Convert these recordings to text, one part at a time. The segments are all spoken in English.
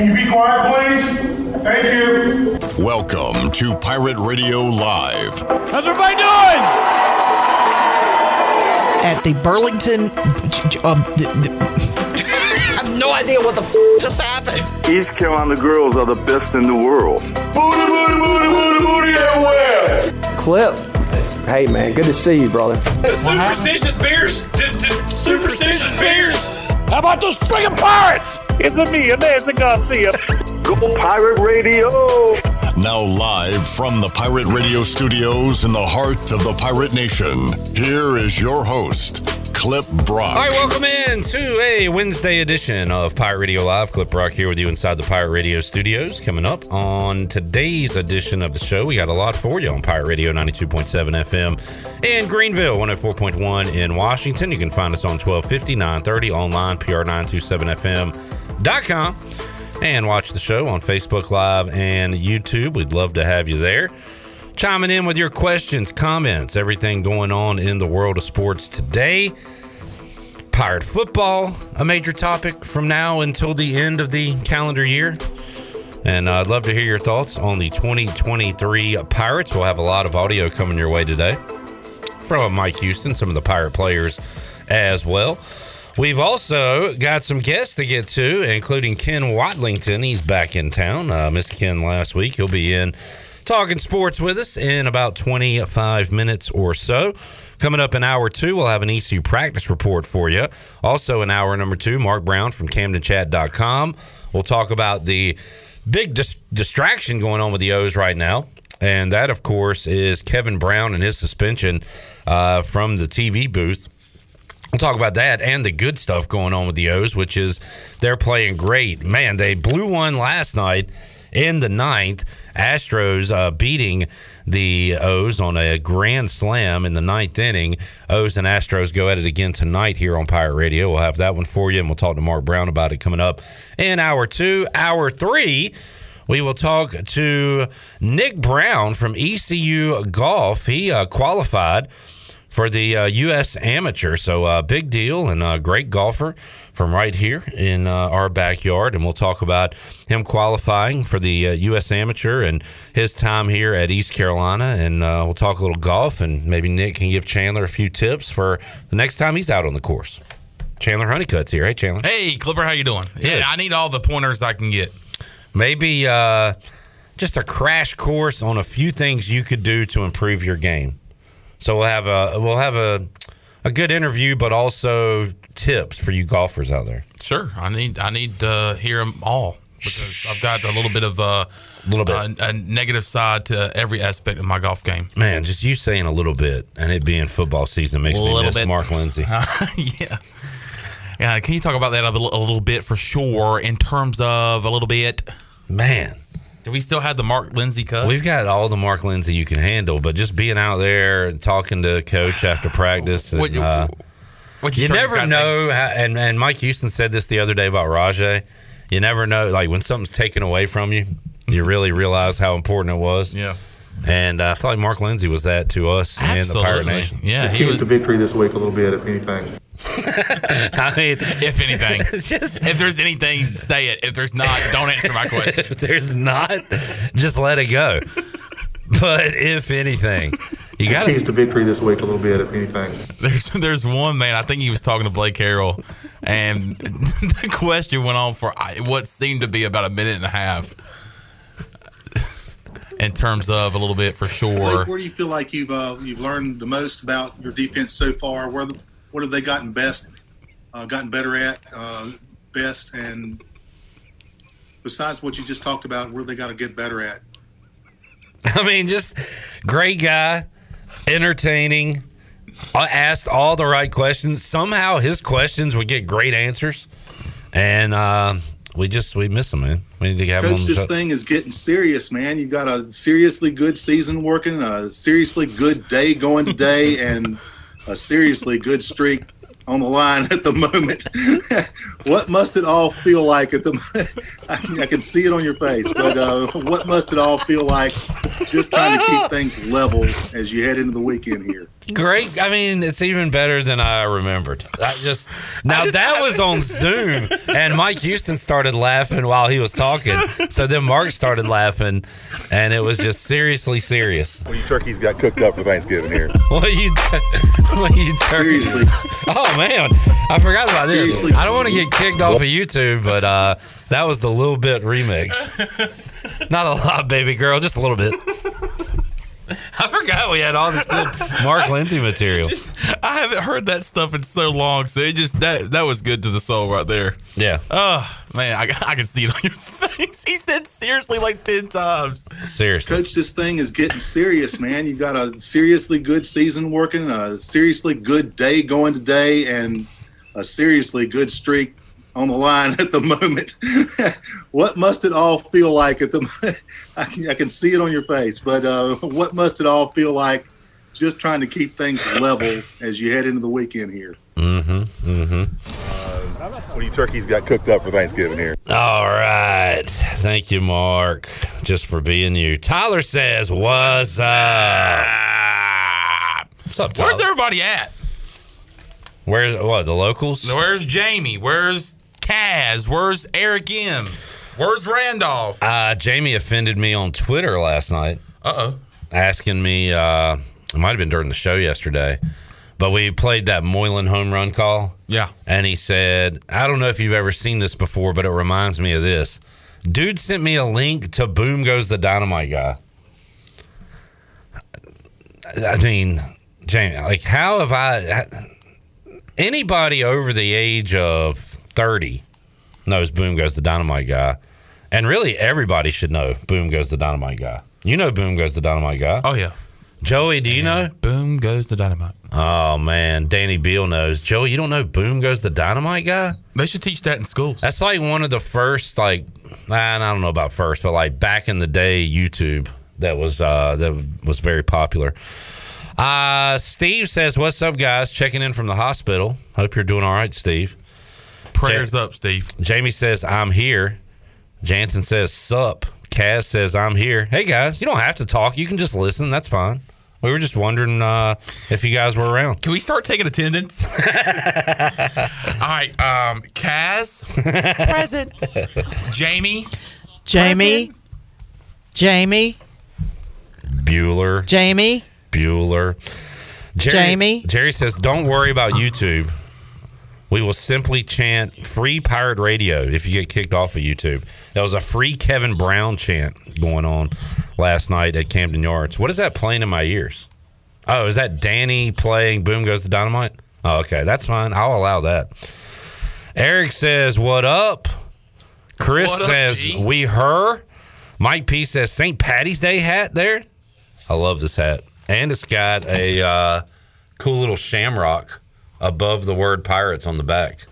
Can you be quiet, please? Thank you. Welcome to Pirate Radio Live. How's everybody doing? At the Burlington. Um, the, the, I have no idea what the f- just happened. East Carolina girls are the best in the world. Booty, booty, booty, booty, booty everywhere. Clip. Hey man, good to see you, brother. Superstitious beers. Superstitious beers. How about those friggin' pirates? It's a me, Nancy Garcia. Go Pirate Radio! Now, live from the Pirate Radio studios in the heart of the Pirate Nation, here is your host, Clip Brock. All right, welcome in to a Wednesday edition of Pirate Radio Live. Clip Brock here with you inside the Pirate Radio studios. Coming up on today's edition of the show, we got a lot for you on Pirate Radio 92.7 FM in Greenville, 104.1 in Washington. You can find us on 1250, 930 online, pr927fm.com, and watch the show on Facebook Live and YouTube. We'd love to have you there chiming in with your questions, comments, everything going on in the world of sports today. Pirate football, a major topic from now until the end of the calendar year. And uh, I'd love to hear your thoughts on the 2023 Pirates. We'll have a lot of audio coming your way today from Mike Houston, some of the Pirate players as well. We've also got some guests to get to, including Ken Watlington. He's back in town. Uh, missed Ken last week. He'll be in talking sports with us in about 25 minutes or so. Coming up in hour two, we'll have an ECU practice report for you. Also, in hour number two, Mark Brown from CamdenChat.com. We'll talk about the big dis- distraction going on with the O's right now. And that, of course, is Kevin Brown and his suspension uh, from the TV booth. We'll talk about that and the good stuff going on with the O's, which is they're playing great. Man, they blew one last night in the ninth. Astros uh, beating the O's on a grand slam in the ninth inning. O's and Astros go at it again tonight here on Pirate Radio. We'll have that one for you, and we'll talk to Mark Brown about it coming up in hour two. Hour three, we will talk to Nick Brown from ECU Golf. He uh, qualified for the uh, U.S. Amateur, so uh, big deal and a great golfer from right here in uh, our backyard, and we'll talk about him qualifying for the uh, U.S. Amateur and his time here at East Carolina, and uh, we'll talk a little golf, and maybe Nick can give Chandler a few tips for the next time he's out on the course. Chandler Honeycutt's here. Hey, Chandler. Hey, Clipper, how you doing? Good. Yeah, I need all the pointers I can get. Maybe uh, just a crash course on a few things you could do to improve your game. So we'll have a we'll have a a good interview, but also tips for you golfers out there. Sure, I need I need to hear them all because I've got a little bit of a little bit uh, a negative side to every aspect of my golf game. Man, just you saying a little bit and it being football season makes A me little miss bit. Mark Lindsay. yeah. Yeah, can you talk about that a little, a little bit for sure? In terms of a little bit, man. Do we still have the Mark Lindsay cut? We've got all the Mark Lindsay you can handle, but just being out there and talking to coach after practice, and, What- uh, what'd you you never know. How, and and Mike Houston said this the other day about Rahjai. You never know, like when something's taken away from you, you really realize how important it was. Yeah. And uh, I feel like Mark Lindsay was that to us and the Pirate Nation. Yeah, The he was. the victory this week a little bit, if anything. I mean, If anything, just if there's anything, say it. If there's not, don't answer my question. if there's not, just let it go. But if anything, you got Keys to. to victory this week a little bit, if anything. There's there's one man. I think he was talking to Blake Harrell, and the question went on for what seemed to be about a minute and a half. In terms of a little bit for sure. Blake, where do you feel like you've uh, you've learned the most about your defense so far? Where the, what have they gotten best, uh, gotten better at, uh, best, and besides what you just talked about, where they got to get better at? I mean, just great guy, entertaining. Asked all the right questions. Somehow his questions would get great answers, and uh, we just we miss him, man. We need to have Coach, the this thing is getting serious, man. You got a seriously good season working, a seriously good day going today, and a seriously good streak on the line at the moment. what must it all feel like at the? I can, I can see it on your face, but uh, what must it all feel like? Just trying to keep things level as you head into the weekend here. Great. I mean, it's even better than I remembered. I just now that was on Zoom, and Mike Houston started laughing while he was talking. So then Mark started laughing, and it was just seriously serious. What you turkeys got cooked up for Thanksgiving here? What you? what you? Seriously. Oh man, I forgot about this. Seriously. I don't want to get kicked off of YouTube, but uh, that was the little bit remix. Not a lot, baby girl, just a little bit. I forgot we had all this good Mark Lindsay material. I haven't heard that stuff in so long, so it just that that was good to the soul right there. Yeah, Oh man, I, I can see it on your face. He said seriously like ten times. seriously. Coach, this thing is getting serious, man. You got a seriously good season working, a seriously good day going today, and a seriously good streak on the line at the moment. what must it all feel like at the? I can, I can see it on your face, but uh, what must it all feel like? Just trying to keep things level as you head into the weekend here. Mm-hmm. Mm-hmm. What you turkeys got cooked up for Thanksgiving here? All right. Thank you, Mark, just for being you. Tyler says, What's up? What's up, Tyler? Where's everybody at? Where's what, the locals? Where's Jamie? Where's Kaz? Where's Eric M? Where's Randolph? Uh, Jamie offended me on Twitter last night. Uh oh. asking me. Uh, it might have been during the show yesterday, but we played that Moylan home run call, Yeah. and he said, "I don't know if you've ever seen this before, but it reminds me of this." Dude sent me a link to "Boom Goes the Dynamite Guy." I mean, Jamie, like, how have I? Anybody over the age of thirty knows "Boom Goes the Dynamite Guy," and really everybody should know "Boom Goes the Dynamite Guy." You know "Boom Goes the Dynamite Guy." Oh yeah. Joey, do you know? Boom goes the dynamite. Oh man, Danny Beal knows. Joey, you don't know Boom Goes the Dynamite guy? They should teach that in schools. That's like one of the first, like, and I don't know about first, but like back in the day, YouTube that was uh that was very popular. Uh Steve says, "What's up, guys? Checking in from the hospital. Hope you're doing all right, Steve." Prayers up, Steve. Jamie says, "I'm here." Jansen says, "Sup." Kaz says, "I'm here." Hey guys, you don't have to talk. You can just listen. That's fine. We were just wondering uh, if you guys were around. Can we start taking attendance? All right, um, Kaz, present. Jamie, Jamie, Jamie, Bueller. Jamie. Bueller. Jerry, Jamie? Jerry says, "Don't worry about YouTube. We will simply chant free pirate radio if you get kicked off of YouTube." That was a free Kevin Brown chant going on last night at Camden Yards. What is that playing in my ears? Oh, is that Danny playing "Boom Goes the Dynamite"? Oh, okay, that's fine. I'll allow that. Eric says, "What up?" Chris What up, says, G? "We her." Mike P says, "St. Patty's Day hat there." I love this hat, and it's got a uh, cool little shamrock above the word "pirates" on the back.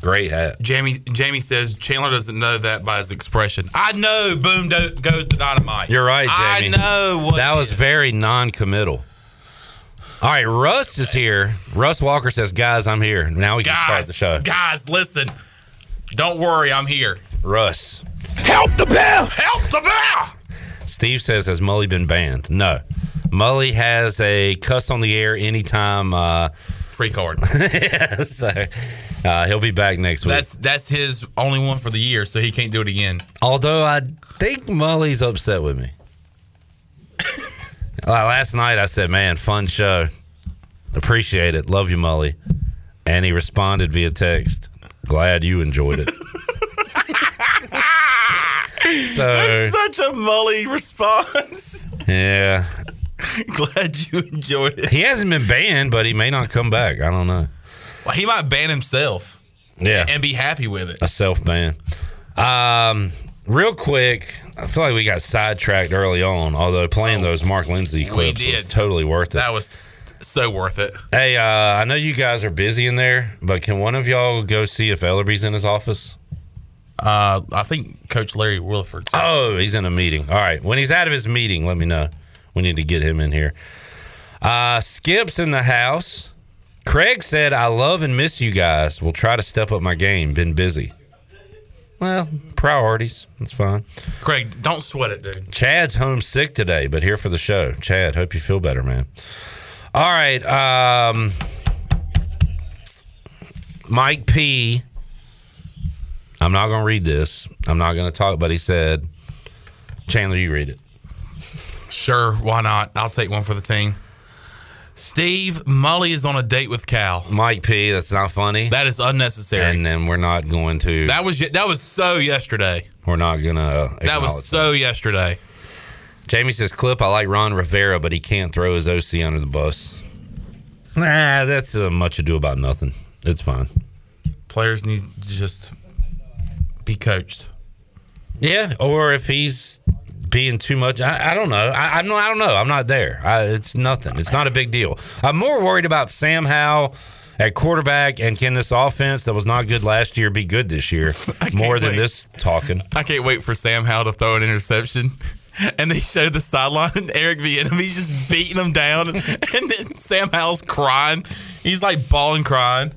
Great hat. Jamie, Jamie says Chandler doesn't know that by his expression. I know. Boom do- goes the dynamite. You're right, Jamie. I know. What that was very non-committal. All right, Russ is here. Russ Walker says, "Guys, I'm here." Now we can start the show. Guys, listen. Don't worry, I'm here. Russ. Help the bell! Help the bell! Steve says, "Has Mully been banned?" No. Mully has a cuss on the air anytime. Uh, Free card. so uh, he'll be back next week. That's that's his only one for the year, so he can't do it again. Although I think Mully's upset with me. Uh, Last night I said, "Man, fun show. Appreciate it. Love you, Mully." And he responded via text, "Glad you enjoyed it." so That's such a Mully response. yeah, Glad you enjoyed it. he hasn't been banned, but he may not come back. I don't know. Well, he might ban himself Yeah, and be happy with it. a self ban. Um, real quick, I feel like we got sidetracked early on. Although playing those Mark Lindsay clips was totally worth it. That was so worth it. Hey, uh, I know you guys are busy in there, but can one of y'all go see if Ellerby's in his office? Uh, I think Coach Larry Williford. Oh, he's in a meeting. All right. When he's out of his meeting, let me know. We need to get him in here. Uh, Skip's in the house. Craig said, I love and miss you guys. We'll try to step up my game. Been busy. Well, priorities. That's fine. Craig, don't sweat it, dude. Chad's homesick today, but here for the show. Chad, hope you feel better, man. All right. Um, Mike P. I'm not going to read this. I'm not going to talk, but he said, Chandler, you read it. Sure, why not? I'll take one for the team. Steve Mully is on a date with Cal. Mike P. That's not funny. That is unnecessary. and then we're not going to. that was that was so yesterday. we're not going to. That was so yesterday. Jamie says, Clip, I like Ron Rivera, but he can't throw his OC under the bus. Nah, that's uh, much ado about nothing. It's fine. Players need to just be coached. Yeah, or if he's being too much, I, I don't know. I, I don't. I don't know. I'm not there. I, it's nothing. It's not a big deal. I'm more worried about Sam Howell at quarterback and can this offense that was not good last year be good this year more than wait. this talking. I can't wait for Sam Howell to throw an interception. And they show the sideline and Eric Bieniemy's just beating him down, and, and then Sam Howell's crying. He's like bawling, crying.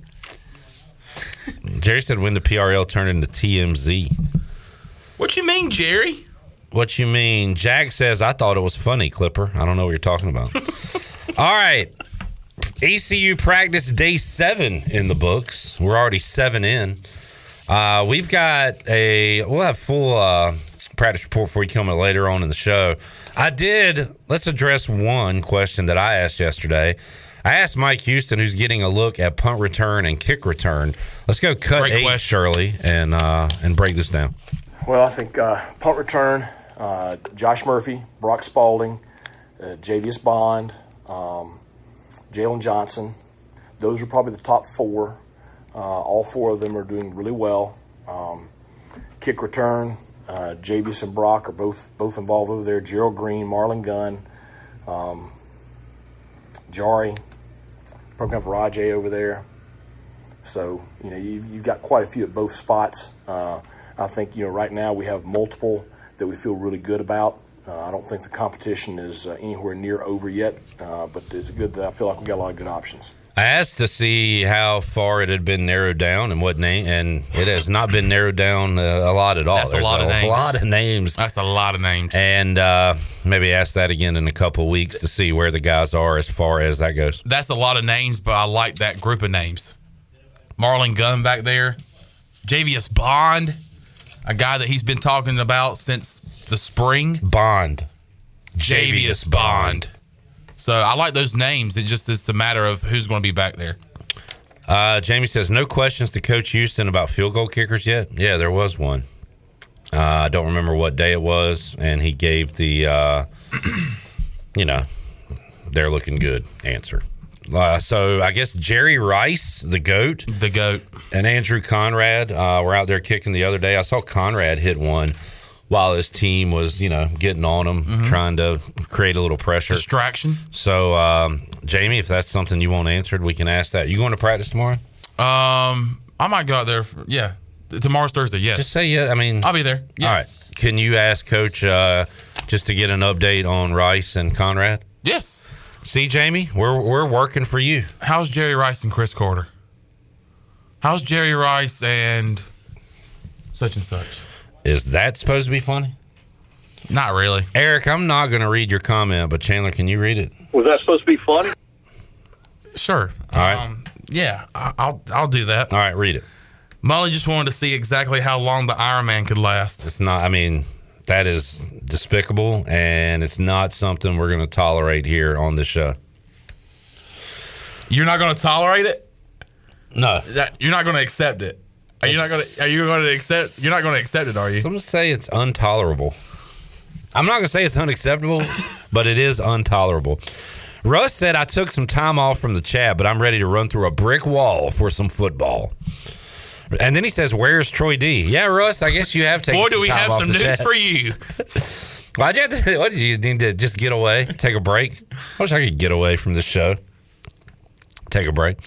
Jerry said when the PRL turned into TMZ. What you mean, Jerry? What you mean? Jack says I thought it was funny, Clipper. I don't know what you're talking about. All right. ECU practice day seven in the books. We're already seven in. Uh, we've got a we'll have full uh, practice report for you coming later on in the show. I did. Let's address one question that I asked yesterday. I asked Mike Houston, who's getting a look at punt return and kick return. Let's go cut Great eight, question. Shirley, and uh, and break this down. Well, I think uh, punt return, uh, Josh Murphy, Brock Spalding, uh, Javius Bond, um, Jalen Johnson. Those are probably the top four. Uh, all four of them are doing really well. Um, kick return, uh, Javius and Brock are both both involved over there. Gerald Green, Marlon Gunn, um, Jari, probably have Rahjai over there. So you know you've, you've got quite a few at both spots. Uh, I think you know right now we have multiple that we feel really good about. Uh, I don't think the competition is uh, anywhere near over yet, uh, but it's good that I feel like we got a lot of good options. I asked to see how far it had been narrowed down and what name, and it has not been narrowed down uh, a lot at all. That's a There's lot of names. A lot of names, That's a lot of names. and uh, maybe ask that again in a couple weeks to see where the guys are as far as that goes. That's a lot of names, but I like that group of names. Marlon Gunn back there, Javius Bond, a guy that he's been talking about since the spring. Bond, Javius Bond. So I like those names. It just is a matter of who's going to be back there. Uh, Jamie says no questions to Coach Houston about field goal kickers yet. Yeah, there was one. Uh, I don't remember what day it was, and he gave the, uh, you know, they're looking good answer. Uh, so I guess Jerry Rice, the goat, The goat. and Andrew Conrad uh, were out there kicking the other day. I saw Conrad hit one while his team was, you know, getting on him, trying to create a little pressure. Distraction. So, um, Jamie, if that's something you want answered, we can ask that. You going to practice tomorrow? Um, I might go out there. For, yeah, tomorrow's Thursday. Yes, Just say yeah. I mean, I'll be there. Yes. all right. Can you ask Coach uh, just to get an update on Rice and Conrad? Yes. See, Jamie, we're we're working for you. How's Jerry Rice and Chris Carter? How's Jerry Rice and such and such? Is that supposed to be funny? Not really. Eric, I'm not going to read your comment, but Chandler, can you read it? Was that supposed to be funny? Sure. All right. Um, yeah, I- I'll I'll do that. All right, read it. Molly just wanted to see exactly how long the Iron Man could last. It's not. I mean, that is despicable, and it's not something we're going to tolerate here on the show. You're not going to tolerate it. No, That, you're not going to accept it. Are you not going to? Are you going to accept? You're not going to accept it, are you? I'm going to say it's intolerable. I'm not going to say it's unacceptable, but it is intolerable. Russ said I took some time off from the chat, but I'm ready to run through a brick wall for some football. And then he says, "Where's Troy D?" Yeah, Russ, I guess you have taken. Boy, do we have some news chat. for you. Why'd you have to? What did you need to just get away, take a break? I wish I could get away from this show. Take a break.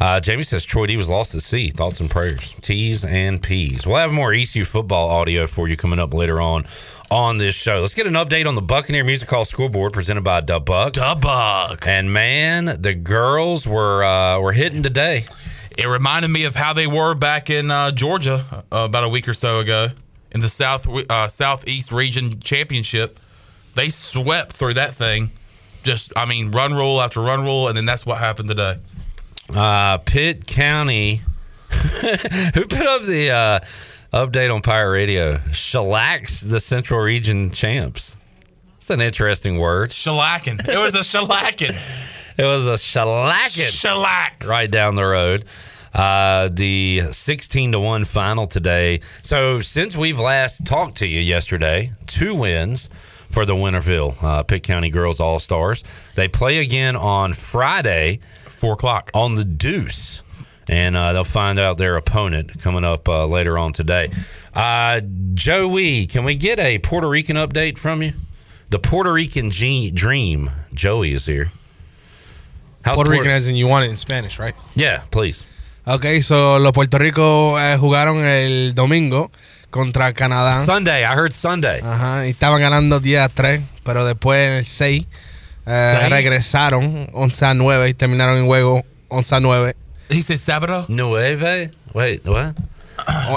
Uh, Jamie says Troy D was lost at sea. Thoughts and prayers, T's and P's. We'll have more ECU football audio for you coming up later on on this show. Let's get an update on the Buccaneer Music Hall scoreboard presented by Dub Buck. The bug. And man, the girls were uh, were hitting today. It reminded me of how they were back in uh, Georgia uh, about a week or so ago in the South uh, Southeast Region Championship. They swept through that thing. Just, I mean, run rule after run rule, and then that's what happened today. Uh, Pitt County. Who put up the uh, update on Pirate Radio? Shellacks the Central Region champs. That's an interesting word. Shellacking. It was a shellacking. It was a shellacking. Shellax. Right down the road. Uh, the 16 to 1 final today. So, since we've last talked to you yesterday, two wins for the Winterville uh, Pitt County Girls All Stars. They play again on Friday, 4 o'clock, on the Deuce. And uh, they'll find out their opponent coming up uh, later on today. Uh, Joey, can we get a Puerto Rican update from you? The Puerto Rican G- dream. Joey is here. How's Puerto Rican as in you want it in Spanish, right? Yeah, please. Okay, so los Puerto Rico eh, jugaron el domingo contra Canadá. Sunday, I heard Sunday. Ajá, y estaban ganando 10 a 3, pero después en el 6 eh, ¿Seis? regresaron 11 a 9 y terminaron en juego 11 a 9. He said sábado. Nueve. Wait, what?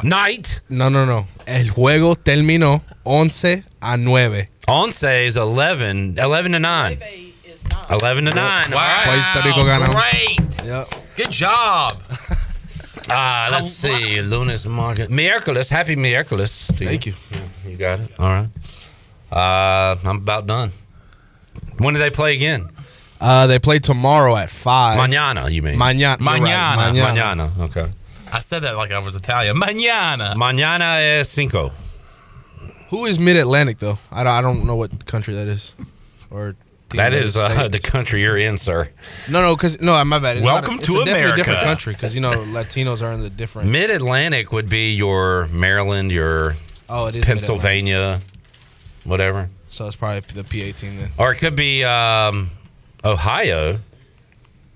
Night. No, no, no. El juego terminó 11 a 9. Once is 11, 11 to 9. 11 to 9. Wow. All right. Puerto Great. Yep. Good job. Ah, let's see. Lunas market. Miércoles. Happy Miércoles. to Thank you. Yeah, you got it. All right. Uh, I'm about done. When do they play again? Uh, they play tomorrow at 5. Mañana, you mean? Mañana. you're right, Mañana. Mañana. Okay. I said that like I was Italian. Mañana. Mañana es cinco. Who is Mid Atlantic though? I don't, I don't know what country that is. Or team That is uh, the country you're in, sir. No, no, because no, my bad. It's Welcome not a, to it's a definitely America. different country because you know Latinos are in the different. Mid Atlantic would be your Maryland, your oh, it is Pennsylvania, whatever. So it's probably the PA team then. Or it could be um, Ohio.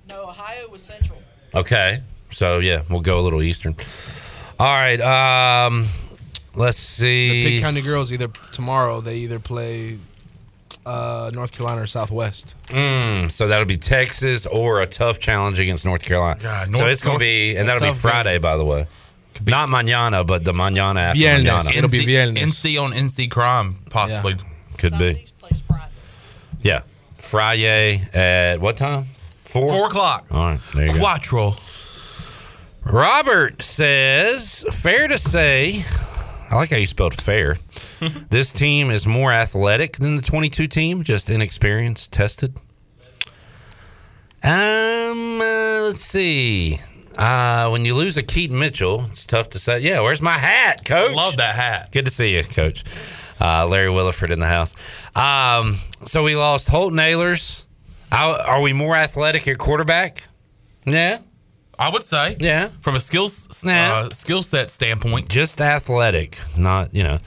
No, Ohio was Central. Okay. So, yeah, we'll go a little eastern. All right. Um, let's see. The Pitt see. County girls either tomorrow they either play uh, North Carolina or Southwest. Mm, so that'll be Texas or a tough challenge against North Carolina. God, so it's going to be, and that'll be Tough Friday, by the way. Not mañana, but the mañana after Viernes. mañana. It'll be NC, viernes. NC on NC crime, possibly. Could be. Yeah. Friday at what time? Four? Four o'clock. All right. There you go. Quattro. Robert says, fair to say, I like how you spelled fair. this team is more athletic than the 22 team, just inexperienced, tested. Um, uh, let's see. Uh, when you lose a Keaton Mitchell, it's tough to say. Yeah, where's my hat, coach? Love that hat. Good to see you, coach. Uh, Larry Williford in the house. Um, so we lost Holton Ahlers. Are are we more athletic at quarterback? Yeah. I would say. Yeah. From a skills Yeah. uh, skill set standpoint. just athletic, not you know.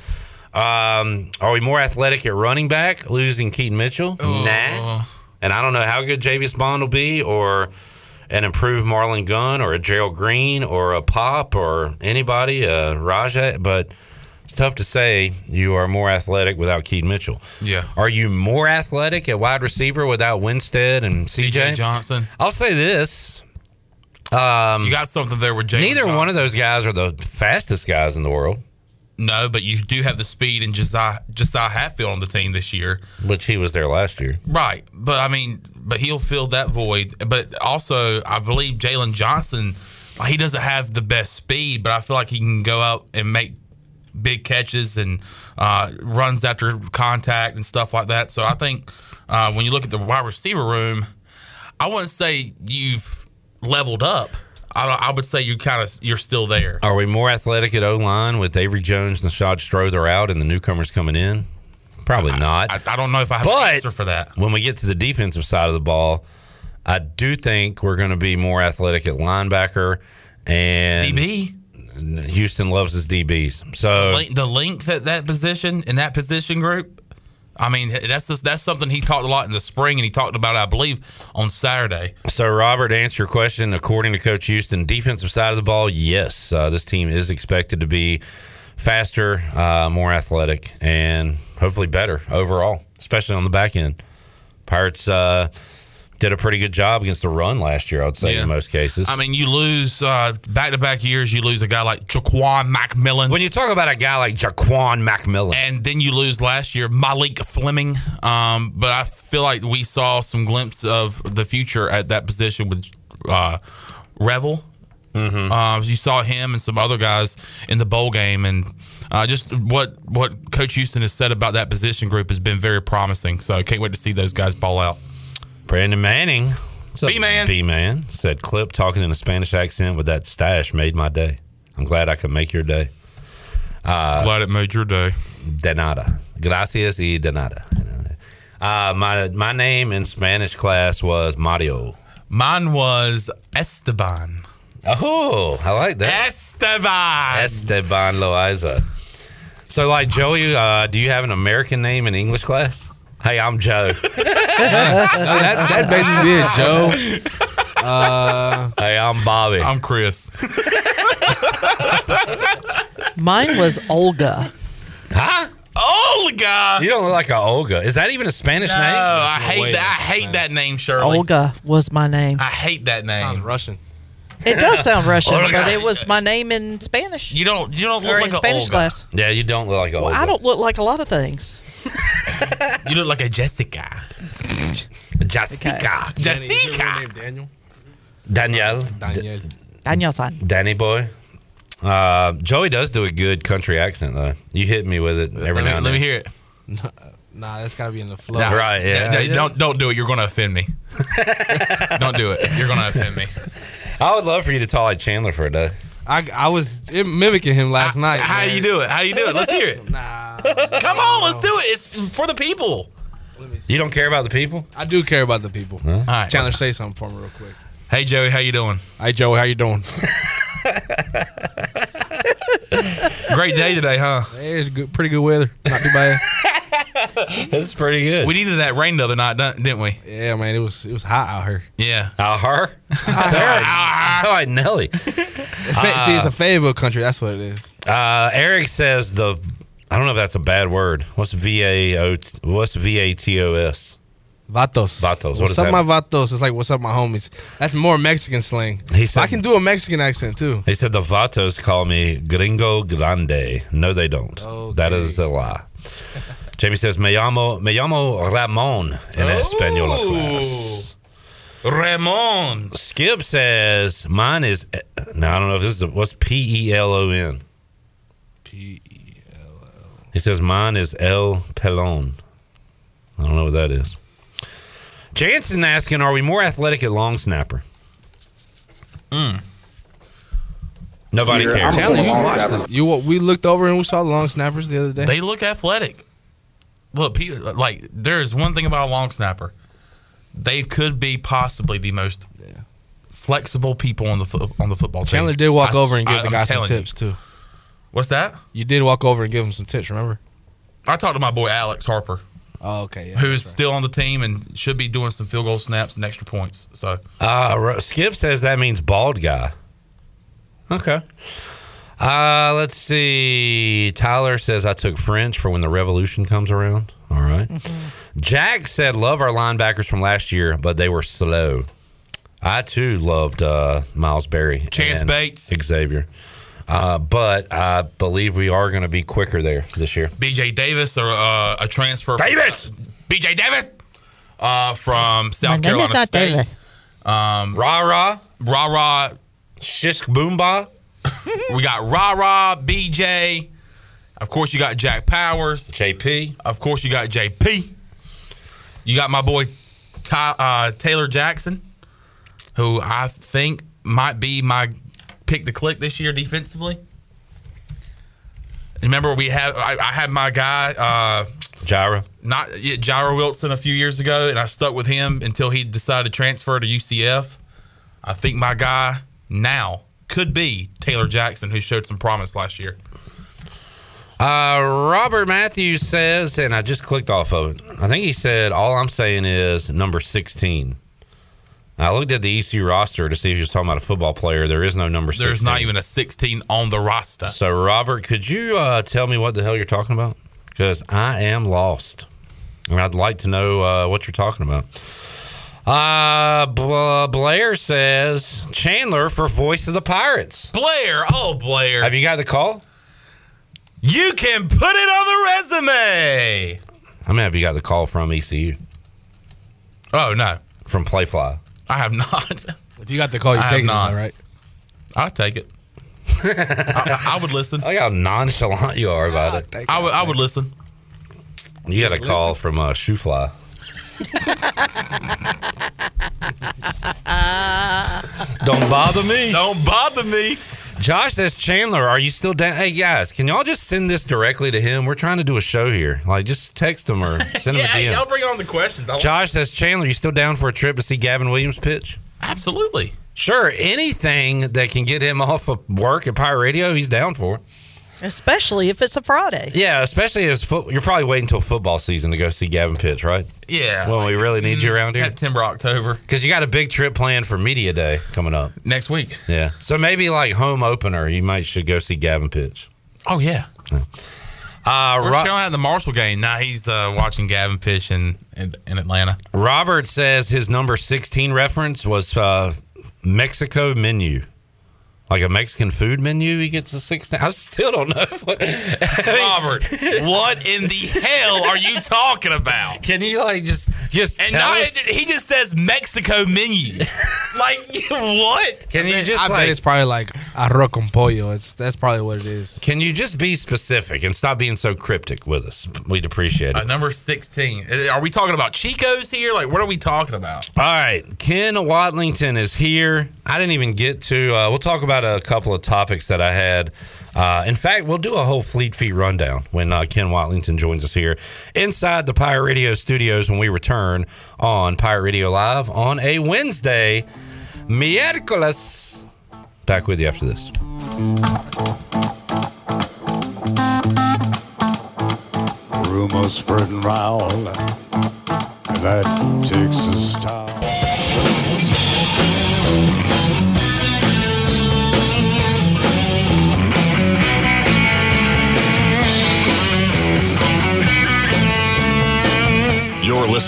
Um, are we more athletic at running back, losing Keaton Mitchell? Nah. And I don't know how good Javius Bond will be, or an improved Marlon Gunn, or a Gerald Green, or a Pop, or anybody, uh, Rahjai. But it's tough to say you are more athletic without Keaton Mitchell. Yeah. Are you more athletic at wide receiver without Winstead and CJ, CJ Johnson. I'll say this. Um, You got something there with Jalen neither one of those guys are the fastest guys in the world. No, but you do have the speed in Josiah, Josiah Hatfield on the team this year. Which he was there last year. Right. But I mean, but he'll fill that void. But also, I believe Jalen Johnson, he doesn't have the best speed, but I feel like he can go out and make big catches and uh, runs after contact and stuff like that. So I think uh, when you look at the wide receiver room, I wouldn't say you've leveled up. I, I would say you kind of you're still there. Are we more athletic at O line with Avery Jones and Shad Strother out and the newcomers coming in? Probably not. I, I don't know if I have But- an answer for that. when we get to the defensive side of the ball, I do think we're going to be more athletic at linebacker and DB. Houston loves his DBs. So length, the length at that position in that position group. I mean, that's just, that's something he talked a lot in the spring, and he talked about, I believe, on Saturday. So, Robert, answer your question, according to Coach Houston, defensive side of the ball, yes, uh, this team is expected to be faster, uh, more athletic, and hopefully better overall, especially on the back end. Pirates uh, did a pretty good job against the run last year. I'd say Yeah. in most cases. I mean, you lose back to back years. You lose a guy like Jaquan McMillan. when you talk about a guy like Jaquan McMillan, and then you lose last year, Malik Fleming. Um, but I feel like we saw some glimpse of the future at that position with uh, Revel. Mm-hmm. Uh, you saw him and some other guys in the bowl game, and uh, just what what Coach Houston has said about that position group has been very promising. So I can't wait to see those guys ball out. Brandon Manning, B man, B man said, "Clip talking in a Spanish accent with that stash made my day. I'm glad I could make your day. Uh, glad it made your day. De nada, gracias y de nada. Uh, my my name in Spanish class was Mario. Mine was Esteban. Oh, I like that. Esteban. Esteban Loaiza. So, like Joey, uh, do you have an American name in English class? Hey, I'm Joe. that, that basically it, Joe. Uh, hey, I'm Bobby. I'm Chris. Mine was Olga. Huh? Olga. You don't look like a Olga. Is that even a Spanish No, name? I hate that. I hate that name, Shirley. Olga was my name. I hate that name. Sounds Russian. It does sound Russian, Olga. but it was my name in Spanish. You don't. You don't or look in like a Spanish Olga. class. Yeah, you don't look like a Well, Olga. I don't look like a lot of things. You look like a Jessica. Jessica. Jessica. Daniel. Danielle. Daniel. Daniel-san. Danny boy. Uh, Joey does do a good country accent though. You hit me with it every Let me, now and let me hear it. Nah, that's gotta be in the flow. Nah, Right, yeah. nah, nah, Don't don't do it. You're going to offend me. don't do it. You're going to offend me. I would love for you to talk like Chandler for a day. I, I was mimicking him last night. How man. do you do it? How do you do it? Let's hear it. Nah, Come on, let's do it. It's for the people. You don't care about the people? I do care about the people. All right. Chandler, say something for me real quick. Hey Joey, how you doing? Hey Joey, how you doing? Great day today, huh? Hey, it's good, pretty good weather. Not too bad. That's pretty good. We needed that rain the other night, didn't didn't we? yeah, man, it was it was hot out here. Yeah. Uh, here. Sound like, Nelly. It's see, it's a Fayetteville country. That's what it is. Uh, Eric says the. I don't know if that's a bad word. What's V A O? What's V A T O S? Vatos. Vatos. What What's is up, my vatos? It's like, what's up, my homies? That's more Mexican slang. He said- I can do a Mexican accent too. He said the Vatos call me Gringo Grande. No, they don't. Okay. That is a lie. Jamie says, Me llamo, me llamo Ramon in Espanol class. Ramon. Skip says, mine is, now I don't know if this is, what's P E L O N? P E L L. He says, mine is El Pelon. I don't know what that is. Jansen asking, are we more athletic at long snapper? Mm. Nobody Here, cares. I'm a Chandler, you long watched snapper. this. You we looked over and we saw the long snappers the other day. They look athletic. Look, people, like there is one thing about a long snapper. They could be possibly the most flexible people on the fo- on the football team. Chandler did walk I- over and give I- the I'm guy some telling you. tips too. What's that? You did walk over and give him some tips. Remember? I talked to my boy Alex Harper, Oh, okay. Yeah, who's right. still on the team and should be doing some field goal snaps and extra points. So Uh, Skip says that means bald guy. Okay. Uh, let's see. Tyler says I took French for when the revolution comes around. All right. Jack said love our linebackers from last year, but they were slow. I too loved uh, Miles Berry, Chance and Bates. Xavier, uh, but I believe we are going to be quicker there this year. B.J. Davis, or uh, a transfer. from- Davis! B.J. Davis, uh, from South My name is Carolina not State. Davis. Um, Rah rah, rah rah. shish boomba. We got rah rah. B.J. Of course, you got Jack Powers. JP. Of course, you got JP. You got my boy Ty, uh, Taylor Jackson, who I think might be my pick to click this year defensively. Remember, we had I, I had my guy uh, Jira. not yeah, Jireh Wilson a few years ago, and I stuck with him until he decided to transfer to UCF. I think my guy now could be Taylor Jackson, who showed some promise last year. Uh, Robert Matthews says, and I just clicked off of it. I think he said, all I'm saying is number 16. I looked at the ECU roster to see if he was talking about a football player. There is no number 16. There's not even a 16 on the roster. So, Robert, could you uh, tell me what the hell you're talking about? Because I am lost. And I'd like to know uh, what you're talking about. Uh, Bla- Blair says Chandler for voice of the Pirates. Blair, oh Blair, Have you got the call? you can put it on the resume. I mean, have you got the call from ECU? Oh no, From Playfly. I have not. If you got the call, you're I taking it, not. all right? I'll take it. I, I would listen. Look how nonchalant you are about it. I would. I would listen. You got a call from uh, Shoefly. Don't bother me. Don't bother me. Josh says, Chandler, are you still down? Hey, guys, can y'all just send this directly to him? We're trying to do a show here. Like, just text him or send him yeah, a DM. y'all bring on the questions. I Josh says, Chandler, you still down for a trip to see Gavin Williams pitch? Absolutely. Sure. Anything that can get him off of work at Pirate Radio, he's down for. Especially if it's a Friday. Yeah, especially as foot, you're probably waiting until football season to go see Gavin pitch, right? Yeah. When we really need you around here. September, October. Because you got a big trip planned for Media Day coming up. Next week. Yeah. So maybe like home opener, you might should go see Gavin pitch. Oh yeah. Uh, We're Ro- showing at the Marshall game. Now he's uh, watching Gavin Fish in, in in Atlanta. Robert says his number 16 reference was uh, Mexico menu. Like a Mexican food menu, he gets a 16. I still don't know. Robert, what in the hell are you talking about? Can you like just just And tell not, us? he just says Mexico menu. like what? Can you just I bet it's probably like arroz con pollo. It's that's probably what it is. can you just be specific and stop being so cryptic with us? We'd appreciate it. Uh, number sixteen. Uh, Are we talking about Chicos here? Like what are we talking about? All right, Ken Watlington is here. I didn't even get to. Uh, we'll talk about a couple of topics that I had. Uh, in fact, we'll do a whole Fleet Feet rundown when uh, Ken Watlington joins us here inside the Pirate Radio studios when we return on Pirate Radio Live on a Wednesday, miércoles. Back with you after this. Rumors spreading round that Texas town.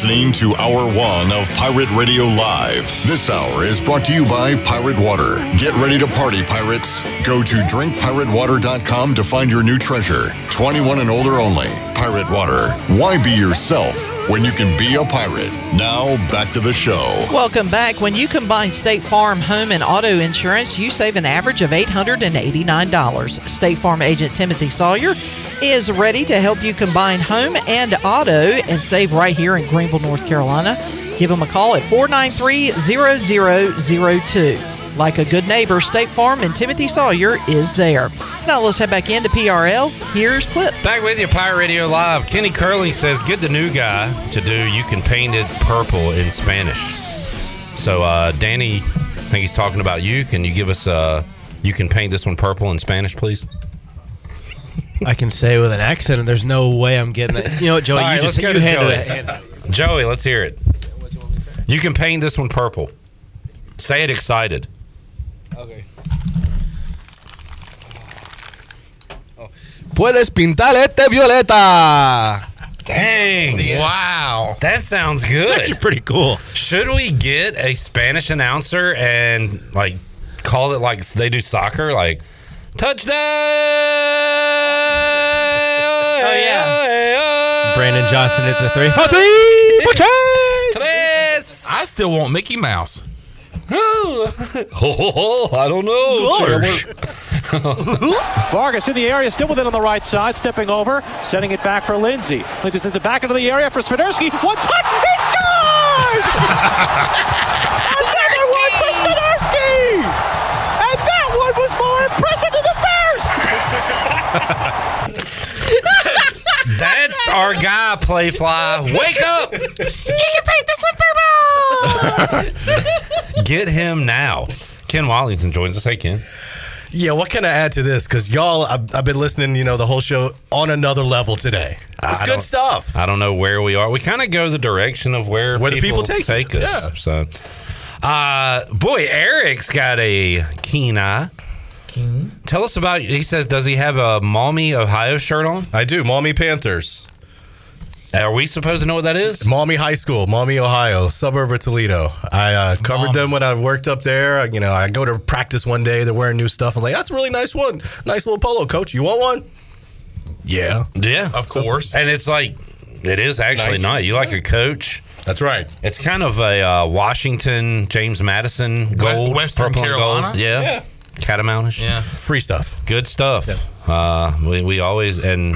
Listening to Hour One of Pirate Radio Live. This hour is brought to you by Pirate Water. Get ready to party, pirates. Go to drinkpiratewater.com to find your new treasure. 21 and older only. Pirate Water. Why be yourself when you can be a pirate? Now, back to the show. Welcome back. When you combine State Farm home and auto insurance, you save an average of $889. State Farm agent Timothy Sawyer is ready to help you combine home and auto and save right here in Greenville, North Carolina. Give him a call at 493 0002. Like a good neighbor, State Farm and Timothy Sawyer is there. Now let's head back into PRL. Here's Clip. Back with you, Pirate Radio Live. Kenny Curley says, get the new guy to do You Can Paint It Purple in Spanish. So, uh, Danny, I think he's talking about you. Can you give us, uh, You Can Paint This One Purple in Spanish, please? I can say with an accent, and there's no way I'm getting it. You know what, Joey? All right, you just let's go you to handle Joey. it. Joey, let's hear it. You can paint this one purple. Say it excited. Okay. Oh. Puedes pintar este violeta. Dang. Wow. That sounds good. It's actually pretty cool. Should we get a Spanish announcer and like call it like they do soccer, like touchdown? Oh yeah. Brandon Johnson, it's a three. For three! For Tres. I still want Mickey Mouse. Oh, I don't know. Vargas in the area, still within on the right side, stepping over, sending it back for Lindsay. Lindsay sends it back into the area for Swiderski. One touch, he scores! That's our guy, Playfly. Wake up! You can paint this one purple! Get him now. Ken Watlington joins us. Hey, Ken. Yeah, what can I add to this? Because y'all, I've, I've been listening, you know, the whole show on another level today. It's I good stuff. I don't know where we are. We kind of go the direction of where, Where the people take you. us. So, uh, boy, Eric's got a keen eye. Keen. Tell us about. He says, does he have a Maumee, Ohio shirt on? I do. Maumee Panthers. Are we supposed to know what that is? Maumee High School, Maumee, Ohio, suburb of Toledo. I uh, covered them when I worked up there. You know, I go to practice one day. They're wearing new stuff. I'm like, that's a really nice one. Nice little polo, coach. You want one? Yeah. Yeah, of course. And it's like it is actually Nike. nice. You like a coach? That's right. It's kind of a uh, Washington James Madison gold, Western purple and Carolina? gold. Yeah. Yeah. Catamountish. Yeah. Free stuff. Good stuff. Uh, we, we always and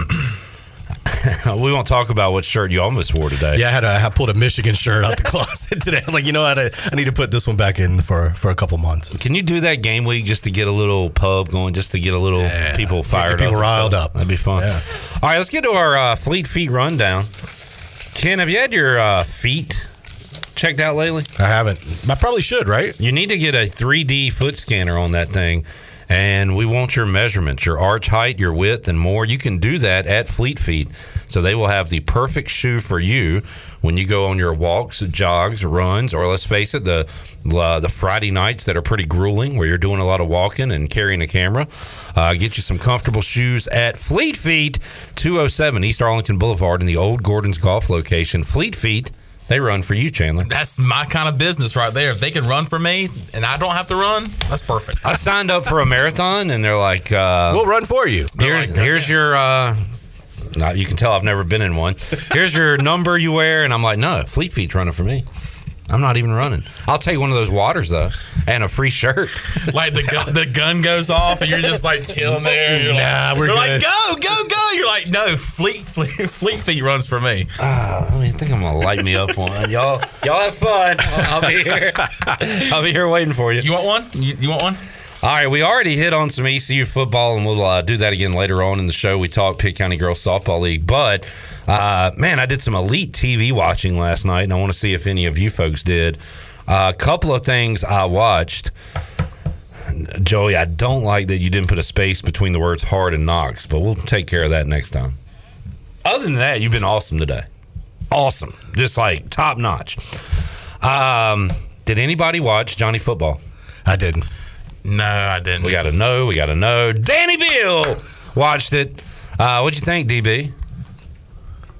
we won't talk about what shirt you almost wore today. Yeah, I had a, I pulled a Michigan shirt out the closet today. I'm like, you know what? I, I need to put this one back in for, for a couple months. Can you do that game week just to get a little pub going, just to get a little people fired people up? and riled up. That'd be fun. Yeah. All right, let's get to our uh, Fleet Feet rundown. Ken, have you had your uh, feet checked out lately? I haven't. I probably should, right? You need to get a 3D foot scanner on that thing. And we want your measurements, your arch height, your width, and more. You can do that at Fleet Feet. So they will have the perfect shoe for you when you go on your walks, jogs, runs, or let's face it, the uh, the Friday nights that are pretty grueling, where you're doing a lot of walking and carrying a camera. Uh, get you some comfortable shoes at Fleet Feet, 207 East Arlington Boulevard in the old Gordon's Golf location. Fleet Feet, they run for you, Chandler. That's my kind of business right there. If they can run for me and I don't have to run, that's perfect. I signed up for a marathon, and they're like, uh, We'll run for you. Here's here's your. Uh, now you can tell I've never been in one. Here's your number you wear, and I'm like, no, Fleet Feet's running for me. I'm not even running. I'll take one of those waters though, and a free shirt. Like the gun, the gun goes off and you're just like chilling there. You're Nah, like, we're like go go go. You're like no, Fleet Fleet, Fleet Feet runs for me. Uh, I mean, I think I'm gonna light me up one. Y'all, y'all have fun. I'll, I'll be here. I'll be here waiting for you. You want one? You, you want one? All right, we already hit on some ECU football, and we'll uh, do that again later on in the show. We talked Pitt County Girls Softball League, but uh, man, I did some elite TV watching last night, and I want to see if any of you folks did. A couple of things I watched. Joey, I don't like that you didn't put a space between the words hard and Knox, but we'll take care of that next time. Other than that, you've been awesome today. Awesome. Just like top notch. Um, did anybody watch Johnny Football? I didn't. No, I didn't. We got to know. We got to know. Danny Bill watched it. Uh, what'd you think, DB?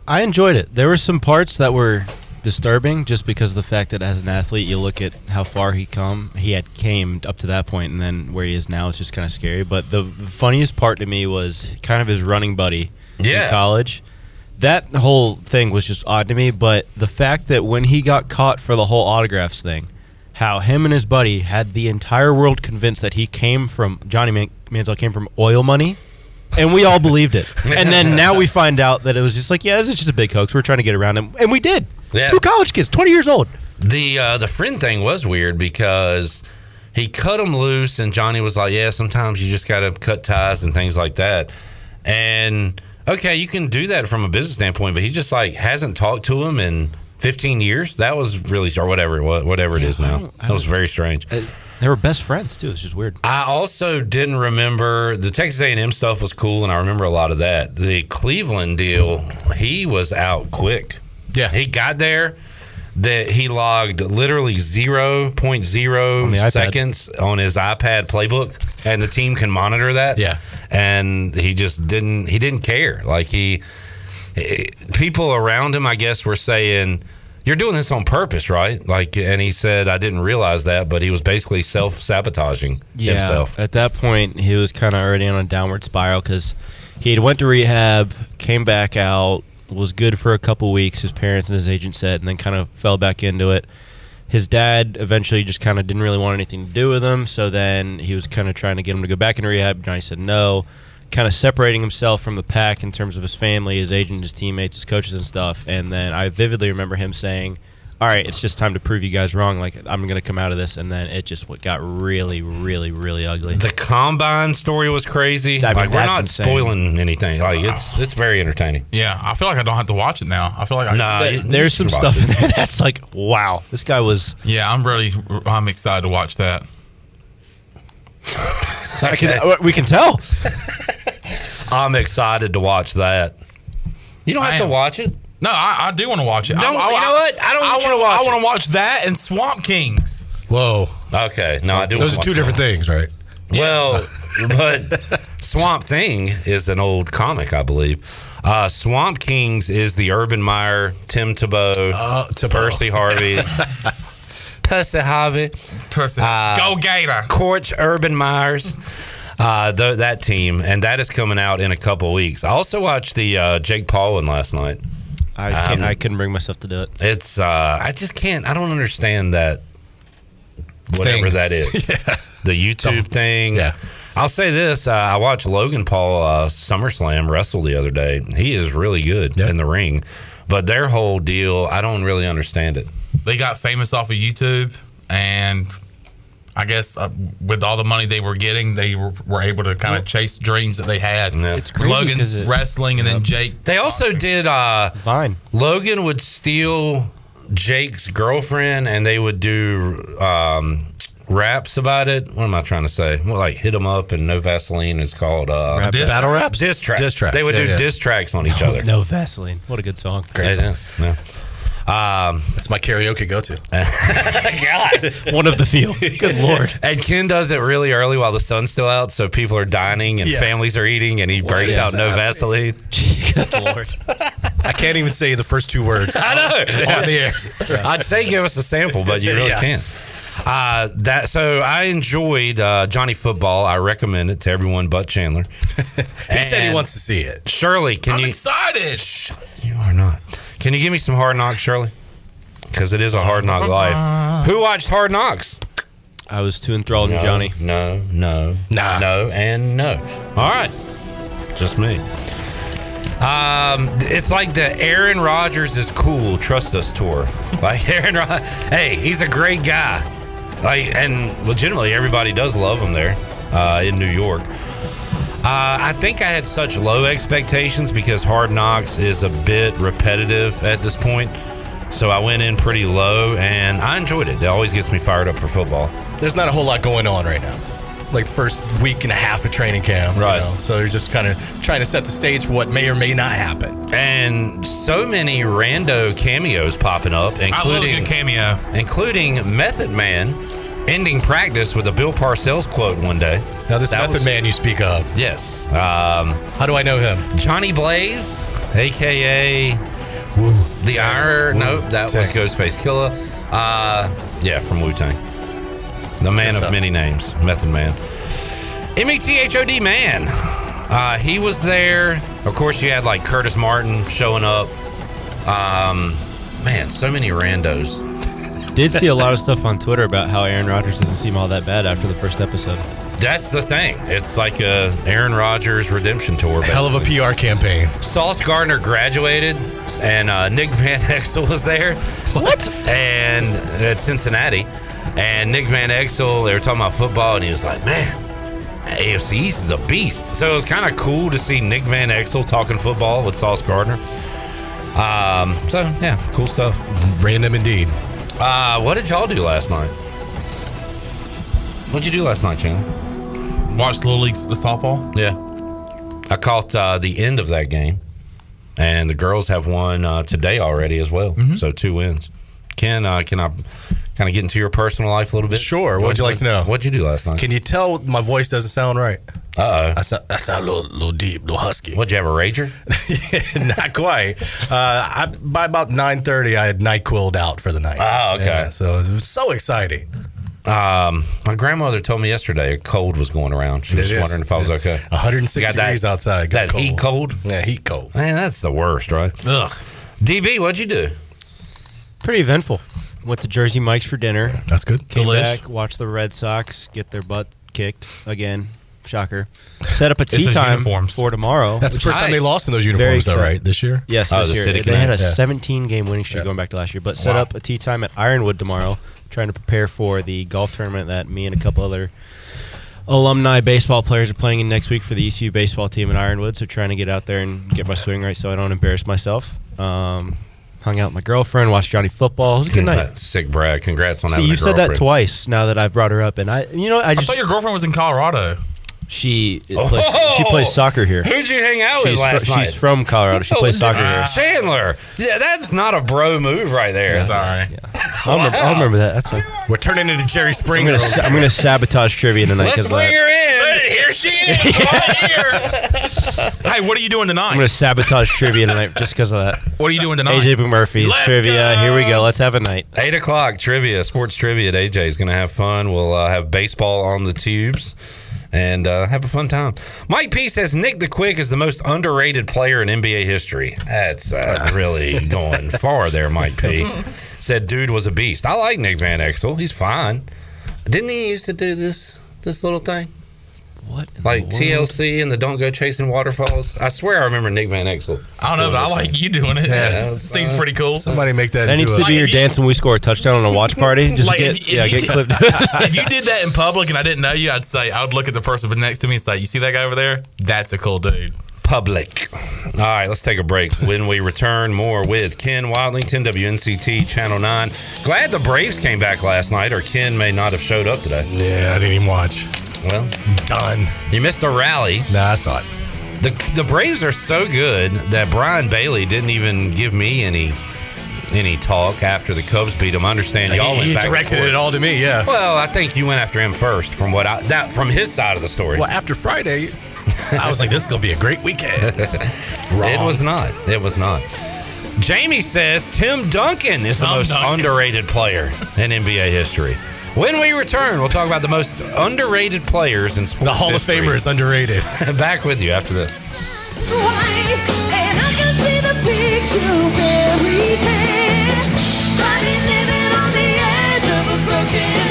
I enjoyed it. There were some parts that were disturbing just because of the fact that as an athlete you look at how far he come he had came up to that point and then where he is now it's just kind of scary but the funniest part to me was kind of his running buddy Yeah. in college that whole thing was just odd to me but the fact that when he got caught for the whole autographs thing how him and his buddy had the entire world convinced that he came from Johnny Man- Manziel came from oil money and we all believed it. And then now we find out that it was just like, yeah, this is just a big hoax. We're trying to get around him, and we did. Yeah. Two college kids, twenty years old. The uh, the friend thing was weird because he cut him loose, and Johnny was like, "Yeah, sometimes you just got to cut ties and things like that." And okay, you can do that from a business standpoint, but he just like hasn't talked to him in 15 years. That was really or whatever it was, whatever it is I now. That was very strange. Uh, they were best friends too. It's just weird. I also didn't remember the Texas A&M stuff was cool, and I remember a lot of that. The Cleveland deal, he was out quick. Yeah, he got there. That he logged literally On 0.0 iPad. seconds on his iPad playbook, and the team can monitor that. Yeah. and he just didn't. He didn't care. Like he, people around him, I guess, were saying. You're doing this on purpose, right? Like, and he said, "I didn't realize that," but he was basically self sabotaging Yeah. himself. At that point, he was kind of already on a downward spiral because he had went to rehab, came back out, was good for a couple weeks. His parents and his agent said, and then kind of fell back into it. His dad eventually just kind of didn't really want anything to do with him, so then he was kind of trying to get him to go back into rehab. Johnny said no, kind of separating himself from the pack in terms of his family, his agent, his teammates, his coaches, and stuff. And then I vividly remember him saying, "All right, it's just time to prove you guys wrong. Like I'm going to come out of this." And then it just got really, really, really ugly. The combine story was crazy. I mean, like we're not insane. spoiling anything. Like it's it's very entertaining. Yeah, I feel like I don't have to watch it now. I feel like I Nah, There- There's some stuff watch in there that's like, wow, this guy was. Yeah, I'm really I'm excited to watch that. I can, we can tell. I'm excited to watch that. You don't have to watch it. No, I, I do want to watch it. Don't- I, I, you know what? I don't want you to wanna- watch I want to watch that and Swamp Kings. Whoa. Okay, no, I do. Those are two watch different that. things, right? Well, but Swamp Thing is an old comic, I believe. Uh, Swamp Kings is the Urban Meyer, Tim Tebow, Percy Harvin, Percy Harvin, Percy, uh, go Gator, Coach Urban Myers. Uh, th- that team, and that is coming out in a couple weeks. I also watched the uh, Jake Paul one last night. I can't, Um, I couldn't bring myself to do it. It's uh I just can't I don't understand that whatever Thing. that is. The YouTube thing. Yeah. I'll say this, uh, I watched Logan Paul uh, SummerSlam wrestle the other day. He is really good in the ring, but their whole deal, I don't really understand it. They got famous off of YouTube, and I guess uh, with all the money they were getting, they were, were able to kind of chase dreams that they had. It's crazy 'cause Logan's it- wrestling, and then Jake. They also did uh Vine. Logan would steal Jake's girlfriend and they would do um raps about it. What am I trying to say? Well, like hit them up and no Vaseline is called uh Rap Diss- battle raps? Diss tracks. Diss tracks, They would yeah, do yeah. diss tracks on each other. No Vaseline. What a good song. It is, yeah. Um, That's my karaoke go to. God. One of the few. Good lord. And Ken does it really early while the sun's still out, so people are dining and Yeah. families are eating, and he What breaks is out no happening? Vaseline. Good lord. I can't even say the first two words. I know. On the air. I'd say give us a sample, but you really Yeah. can't. Uh, that so I enjoyed uh, Johnny Football. I recommend it to everyone but Chandler. He said he wants to see it. Shirley, can you I'm you? excited. You are not. Can you give me some Hard Knocks, Shirley? Because it is a Hard Knock life. Who watched Hard Knocks? I was too enthralled in No, Johnny. No, no, Nah. no, and no. All right, just me. Um, it's like the Aaron Rodgers is cool, trust us tour. Like Aaron, Rod- hey, he's a great guy. Like, and legitimately, everybody does love him there uh, in New York. Uh, I think I had such low expectations because Hard Knocks is a bit repetitive at this point. So I went in pretty low and I enjoyed it. It always gets me fired up for football. There's not a whole lot going on right now. Like the first week and a half of training camp. you Right. know, So they're just kind of trying to set the stage for what may or may not happen. and so many rando cameos popping up, I love a including good cameo. including Method Man ending practice with a Bill Parcells quote one day. Now, this That method was- man you speak of, Yes, um, how do I know him? Johnny Blaze, aka the Iron. Nope, that was Ghostface Killah. Uh, yeah, from Wu Tang. The man of many names, Method Man. M E T H O D Man. Uh, he was there. Of course, you had like Curtis Martin showing up. Um, man, so many randos. Did see a lot of stuff on Twitter about how Aaron Rodgers doesn't seem all that bad after the first episode. That's the thing. It's like a Aaron Rodgers redemption tour. Hell of a. PR campaign. Sauce Gardner graduated, and uh, Nick Van Exel was there. What? And at Cincinnati, and Nick Van Exel, they were talking about football, and he was like, "Man, AFC East is a beast." So it was kind of cool to see Nick Van Exel talking football with Sauce Gardner. Um, so yeah, cool stuff. Random indeed. Uh, what did y'all do last night? What'd you do last night, Chandler? Watched Little League the softball. Yeah. I caught uh, the end of that game, and the girls have won uh, today already as well. So two wins. Ken, uh, can I kind of get into your personal life a little bit? Sure. What'd you like to know? What'd you do last night? Can you tell my voice doesn't sound right? Uh I sound, I sound a little, little deep, a little husky. oh. What'd you have a rager? Not quite. Uh, I, by about nine thirty, I had night quilled out for the night. Oh, okay. Yeah, so it was so exciting. Um, my grandmother told me yesterday a cold was going around. She It was is. wondering if I was okay. 106 You got that- degrees outside. Got That heat cold? Yeah, heat cold. Man, that's the worst, right? Ugh. DB, what'd you do? Pretty eventful. Went to Jersey Mike's for dinner. That's good. Came Delish. back, watched the Red Sox get their butt kicked again. Shocker. Set up a It's tee time uniforms. for tomorrow. That's the which- first time they lost in those uniforms, though, right? This year. Yes, Oh, this the year. City They had a Connect, yeah. 17 game winning streak Yeah. going back to last year, but set Wow. up a tee time at Ironwood tomorrow, trying to prepare for the golf tournament that me and a couple other alumni baseball players are playing in next week for the ECU baseball team in Ironwood. So trying to get out there and get my swing right so I don't embarrass myself. Um, hung out with my girlfriend, watched Johnny football. It was a good night. Sick Brad. Congrats on See, having you a said that girlfriend. twice now that I've brought her up, and I, you know, I I just thought your girlfriend was in Colorado. She Oh! plays, she plays soccer here. Who'd you hang out with She's, last fr- night? she's from Colorado. She Oh, plays soccer uh, here. Chandler. Yeah, that's not a bro move right there. Sorry. I'll remember, I'll remember that. That's fine. We're turning into Jerry I'm Springer. gonna, I'm gonna sabotage trivia tonight Let's because bring her in. Here she is, right here. Hey, what are you doing tonight? I'm gonna sabotage trivia tonight just because of that. What are you doing tonight? AJ McMurphy's Let's trivia. Here we go. Let's have a night. Eight o'clock trivia, sports trivia. At AJ is going to have fun. We'll uh, have baseball on the tubes and uh, have a fun time. Mike P says Nick the Quick is the most underrated player in NBA history. That's uh, really going far there, Mike P. Said dude was a beast. I like Nick Van Exel. He's fine. Didn't he used to do this this little thing? What? Like world? TLC and the Don't Go Chasing Waterfalls. I swear I remember Nick Van Exel. I don't know, but I like thing. you doing it. Yeah, It that's seems pretty cool. Somebody make that. That into needs a, to be your if you- dance when we score a touchdown on a watch party. Just Like, get if- if yeah, you get did- clipped. if you did that in public and I didn't know you, I'd say I would look at the person next to me and say, "You see that guy over there? That's a cool dude." public. All right, let's take a break. When we return, more with Ken Watlington, WNCT Channel 9. Glad the Braves came back last night, or Ken may not have showed up today. Yeah, I didn't even watch. Well, Done. you missed a rally. Nah, I saw it. The, the Braves are so good that Brian Bailey didn't even give me any any talk after the Cubs beat him. I understand y'all he went he back directed it all to me. Yeah. Well, I think you went after him first, from what I that from his side of the story. Well, after Friday, I was like, this is gonna be a great weekend. It was not. It was not. Jamie says Tim Duncan is the most Duncan. underrated player in NBA history. When we return, we'll talk about the most underrated players in sports. The Hall of history. Famer is underrated. Back with you after this. And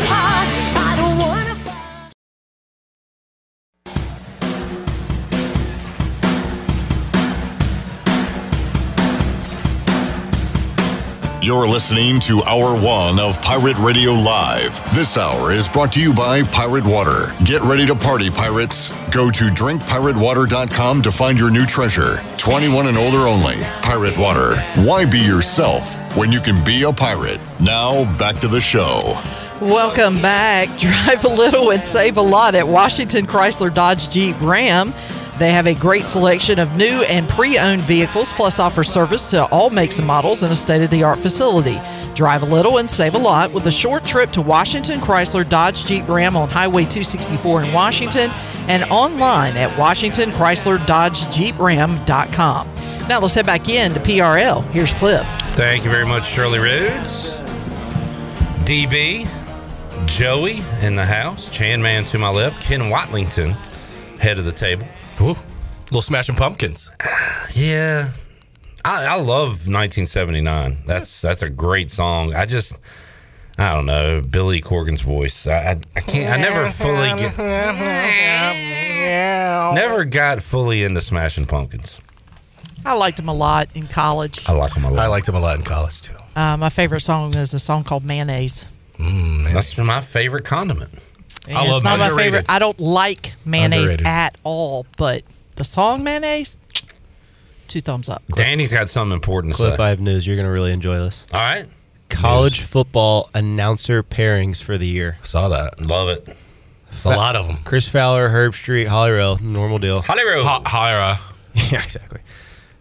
You're listening to Hour One of Pirate Radio Live. This hour is brought to you by Pirate Water. Get ready to party, pirates. Go to drinkpiratewater.com to find your new treasure. 21 and older only. Pirate Water. Why be yourself when you can be a pirate? Now, back to the show. Welcome back. Drive a little and save a lot at Washington Chrysler Dodge Jeep Ram. They have a great selection of new and pre owned vehicles, plus offer service to all makes and models in a state of the art facility. Drive a little and save a lot with a short trip to Washington Chrysler Dodge Jeep Ram on Highway 264 in Washington and online at WashingtonChryslerDodgeJeepRam.com. Now let's head back in to PRL. Here's Cliff. Thank you very much, Shirley Rhodes. DB, Joey in the house, Chan Man to my left, Ken Watlington, head of the table. Ooh, little smashing pumpkins. Yeah, I, I love 1979. That's that's a great song. I just, I don't know, Billy Corgan's voice. I, I, I can't. I never fully get, never got fully into Smashing Pumpkins. I liked them a lot in college. I like them a lot. I liked him a lot in college too. Uh, my favorite song is a song called Mayonnaise. That's my favorite condiment. And I it's love not my underrated. favorite. I don't like mayonnaise Underrated. at all, but the song Mayonnaise, two thumbs up. Danny's got something important to Clip, say. I have news. You're gonna really enjoy this. All right, College football announcer pairings for the year. Saw that. love it. It's a lot of them. Chris Fowler, Herbstreit, Holly Rowe, normal deal. Hollywood. Hi- Hira. yeah, exactly.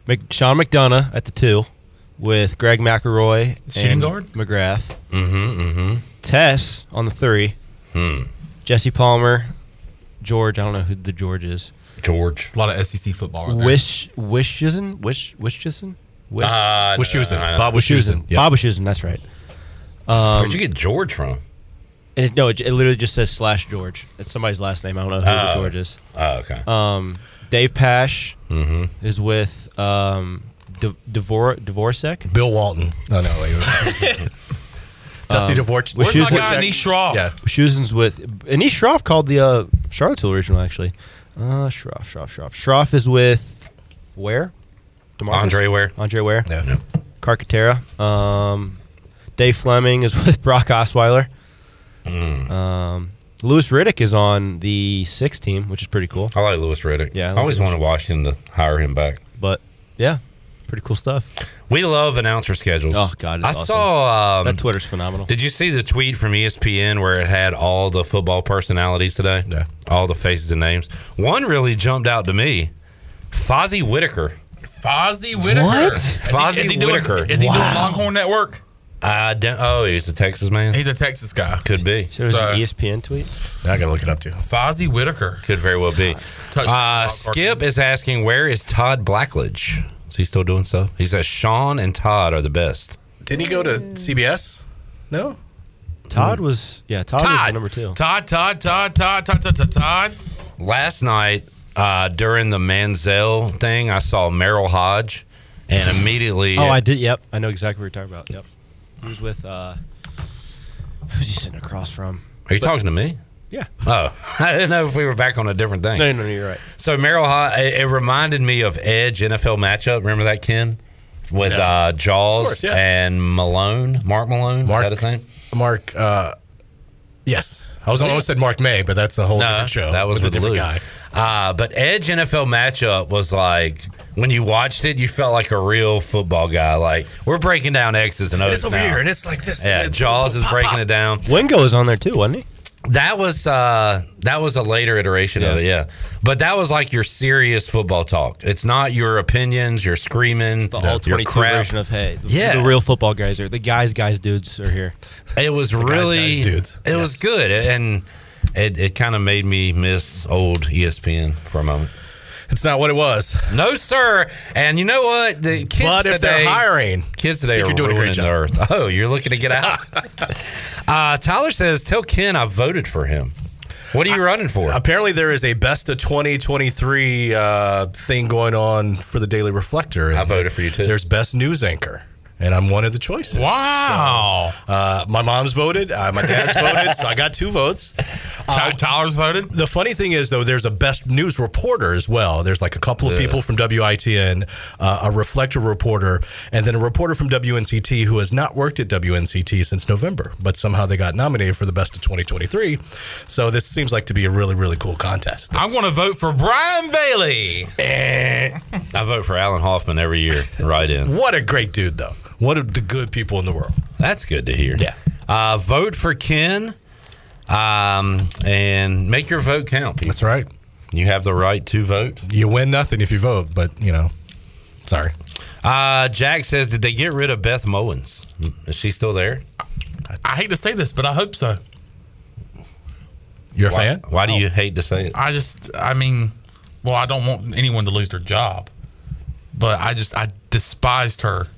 Mc, Sean McDonough at the two with Greg McElroy, Shooting and guard? McGrath. Mm-hmm. Mm-hmm. Tess on the three. Jesse Palmer, George. I don't know who the George is. George. A lot of SEC football right there. Wish Wishisen Wish Wishisen Wish Uh, Wischusen. no, no, no. Bob Wischusen. Wischusen. Yep. Bob Wischusen. That's right. Um, Where'd you get George from? it, no, it, it literally just says slash George. It's somebody's last name. I don't know who the Oh. George is. Oh, okay. Um, Dave Pasch Mm-hmm. is with um, D- Devor Dvoracek. Bill Walton. No, no, wait. wait. Dusty Um, Dvorak. Where's Where's my Wischusen- guy, Nish Shroff? Yeah. Schusen's with and East Shroff called the uh, Charlottesville original actually. Uh, Shroff, Shroff, Shroff. Shroff is with where? DeMarcus? Andre Ware. Andre Ware. Yeah. Yep. Carcatera. Um, Dave Fleming is with Brock Osweiler. Mm. Um, Louis Riddick is on the six team, which is pretty cool. I like Louis Riddick. Yeah, I I, always Louis. wanted Washington to hire him back. But yeah, pretty cool stuff. We love announcer schedules. Oh God, I awesome. saw. Um, that Twitter's phenomenal. did you see the tweet from ESPN where it had all the football personalities today? Yeah. All the faces and names. One really jumped out to me. Fozzie Whitaker. Fozzie Whitaker. What? Is he- Fozzie is he doing, Whitaker. Is he doing Longhorn Network? I don't, oh, he's a Texas man. He's a Texas guy. Could be. So there's So- an ESPN tweet. Now I gotta look it up too. Fozzie Whitaker. Could very well be. Uh, Skip is asking, where is Todd Blackledge? Is he still doing stuff? He says Sean and Todd are the best. Didn't he go to CBS? No. Todd was yeah. Todd, was Todd. the number two. Todd, Todd, Todd, Todd, Todd, Todd, Todd, Todd. Last night, uh, during the Manziel thing, I saw Merril Hoge, and immediately. Oh, I did. Yep, I know exactly what you're talking about. Yep, he was with. uh Who's he sitting across from? Are you talking to me? Yeah. Oh, I didn't know if we were back on a different thing. No, no, no, you're right. So Merril Hoge, it, it reminded me of Edge NFL matchup. Remember that, Ken? With Yeah. uh, Jaws course, yeah. and Malone, Mark Malone. Mark- Is that his name? Mark. Uh, yes, I was almost said Mark May, but that's a whole different show. That was with with a different Luke. guy. Uh, but Edge NFL matchup was like when you watched it, you felt like a real football guy. Like we're breaking down X's and O's It's over now. here, and it's like this. Yeah, Jaws is pop, breaking pop. it down. Wingo was on there too, wasn't he? That was uh that was a later iteration of it, yeah. But that was like your serious football talk. It's not your opinions, your screaming, The all 22 crap. version of hey, the, Yeah. the real football guys are the guys, guys, dudes are here. It was guys, really guys, dudes. It was good, and it, it kind of made me miss old ESPN for a moment. It's not what it was. No, sir. And you know what? The kids But if today, they're hiring, kids today are you're doing a great the earth. Oh, you're looking to get out. uh, Tyler says, "Tell Ken I voted for him." What are you running for? Apparently, there is a best of 2023 uh, thing going on for the Daily Reflector. I voted for you too. There's best news anchor, and I'm one of the choices. Wow. So, uh, my mom's voted. Uh, my dad's voted. So I got two votes. Ty- Tyler's voted. The funny thing is, though, there's a best news reporter as well. There's like a couple of Yeah. people from WITN, uh, a reflector reporter, and then a reporter from WNCT who has not worked at WNCT since November, but somehow they got nominated for the best of 2023. So this seems like to be a really, really cool contest. I'm going to vote for Brian Bailey. I vote for Alan Hoffman every year, right in. What a great dude, though. One of the good people in the world. That's good to hear. Yeah. Uh, vote for Ken, um, and make your vote count. People. That's right. You have the right to vote. You win nothing if you vote, but you know, sorry. Uh, Jack says, did they get rid of Beth Mowins? Is she still there? I hate to say this, but I hope so. You're a why, fan? Why do you hate to say it? I just, I mean, well, I don't want anyone to lose their job, but I just, I despised her.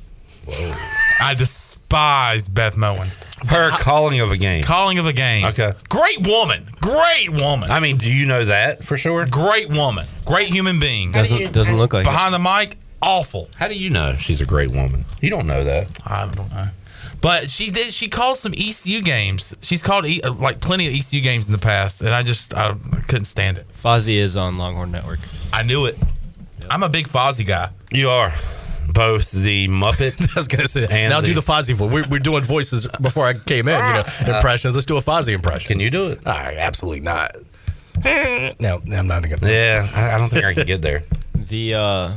I despised Beth Moen. Her calling of a game. Calling of a game. Okay. Great woman. Great woman. I mean, do you know that for sure? Great woman. Great human being. Doesn't doesn't look like it. Behind the mic, awful. How do you know she's a great woman? You don't know that. I don't know. But she did. She called some ECU games. She's called e, uh, like plenty of ECU games in the past, and I just I, I couldn't stand it. Fozzie is on Longhorn Network. I knew it. I'm a big Fozzie guy. You are both the Muppet. I was gonna say And now the- do the Fozzie voice. We're, we're doing voices before I came in. You know, impressions. Let's do a Fozzie impression. Can you do it? All right, absolutely not. No, no, I'm not gonna. Yeah, I, I don't think I can get there. The uh,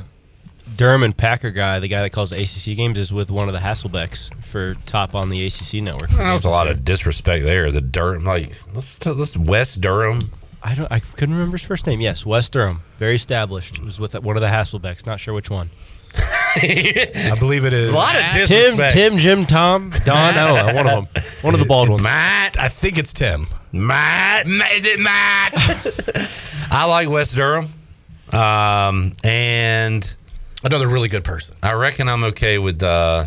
Durham and Packer guy, the guy that calls the ACC games, is with one of the Hasselbecks for top on the ACC network. That was a lot of disrespect there. The Durham, like let's t- let's Wes Durham. I don't. I couldn't remember his first name. Yes, Wes Durham, very established. Was with one of the Hasselbecks. Not sure which one. I believe it is. A lot of Tim, disrespect. Tim, Jim, Tom, Don. I don't know. One of them. One of the bald ones. Matt, I think it's Tim. Matt, Is it Matt? I like Wes Durham, um, and Another really good person. I reckon I'm okay with. Uh,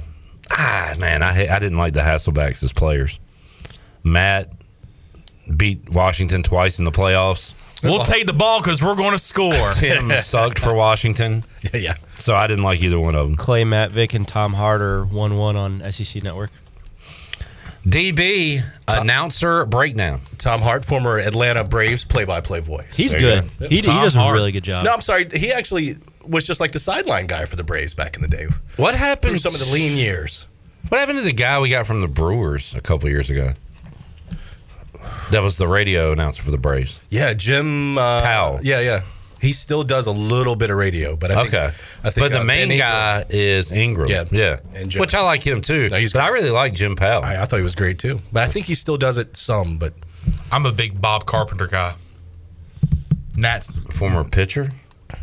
ah, man, I ha- I didn't like the Hasselbecks as players. Matt beat Washington twice in the playoffs. we'll take the ball because we're going to score. Tim sucked for Washington, Yeah, yeah. So I didn't like either one of them. Clay Matvick and Tom Harder one one on SEC Network. DB announcer breakdown. Tom Hart, former Atlanta Braves play-by-play voice. He's There good. go. He, he Tom does a really good job. No, I'm sorry. He actually was just like the sideline guy for the Braves back in the day. What Through happened? some of the lean years. What happened to the guy we got from the Brewers a couple years ago? That was the radio announcer for the Braves. Yeah, Jim uh, Powell. Yeah, yeah. He still does a little bit of radio, but I think, okay, I think but the uh, main Ingram- guy is Ingram. Yeah. yeah, And Jim- which I like him too. No, he's but I really like Jim Powell. I, I thought he was great too, but I think he still does it some. But I'm a big Bob Carpenter guy. Nats Former pitcher,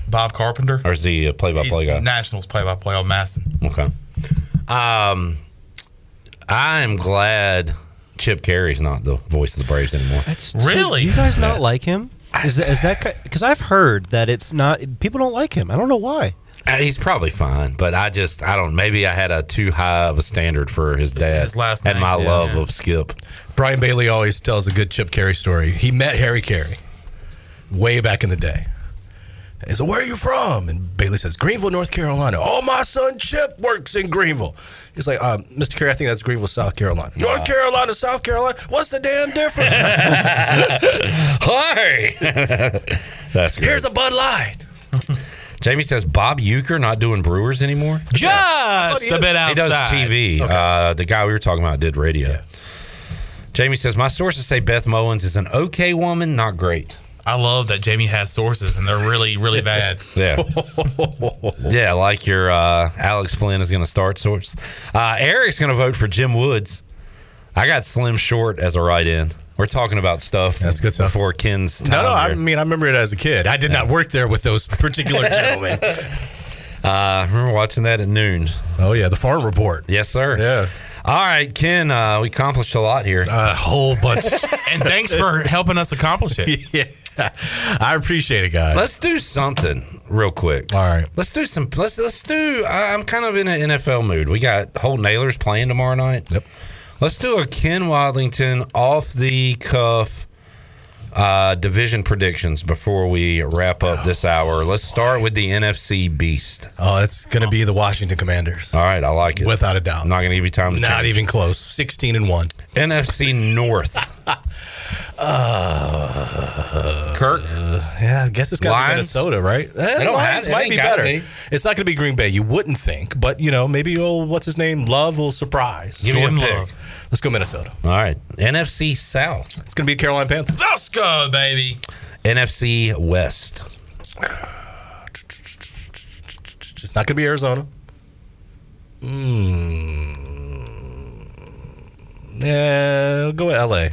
Bob Carpenter. or is he a play-by-play He's guy? Nationals play-by-play on MASN. Okay. Um, I am glad Chip Caray's not the voice of the Braves anymore. So do you guys not like him? Is that, is that because I've heard that it's not people don't like him. I don't know why. Uh, He's probably fine, but I just I don't. Maybe I had a too high of a standard for his dad His last and name, my yeah. love Yeah. of Skip. Brian Bailey always tells a good Chip Caray story. He met Harry Caray way back in the day. He said, Where are you from? And Bailey says, Greenville, North Carolina. Oh, my son Chip works in Greenville. He's like, um, Mr. Caray, I think that's Greenville, South Carolina. North Carolina, South Carolina. What's the damn difference? Hi. that's great. Here's a Bud Light. Jamie says Bob Uecker not doing Brewers anymore. Just a bit outside. He does outside. TV. Uh, the guy we were talking about did radio. Jamie says my sources say Beth Mowins is an okay woman, not great. I love that Jamie has sources and they're really, really bad. Yeah. yeah, like your uh, Alex Flynn is going to start source. Uh, Eric's going to vote for Jim Woods. I got Slim Short as a write in. We're talking about stuff. That's good stuff. Before Ken's No, time no, I here. mean, I remember it as a kid. I did not work there with those particular gentlemen. Uh, I remember watching that at noon. Oh, yeah, the Farm Report. Yes, sir. Yeah. All right, Ken, uh, we accomplished a lot here. A whole bunch. and thanks for helping us accomplish it. yeah. I appreciate it, guys. Let's do something real quick. All right. Let's do some. Let's let's do. I- I'm kind of in an NFL mood. We got Holton Ahlers playing tomorrow night. Yep. Let's do a Ken Watlington off the cuff uh, division predictions before we wrap up this hour. Let's start with the NFC Beast. Oh, it's going to be the Washington Commanders. All right, I like it. Without a doubt. I'm not going to give you time to Not change. even close. 16 and 1. NFC North. Uh, Kirk. yeah, I guess it's got to be Minnesota, right? Eh, They don't Lions have- it might be better. be. It's not going to be Green Bay. You wouldn't think, but you know, maybe old what's his name, Love will surprise. Give Jordan pick. Love. Let's go Minnesota. All right. NFC South. It's going to be Carolina Panthers. Let's go, baby. NFC West. It's not going to be Arizona. Mm. Yeah, we'll go with LA.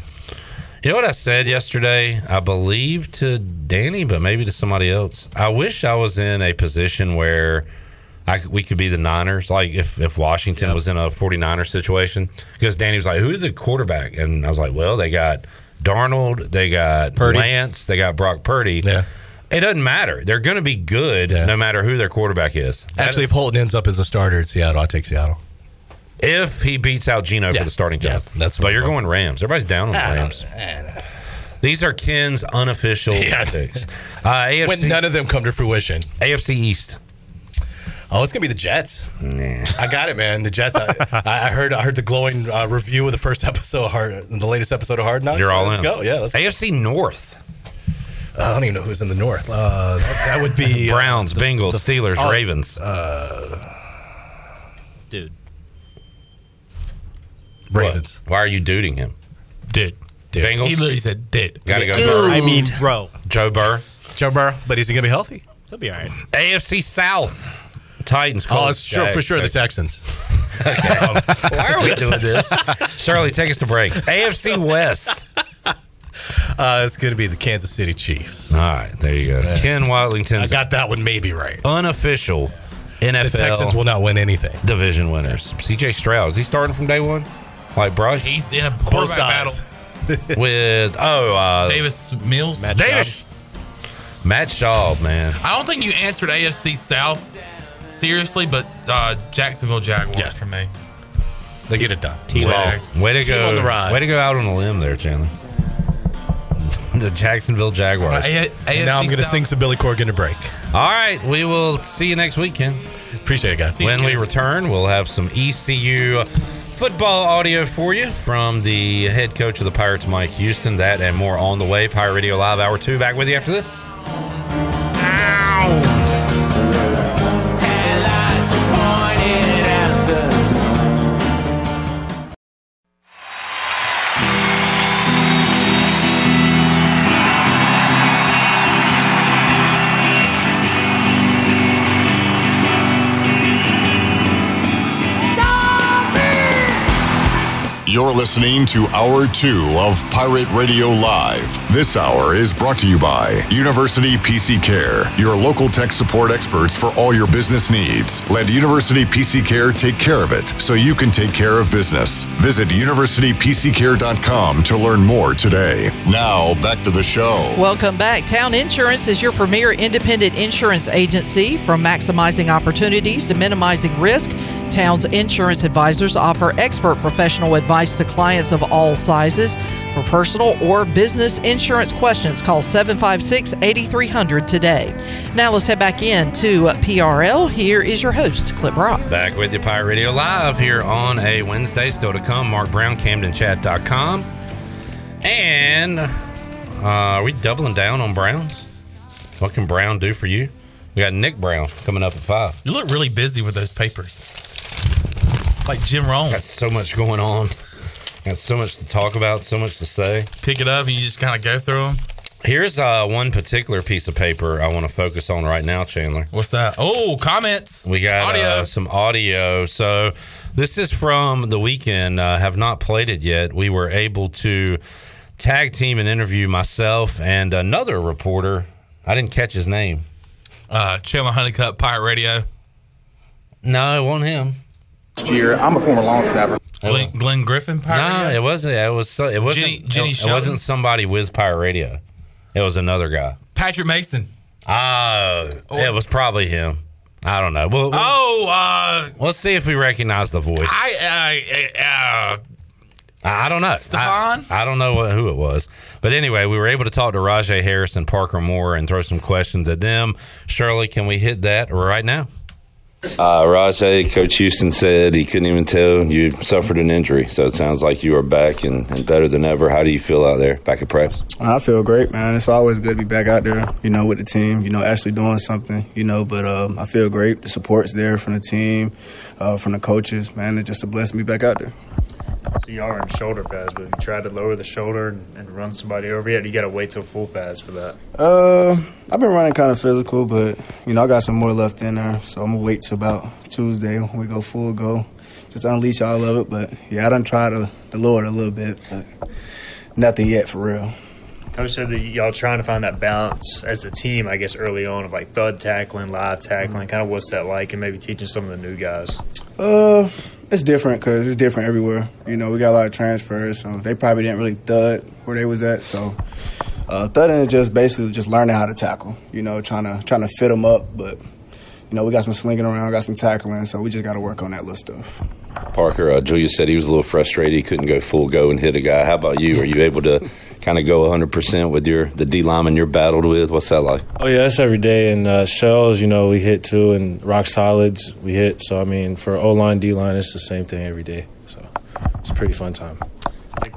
You know what I said yesterday? I believe to Danny, but maybe to somebody else. I wish I was in a position where I, we could be the Niners. Like if, if Washington was in a 49er situation. Because Danny was like, who's the quarterback? And I was like, well, they got Darnold, they got Purdy. Lance, they got Brock Purdy. Yeah. It doesn't matter. They're going to be good no matter who their quarterback is. That Actually, if Holton ends up as a starter at Seattle, I'll take Seattle. If he beats out Gino Yeah. for the starting job. Yeah, that's but you're going Rams. Everybody's down on the I Rams. These are Ken's unofficial Yeah. picks. Uh, AFC, When none of them come to fruition. AFC East. Oh, it's gonna be the Jets. Nah. I got it, man. The Jets. I, I heard. I heard the glowing uh, review of the first episode, of Hard, the latest episode of Hard Knocks. You're all let's in. go. Yeah, let's. AFC North. I don't even know who's in the North. Uh, that, that would be uh, Browns, Bengals, Steelers, oh, Ravens. Uh, Dude. Ravens. Why are you duding him? Did. Bengals. He literally said did. Gotta go. Dude. I mean, bro. Joe Burr. Joe Burrow, but is he gonna be healthy? He'll be all right. AFC South. Titans. Oh, Colts, it's sure for Jags, sure the Jags. Texans. Why are we doing this? Shirley, take us to break. AFC West. Uh, it's gonna be the Kansas City Chiefs. All right, there you go. Ken Watlington's I got that one maybe right. unofficial NFL The Texans will not win anything. division winners. CJ Stroud is he starting from day one? Like Bryce He's in a Both quarterback battle. with oh uh, Davis Mills. Davis Matt Schaub, man. I don't think you answered AFC South seriously, but uh, Jacksonville Jaguars Yeah. for me. They get it done. Jags. Way to Team go! on the rise. Way to go out on a limb there, Chandler. the Jacksonville Jaguars. A- And now I'm gonna sing some Billy Corgan to break. All right, we will see you next week, Ken. Appreciate it, guys. When we return, we'll have some ECU football audio for you from the head coach of the Pirates, Mike Houston. That and more on the way. Pirate Radio Live Hour 2 back with you after this. You're listening to Hour 2 of Pirate Radio Live. This hour is brought to you by University PC Care, your local tech support experts for all your business needs. Let University PC Care take care of it so you can take care of business. Visit universitypccare.com to learn more today. Now, back to the show. Welcome back. Town Insurance is your premier independent insurance agency. From maximizing opportunities to minimizing risk, Town's insurance advisors offer expert professional advice to clients of all sizes. For personal or business insurance questions, call 756 8300 today. Now let's head back in to PRL. Here is your host, Clip Rock. Back with you, Pirate Radio Live here on a Wednesday. Still to come, Mark Brown, CamdenChat.com. And uh, are we doubling down on Browns? What can Brown do for you? We got Nick Brown coming up at five. You look really busy with those papers. Like Jim Rome. Got so much going on. Got so much to talk about, so much to say. Pick it up and you just kind of go through them. Here's uh, one particular piece of paper I want to focus on right now, Chandler. What's that? Oh, comments. We got Audio. Uh, some audio. So this is from the weekend. Uh, have not played it yet. We were able to tag team and interview myself and another reporter. I didn't catch his name. Uh, Chandler Honeycutt, Pirate Radio. No, it wasn't him. Year. I'm a former long snapper. Glenn, Glenn Griffin, Pirate no, Radio. it wasn't. It was. It wasn't. Jenny- Jenny it, it wasn't somebody with Pirate Radio. It was another guy. Patrick Mason. Ah, it was probably him. I don't know. Well, Oh, uh, let's see if we recognize the voice. I, uh, uh, I I don't know. Stefan? I, I don't know what, who it was. But anyway, we were able to talk to Rahjai Harris and Parker Moore and throw some questions at them. Shirley, can we hit that right now? Uh, Rahjai, Coach Houston said he couldn't even tell you suffered an injury. So it sounds like you are back and, and better than ever. How do you feel out there, back at practice? I feel great, man. It's always good to be back out there, you know, with the team, you know, actually doing something, you know, but um, I feel great. The support's there from the team, uh, from the coaches, man. It's just a blessing to be back out there. So you are in shoulder pads, but if you tried to lower the shoulder and, and run somebody over yet? You got to wait till full pads for that. Uh, I've been running kind of physical, but, you know, I got some more left in there, so I'm to wait till about Tuesday when we go full go. Just unleash all of it, but yeah, I done tried to, to lower it a little bit, but nothing yet for real. Coach said that y'all trying to find that balance as a team, I guess, early on of like thud tackling, live tackling. Kind of what's that like, and maybe teaching some of the new guys. Uh, it's different because it's different everywhere. You know, we got a lot of transfers, so they probably didn't really thud where they was at. So, uh, thudding is just basically just learning how to tackle. You know, trying to trying to fit them up, but you know, we got some slinging around, got some tackling, so we just got to work on that little stuff. Parker, uh, Julius said he was a little frustrated. He couldn't go full go and hit a guy. How about you? Are you able to kind of go 100% with your the D lineman you're battled with? What's that like? Oh yeah, that's every day. And uh, shells, you know, we hit too, and rock solids we hit. So I mean, for O line, D line, it's the same thing every day. So it's a pretty fun time.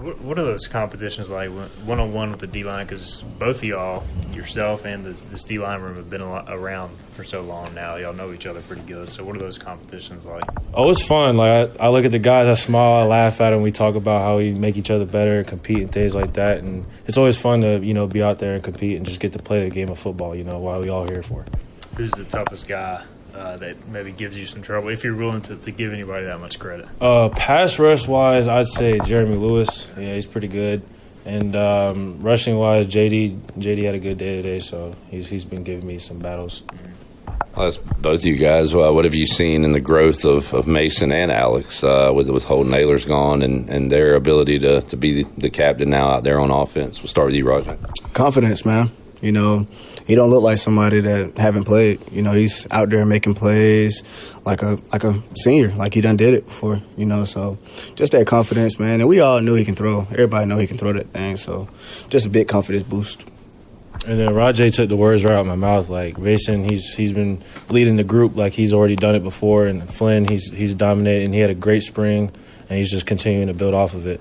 What, are those competitions like one on one with the D line? Because both of y'all, yourself and the, this D line room, have been around for so long now. Y'all know each other pretty good. So, what are those competitions like? Oh, it's fun. Like I, I look at the guys, I smile, I laugh at them. We talk about how we make each other better, and compete, and things like that. And it's always fun to you know be out there and compete and just get to play the game of football. You know, what we all here for. Who's the toughest guy uh, that maybe gives you some trouble if you're willing to, to give anybody that much credit? Uh, pass rush wise, I'd say Jeremy Lewis. Yeah, he's pretty good. And um, rushing wise, JD JD had a good day today, so he's he's been giving me some battles. Well, that's both of you guys. Well, what have you seen in the growth of, of Mason and Alex uh, with with Holton Ahlers gone and, and their ability to, to be the, the captain now out there on offense? We'll start with you, Rahjai. Confidence, man. You know, he don't look like somebody that haven't played. You know, he's out there making plays like a like a senior, like he done did it before. You know, so just that confidence, man. And we all knew he can throw. Everybody know he can throw that thing. So just a big confidence boost. And then Rahjai took the words right out of my mouth. Like Mason, he's he's been leading the group like he's already done it before, and Flynn, he's he's dominated, and he had a great spring, and he's just continuing to build off of it.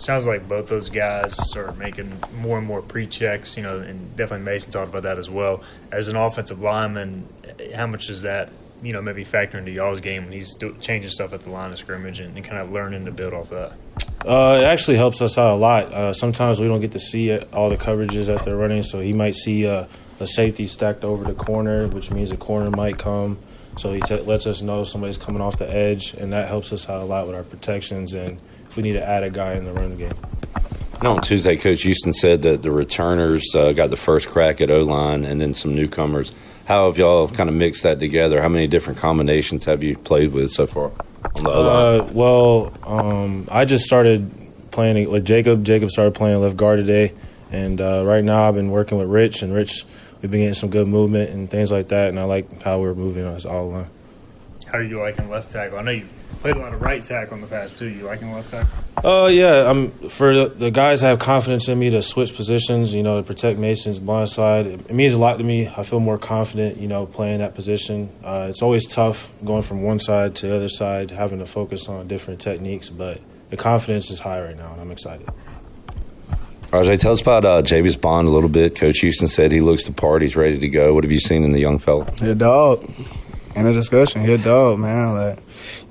Sounds like both those guys are making more and more pre-checks, you know, and definitely Mason talked about that as well. As an offensive lineman, how much does that, you know, maybe factor into y'all's game when he's changing stuff at the line of scrimmage and, and kind of learning to build off that? Uh, it actually helps us out a lot. Uh, sometimes we don't get to see it, all the coverages that they're running, so he might see uh, a safety stacked over the corner, which means a corner might come. So he t- lets us know somebody's coming off the edge, and that helps us out a lot with our protections. And if we need to add a guy in the run game. No, on Tuesday, Coach Houston said that the returners uh, got the first crack at O line and then some newcomers. How have y'all kind of mixed that together? How many different combinations have you played with so far on the O line? Uh, well, um, I just started playing with Jacob. Jacob started playing left guard today, and uh, right now I've been working with Rich, and Rich, we've been getting some good movement and things like that, and I like how we're moving on this all line. How are you liking left tackle? I know you played a lot of right tackle in the past too. You liking left tackle? Uh, yeah, I'm for the, the guys have confidence in me to switch positions. You know, to protect Mason's blind side. It, it means a lot to me. I feel more confident. You know, playing that position. Uh, it's always tough going from one side to the other side, having to focus on different techniques. But the confidence is high right now, and I'm excited. Rahjai, tell us about uh, Javius Bond a little bit. Coach Houston said he looks the part. He's ready to go. What have you seen in the young fella? He a dog. In the discussion, he a dog, man. Like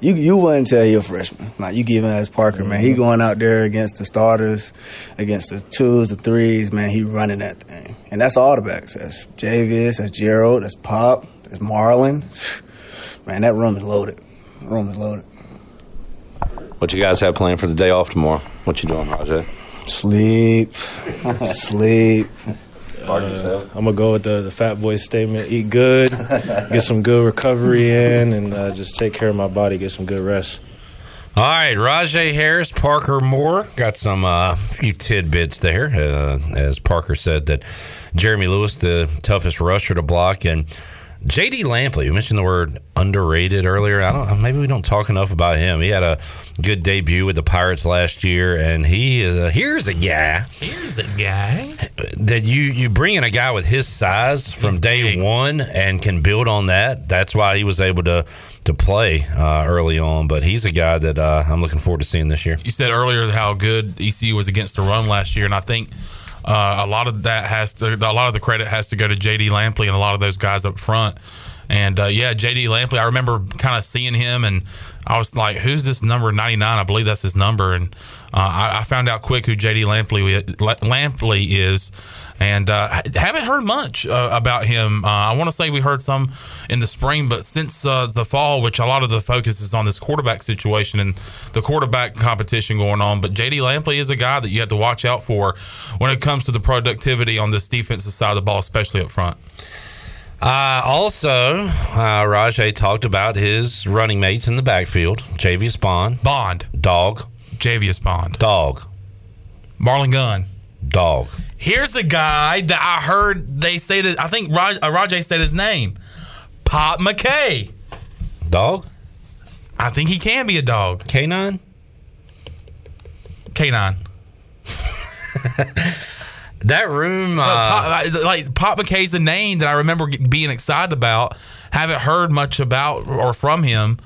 you, you wouldn't tell he a freshman. Like you give him as Parker, man. He mm-hmm. going out there against the starters, against the twos, the threes, man. He running that thing, and that's all the backs. That's Javius, that's Gerald, that's Pop, that's Marlon. Man, that room is loaded. room is loaded. What you guys have planned for the day off tomorrow? What you doing, Rahjai? Sleep, sleep. Uh, I'm gonna go with the, the Fat Boy statement: eat good, get some good recovery in, and uh, just take care of my body, get some good rest. All right, Rahjai Harris, Parker Moore got some uh, few tidbits there. Uh, as Parker said, that Jeremy Lewis, the toughest rusher to block, and JD Lampley. You mentioned the word underrated earlier. I don't. Maybe we don't talk enough about him. He had a good debut with the Pirates last year, and he is. A, here's a guy. Here's a guy. that you you bring in a guy with his size from day one and can build on that. That's why he was able to to play uh, early on. But he's a guy that uh, I'm looking forward to seeing this year. You said earlier how good ECU was against the run last year, and I think uh, a lot of that has to, a lot of the credit has to go to JD Lampley and a lot of those guys up front. And uh, yeah, JD Lampley, I remember kind of seeing him, and I was like, "Who's this number 99?" I believe that's his number, and uh, I, I found out quick who JD Lampley Lampley is, and uh, haven't heard much uh, about him. Uh, I want to say we heard some in the spring, but since uh, the fall, which a lot of the focus is on this quarterback situation and the quarterback competition going on. But JD Lampley is a guy that you have to watch out for when it comes to the productivity on this defensive side of the ball, especially up front. Uh, also, uh, Rahjai talked about his running mates in the backfield: Javius Bond, Bond, Dog, Javius Bond, Dog, Marlon Gunn, Dog. Here's a guy that I heard they say that I think Raj, uh, Rahjai said his name, Pop McKay. Dog. I think he can be a dog. Canine. Canine. That room, uh, Pop, like Pop McKay's a name that I remember being excited about. Haven't heard much about or from him.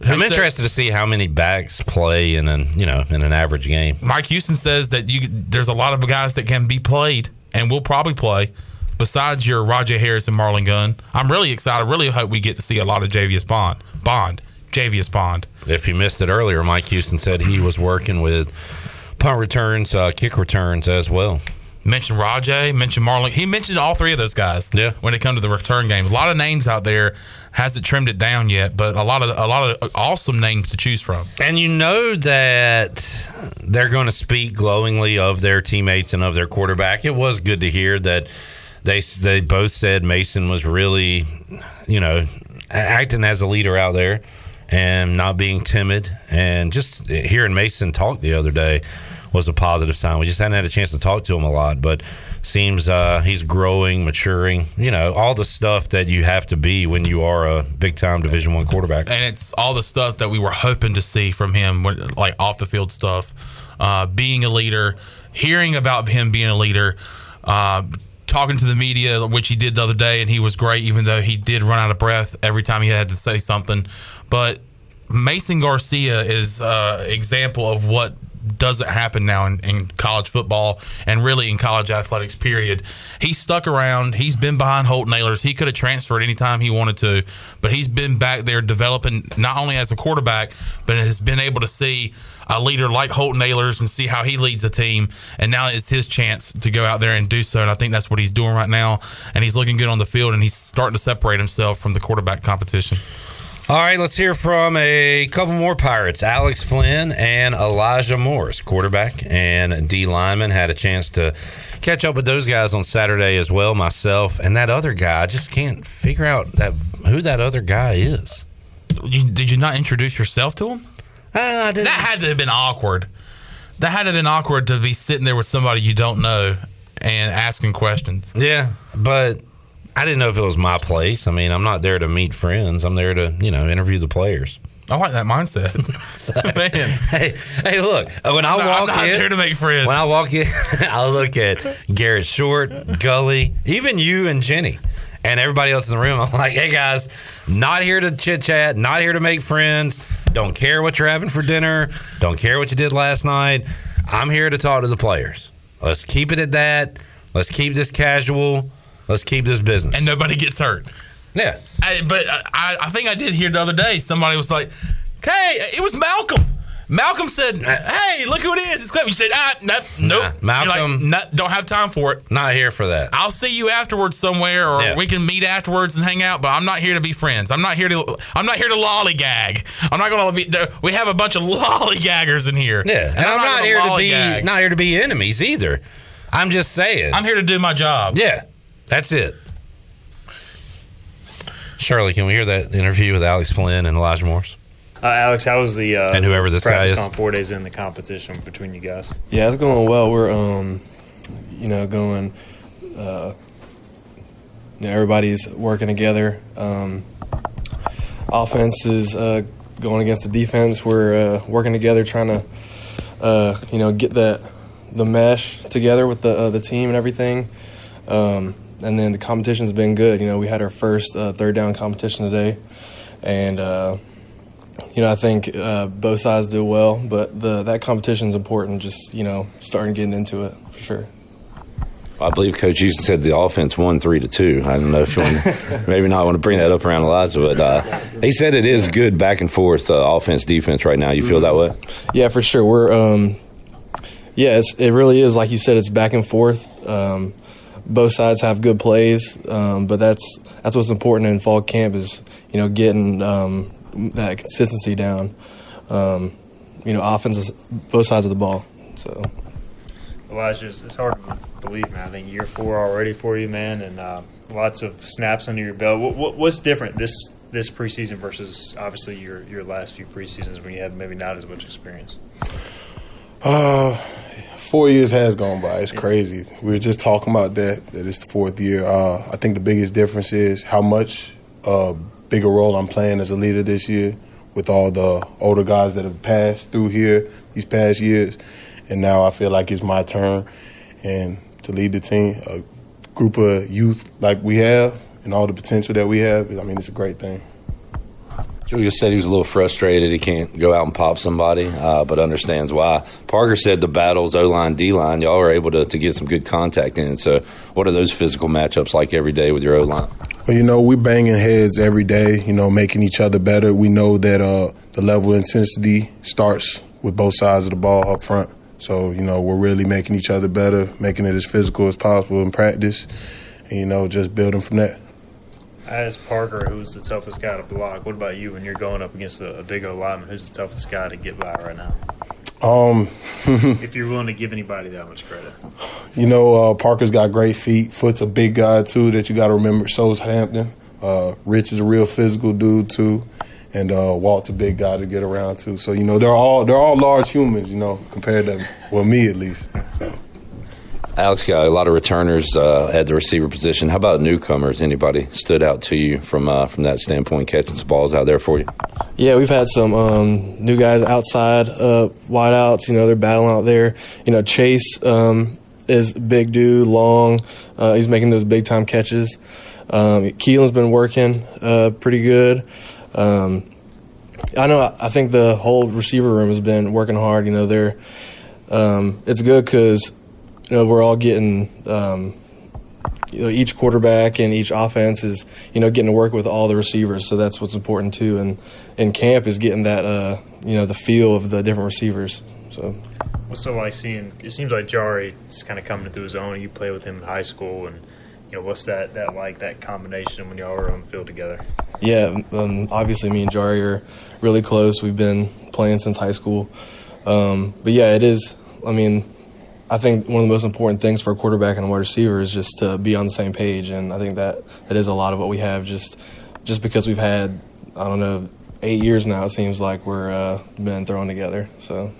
I'm said- interested to see how many backs play in an you know in an average game. Mike Houston says that you there's a lot of guys that can be played and will probably play. Besides your Rahjai Harris and Marlon Gunn, I'm really excited. Really hope we get to see a lot of Javius Bond. Bond, Javius Bond. If you missed it earlier, Mike Houston said he was working with punt returns, uh, kick returns as well. Mentioned Rahjai, mentioned Marlon. He mentioned all three of those guys. Yeah. When it comes to the return game, a lot of names out there hasn't trimmed it down yet, but a lot of a lot of awesome names to choose from. And you know that they're going to speak glowingly of their teammates and of their quarterback. It was good to hear that they they both said Mason was really, you know, acting as a leader out there and not being timid. And just hearing Mason talk the other day was a positive sign. We just hadn't had a chance to talk to him a lot, but seems uh, he's growing, maturing. You know, all the stuff that you have to be when you are a big time Division One quarterback. and it's all the stuff that we were hoping to see from him, like off the field stuff, uh, being a leader, hearing about him being a leader, uh, talking to the media, which he did the other day, and he was great, even though he did run out of breath every time he had to say something. But Mason Garcia is uh, example of what doesn't happen now in, in college football and really in college athletics period. He's stuck around. He's been behind Holton Ahlers he could have transferred anytime he wanted to but he's been back there developing not only as a quarterback but has been able to see a leader like Holton Ahlers and see how he leads a team. And now it's his chance to go out there and do so and i think that's what he's doing right now. And he's looking good on the field and he's starting to separate himself from the quarterback competition All right, let's hear from a couple more Pirates. Alex Flinn and Elijah Morris, quarterback and D lineman, had a chance to catch up with those guys on Saturday as well. Myself and that other guy, I just can't figure out that who that other guy is. You, did you not introduce yourself to him? Uh, that had to have been awkward. That had to have been awkward to be sitting there with somebody you don't know and asking questions. Yeah, but I didn't know if it was my place. I mean, I'm not there to meet friends. I'm there to, you know, interview the players. I like that mindset. Man. Hey, hey, look. Uh, when I I'm walk I'm not in, there to make friends. When I walk in, I look at Garrett Short, Gully, even you and Jenny, and everybody else in the room. I'm like, hey guys, not here to chit chat, not here to make friends. Don't care what you're having for dinner. Don't care what you did last night. I'm here to talk to the players. Let's keep it at that. Let's keep this casual. Let's keep this business. And nobody gets hurt. Yeah. I, but I, I think I did hear the other day somebody was like, "Hey, it was Malcolm." Malcolm said, "Hey, look who it is! It's Cliff." You said, "Ah, no, nope." Malcolm- like, "No, don't have time for it. Not here for that. I'll see you afterwards somewhere, or Yeah. we can meet afterwards and hang out. But I'm not here to be friends. I'm not here to. I'm not here to lollygag. I'm not going to be. We have a bunch of lollygaggers in here. Yeah, and, I'm, not, gonna here to be not here to be enemies either. I'm just saying. I'm here to do my job. Yeah, that's it. Shirley, can we hear that interview with Alex Flinn and Elijah Morris? Uh, Alex, how was the uh, And whoever this guy practice is. gone four days in the competition between you guys? Yeah, it's going well. We're um, you know, going. Uh, you know, everybody's working together. Um, offense is uh, going against the defense. We're uh, working together, trying to, uh, you know, get that the mesh together with the uh, the team and everything. Um, and then the competition's been good. You know, we had our first uh, third down competition today, and uh, you know, I think uh, both sides did well, but the that competition's important. Just you know, starting getting into it for sure. I believe Coach Houston said the offense won three to two. I don't know if you want, maybe not want to bring that up around Elijah, but uh, he said it is good back and forth uh, offense defense right now. You feel that way? Yeah, for sure. We're um, yeah, it's, it really is like you said. It's back and forth. Um, both sides have good plays, um, but that's that's what's important in fall camp is you know getting um, that consistency down. Um, you know, offenses both sides of the ball. So Elijah, it's, it's hard to believe, man. I think year four already for you, man, and uh, lots of snaps under your belt. What, what, what's different this this preseason versus obviously your your last few preseasons when you had maybe not as much experience? Uh, four years has gone by. It's crazy. We were just talking about that. That it's the fourth year. Uh, I think the biggest difference is how much uh, bigger role I'm playing as a leader this year with all the older guys that have passed through here these past years, and now I feel like it's my turn and to lead the team. A group of youth like we have and all the potential that we have. I mean, it's a great thing. Julius said he was a little frustrated. He can't go out and pop somebody, uh, but understands why. Parker said the battles O line, D line, y'all are able to, to get some good contact in. So, what are those physical matchups like every day with your O line? Well, you know, we're banging heads every day, you know, making each other better. We know that uh, the level of intensity starts with both sides of the ball up front. So, you know, we're really making each other better, making it as physical as possible in practice, and, you know, just building from that. Asked Parker, who's the toughest guy to block. What about you when you're going up against a, a big O lineman? Who's the toughest guy to get by right now? Um, if you're willing to give anybody that much credit. You know, uh, Parker's got great feet. Foot's a big guy too that you got to remember. So is Hampton. Uh, Rich is a real physical dude too, and uh, Walt's a big guy to get around too. So you know, they're all they're all large humans. You know, compared to well me at least. So. Alex got a lot of returners uh, at the receiver position. How about newcomers? Anybody stood out to you from uh, from that standpoint, catching some balls out there for you? Yeah, we've had some um, new guys outside, uh, wideouts. You know, they're battling out there. You know, Chase um, is big dude, long. Uh, he's making those big time catches. Um, Keelan's been working uh, pretty good. Um, I know. I think the whole receiver room has been working hard. You know, they're um, it's good because you know we're all getting. Um, you know, each quarterback and each offense is, you know, getting to work with all the receivers. So that's what's important too. And in camp is getting that, uh, you know, the feel of the different receivers. So What's so like seeing? It seems like Jari is kind of coming through his own. You play with him in high school, and You know, what's that that like that combination when y'all are on the field together? Yeah, um, obviously, me and Jari are really close. We've been playing since high school. Um, but yeah, it is. I mean, I think one of the most important things for a quarterback and a wide receiver is just to be on the same page, and I think that that is a lot of what we have. Just just because we've had, I don't know, eight years now, it seems like we're uh, been thrown together. So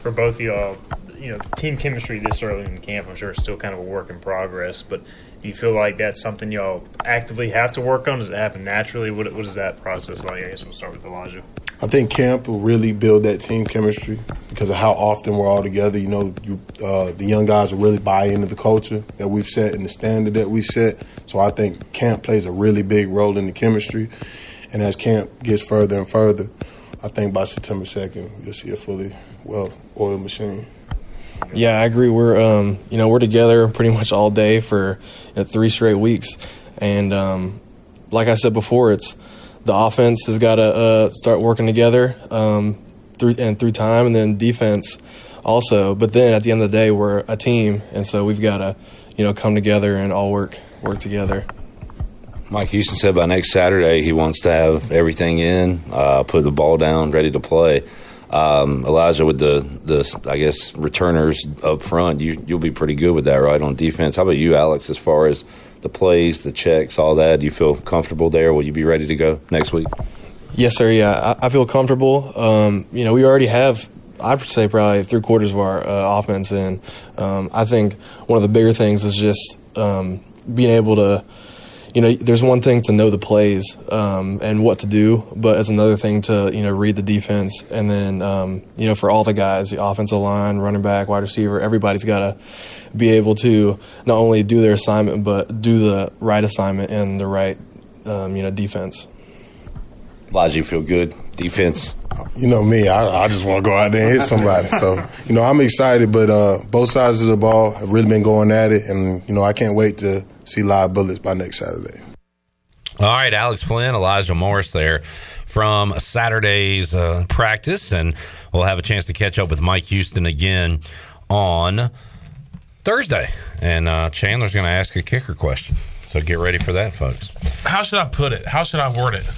For both of y'all, you know, team chemistry this early in the camp, I'm sure it's still kind of a work in progress. But do you feel like that's something y'all actively have to work on? Does it happen naturally? What, what is that process like? I guess we'll start with Elijah. I think camp will really build that team chemistry because of how often we're all together. You know, you, uh, the young guys will really buy into the culture that we've set and the standard that we set. So I think camp plays a really big role in the chemistry. And as camp gets further and further, I think by September 2nd, you'll see a fully well-oiled machine. Yeah, I agree. We're um, you know we're together pretty much all day for you know, three straight weeks, and um, like I said before, it's the offense has got to uh, start working together um, through and through time, and then defense also. But then at the end of the day, we're a team, and so we've got to you know come together and all work work together. Mike Houston said by next Saturday he wants to have everything in, uh, put the ball down, ready to play. Um, Elijah, with the the I guess returners up front, you you'll be pretty good with that, right? On defense. How about you, Alex? As far as the plays, the checks, all that, do you feel comfortable there? Will you be ready to go next week? Yes, sir. Yeah, I, I feel comfortable. Um, you know, we already have, I would say, probably three quarters of our uh, offense, and um, I think one of the bigger things is just um, being able to. You know, there's one thing to know the plays um, and what to do, but it's another thing to you know read the defense, and then um, you know for all the guys, the offensive line, running back, wide receiver, everybody's got to be able to not only do their assignment but do the right assignment and the right um, you know defense. Elijah, you feel good? Defense. You know me, I, I just want to go out there and hit somebody. so, you know, I'm excited, but uh, both sides of the ball have really been going at it, and, you know, I can't wait to see live bullets by next Saturday. All right, Alex Flinn, Elijah Morris there from Saturday's uh, practice, and we'll have a chance to catch up with Mike Houston again on Thursday. And uh, Chandler's going to ask a kicker question. So get ready for that, folks. How should I put it? How should I word it?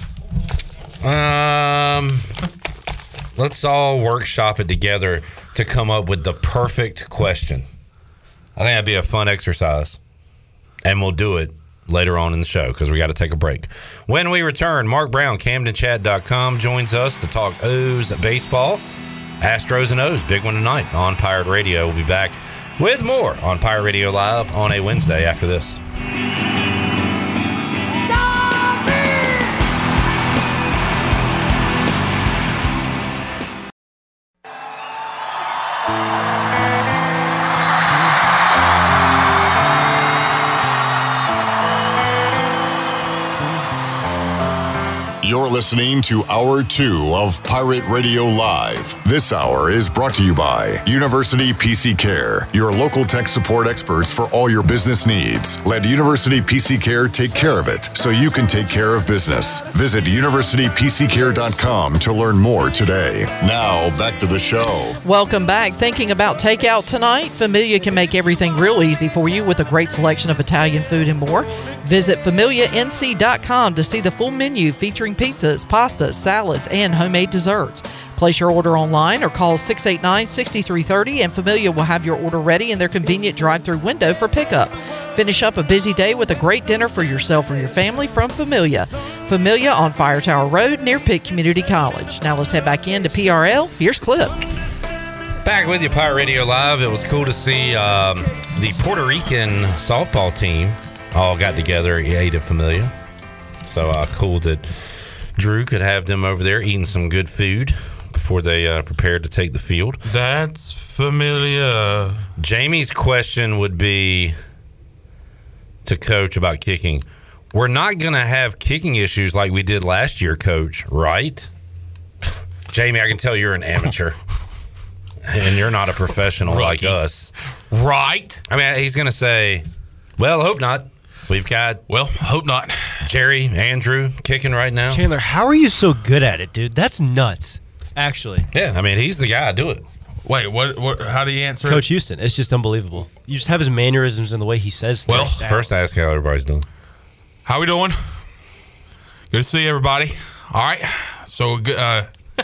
Um, let's all workshop it together to come up with the perfect question. I think that'd be a fun exercise, and we'll do it later on in the show because we got to take a break. When we return, Mark Brown, CamdenChat.com, joins us to talk O's baseball, Astros and O's, big one tonight on Pirate Radio. We'll be back with more on Pirate Radio Live on a Wednesday after this. You're listening to Hour 2 of Pirate Radio Live. This hour is brought to you by University PC Care, your local tech support experts for all your business needs. Let University PC Care take care of it so you can take care of business. Visit universitypccare.com to learn more today. Now, back to the show. Welcome back. Thinking about takeout tonight? Familia can make everything real easy for you with a great selection of Italian food and more. Visit familianc.com to see the full menu featuring pizzas, pastas, salads, and homemade desserts. Place your order online or call 689 6330 and Familia will have your order ready in their convenient drive through window for pickup. Finish up a busy day with a great dinner for yourself or your family from Familia. Familia on Fire Tower Road near Pitt Community College. Now let's head back into PRL. Here's Clip. Back with you, Pirate Radio Live. It was cool to see um, the Puerto Rican softball team all got together, ate at Familia. So uh, cool that Drew could have them over there eating some good food before they uh, prepared to take the field. That's familiar. Jamie's question would be to coach about kicking. We're not going to have kicking issues like we did last year, coach, right? Jamie, I can tell you're an amateur. and you're not a professional like us. Right. I mean, he's going to say, well, hope not. We've got, well, I hope not. Jerry, Andrew kicking right now. Chandler, how are you so good at it, dude? That's nuts. Actually. Yeah, I mean, he's the guy. Do it. Wait, what? What? How do you answer? Coach Houston, it's just unbelievable. You just have his mannerisms and the way he says. Well, down. First, ask how everybody's doing. How we doing? Good to see everybody. All right. So, uh,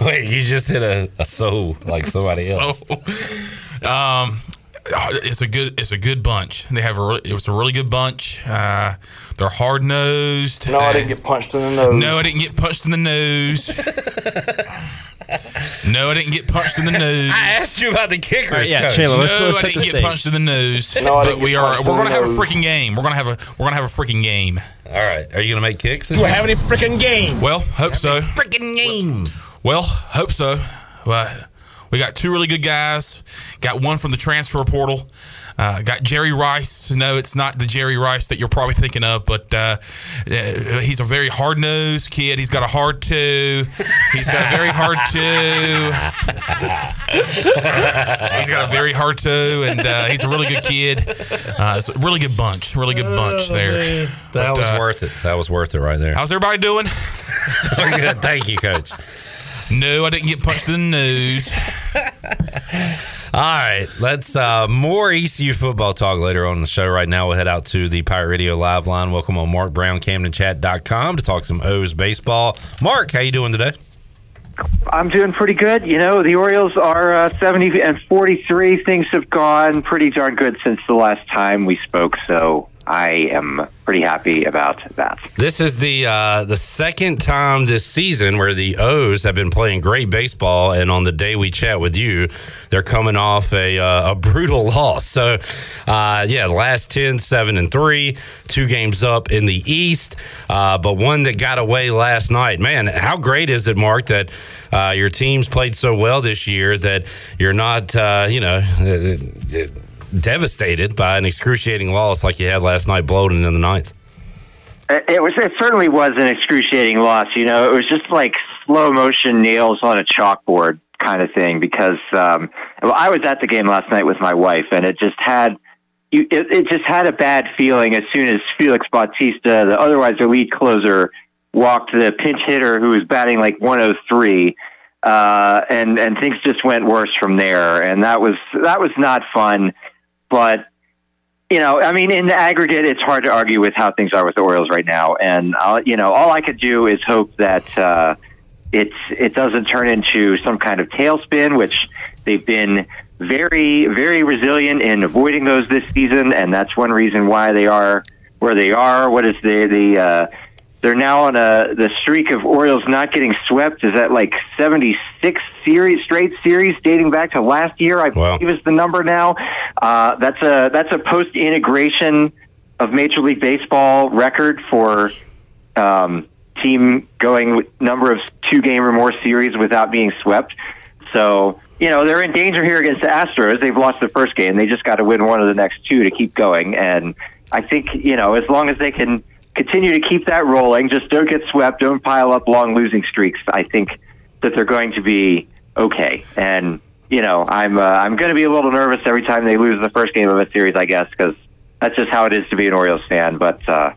Wait, you just hit a, a so like somebody else. So, um, it's a good it's a good bunch. They have a re- it was a really good bunch. Uh, they're hard nosed. No, I didn't get punched in the nose. No, I didn't get punched in the nose. no, I didn't get punched in the nose. I asked you about the kickers. All right, yeah, coach. Chandler, let's- no, let's I didn't get stage. punched in the nose. No, I but didn't we get are we're gonna the have a freaking game. We're gonna have a we're gonna have a freaking game. All right, are you gonna make kicks? this Do I year? have any freaking game? Well, hope so. Freaking game. Well, hope so. Well, we got two really good guys. Got one from the transfer portal. Uh, got Jerry Rice. No, it's not the Jerry Rice that you're probably thinking of, but uh, uh, he's a very hard nosed kid. He's got a hard two. He's got a very hard two. he's got a very hard two, and uh, he's a really good kid. Uh, it's a really good bunch. Really good bunch there. That But, was uh, worth it. That was worth it right there. How's everybody doing? Good. Thank you, coach. No, I didn't get punched in the nose. All right, let's uh, more ECU football talk later on in the show. Right now, we'll head out to the Pirate Radio live line. Welcome on Mark Brown, CamdenChat.com to talk some O's baseball. Mark, how you doing today? I'm doing pretty good. You know, the Orioles are uh, 70 and 43. Things have gone pretty darn good since the last time we spoke, so I am pretty happy about that. This is the uh, the second time this season where the O's have been playing great baseball, and on the day we chat with you, they're coming off a, uh, a brutal loss. So, uh, yeah, last 10, 7 and 3, two games up in the East, uh, but one that got away last night. Man, how great is it, Mark, that uh, your team's played so well this year that you're not, uh, you know, devastated by an excruciating loss like you had last night, bloated in the ninth? It it was. It certainly was an excruciating loss. You know, it was just like slow motion nails on a chalkboard kind of thing. Because um, well, I was at the game last night with my wife, and it just had. You, it, it just had a bad feeling as soon as Felix Bautista, the otherwise elite closer, walked the pinch hitter who was batting like 103, uh, and and things just went worse from there. And that was that was not fun. But you know, I mean, in the aggregate, it's hard to argue with how things are with the Orioles right now. And uh, you know, all I could do is hope that uh, it's it doesn't turn into some kind of tailspin, which they've been very, very resilient in avoiding those this season, and that's one reason why they are where they are. What is the the uh, they're now on a the streak of Orioles not getting swept is at like seventy six series straight series dating back to last year. I believe is the number now. Uh, that's a that's a post integration of Major League Baseball record for um, team going number of two game or more series without being swept. So you know they're in danger here against the Astros. They've lost the first game. They just got to win one of the next two to keep going. And I think you know as long as they can continue to keep that rolling, just don't get swept, don't pile up long losing streaks. I think that they're going to be okay. And you know I'm uh, I'm going to be a little nervous every time they lose the first game of a series, I guess, because that's just how it is to be an Orioles fan. But uh,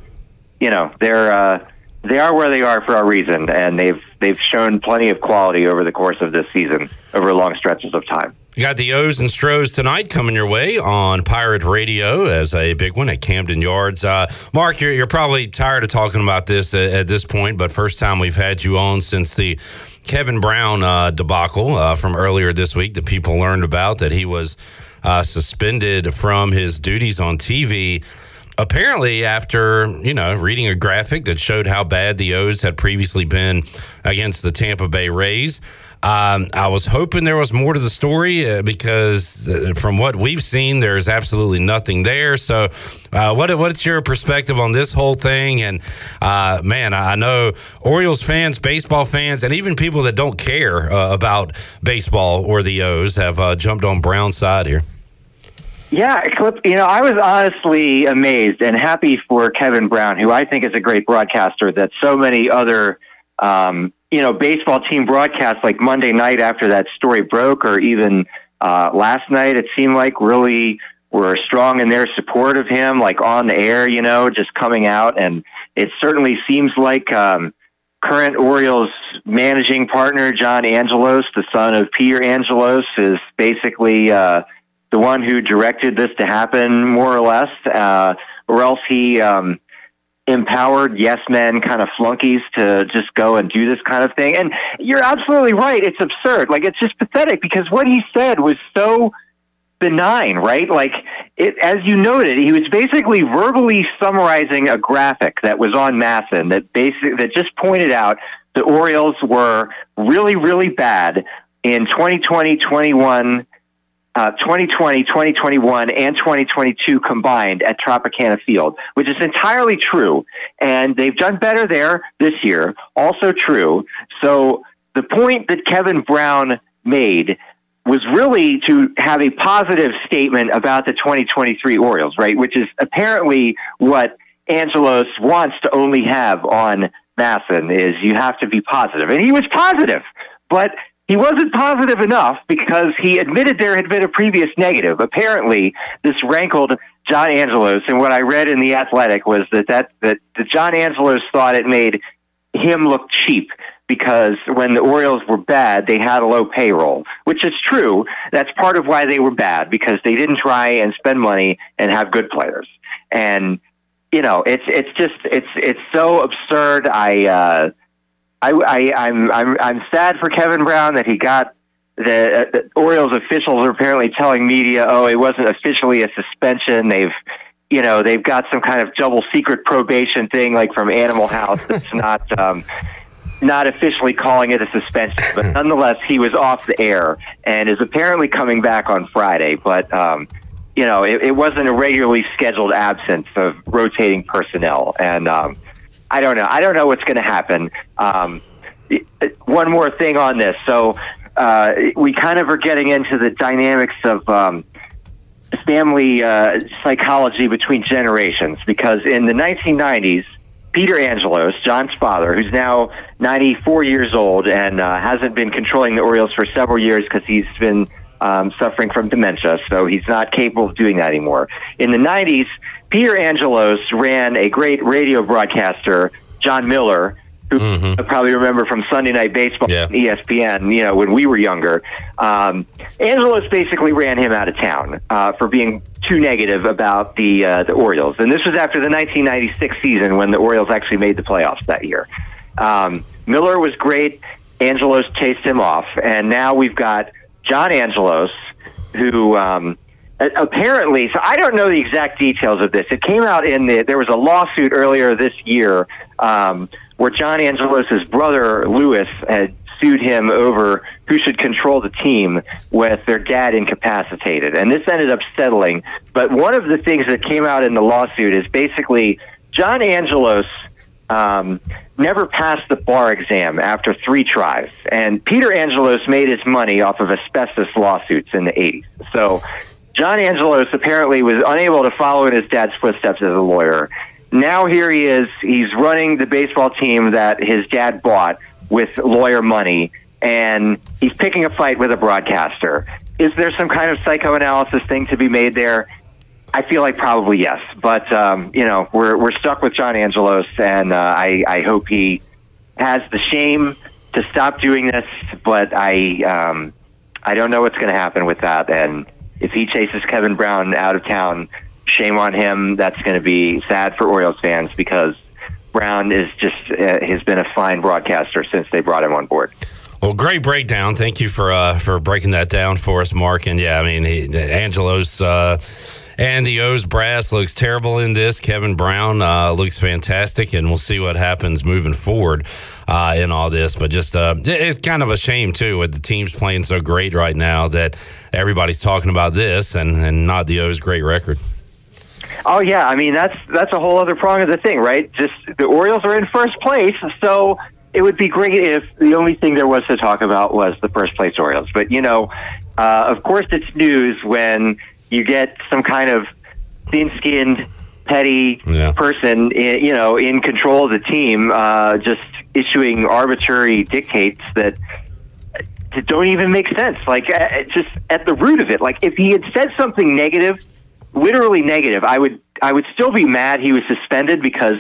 you know they're uh, they are where they are for a reason, and they've they've shown plenty of quality over the course of this season, over long stretches of time. Got the O's and Stros tonight coming your way on Pirate Radio as a big one at Camden Yards. Uh, Mark, you're, you're probably tired of talking about this at, at this point, but first time we've had you on since the Kevin Brown uh, debacle uh, from earlier this week that people learned about that he was uh, suspended from his duties on TV. Apparently, after you know reading a graphic that showed how bad the O's had previously been against the Tampa Bay Rays, um, I was hoping there was more to the story uh, because uh, from what we've seen, there's absolutely nothing there. So, uh, what what's your perspective on this whole thing? And uh, man, I know Orioles fans, baseball fans, and even people that don't care uh, about baseball or the O's have uh, jumped on Brown's side here. Yeah, you know, I was honestly amazed and happy for Kevin Brown, who I think is a great broadcaster, that so many other, um, you know, baseball team broadcasts like Monday night after that story broke, or even uh, last night, it seemed like really were strong in their support of him, like on the air, you know, just coming out. And it certainly seems like um, current Orioles managing partner, John Angelos, the son of Peter Angelos, is basically uh, the one who directed this to happen, more or less, uh, or else he um, empowered yes men kind of flunkies to just go and do this kind of thing. And you're absolutely right. It's absurd. Like, it's just pathetic because what he said was so benign, right? Like, it, as you noted, he was basically verbally summarizing a graphic that was on MASN that basic that just pointed out the Orioles were really, really bad in 2020, 21, uh, 2020, 2021, and 2022 combined at Tropicana Field, which is entirely true. And they've done better there this year, also true. So the point that Kevin Brown made was really to have a positive statement about the 2023 Orioles, right? Which is apparently what Angelos wants to only have on MASN is you have to be positive. And he was positive, but he wasn't positive enough because he admitted there had been a previous negative. Apparently, this rankled John Angelos, and what I read in the Athletic was that that that, that John Angelos thought it made him look cheap because when the Orioles were bad, they had a low payroll, which is true. That's part of why they were bad because they didn't try and spend money and have good players. And you know, it's it's just it's it's so absurd. I uh, I, I I'm I'm I'm sad for Kevin Brown that he got the, uh, the Orioles officials are apparently telling media, oh, it wasn't officially a suspension. They've you know they've got some kind of double secret probation thing like from Animal House that's not um, not officially calling it a suspension, but nonetheless he was off the air and is apparently coming back on Friday. But um, you know it, it wasn't a regularly scheduled absence of rotating personnel, and um, I don't know. I don't know what's going to happen. Um, one more thing on this. So uh, we kind of are getting into the dynamics of um, family uh, psychology between generations because in the 1990s, Peter Angelos, John's father, who's now 94 years old and uh, hasn't been controlling the Orioles for several years because he's been um, suffering from dementia, so he's not capable of doing that anymore. In the 90s, Peter Angelos ran a great radio broadcaster, John Miller, who you probably remember from Sunday Night Baseball E ESPN, you know, when we were younger. Um, Angelos basically ran him out of town uh, for being too negative about the uh, the Orioles, and this was after the 1996 season when the Orioles actually made the playoffs that year. Um, Miller was great. Angelos chased him off, and now we've got John Angelos, who um, apparently. So I don't know the exact details of this. It came out in the. There was a lawsuit earlier this year um, where John Angelos' brother Lewis had sued him over who should control the team with their dad incapacitated, and this ended up settling. But one of the things that came out in the lawsuit is basically John Angelos um, never passed the bar exam after three tries. And Peter Angelos made his money off of asbestos lawsuits in the 80s. So John Angelos apparently was unable to follow in his dad's footsteps as a lawyer. Now here he is. He's running the baseball team that his dad bought with lawyer money, and he's picking a fight with a broadcaster. Is there some kind of psychoanalysis thing to be made there? I feel like probably yes, but um, you know we're we're stuck with John Angelos, and uh, I I hope he has the shame to stop doing this. But I um, I don't know what's going to happen with that, and if he chases Kevin Brown out of town, shame on him. That's going to be sad for Orioles fans because Brown is just uh, has been a fine broadcaster since they brought him on board. Well, great breakdown. Thank you for uh, for breaking that down for us, Mark. And yeah, I mean, he, Angelos uh, and the O's brass looks terrible in this. Kevin Brown uh, looks fantastic, and we'll see what happens moving forward uh, in all this. But just uh, it's kind of a shame too with the teams playing so great right now that everybody's talking about this and and not the O's great record. Oh yeah, I mean that's that's a whole other prong of the thing, right? Just the Orioles are in first place, so it would be great if the only thing there was to talk about was the first place Orioles. But you know, uh, of course, it's news when you get some kind of thin-skinned, petty person, i- you know, in control of the team, uh, just issuing arbitrary dictates that that don't even make sense. Like, uh, just at the root of it, like if he had said something negative, literally negative, I would I would still be mad he was suspended because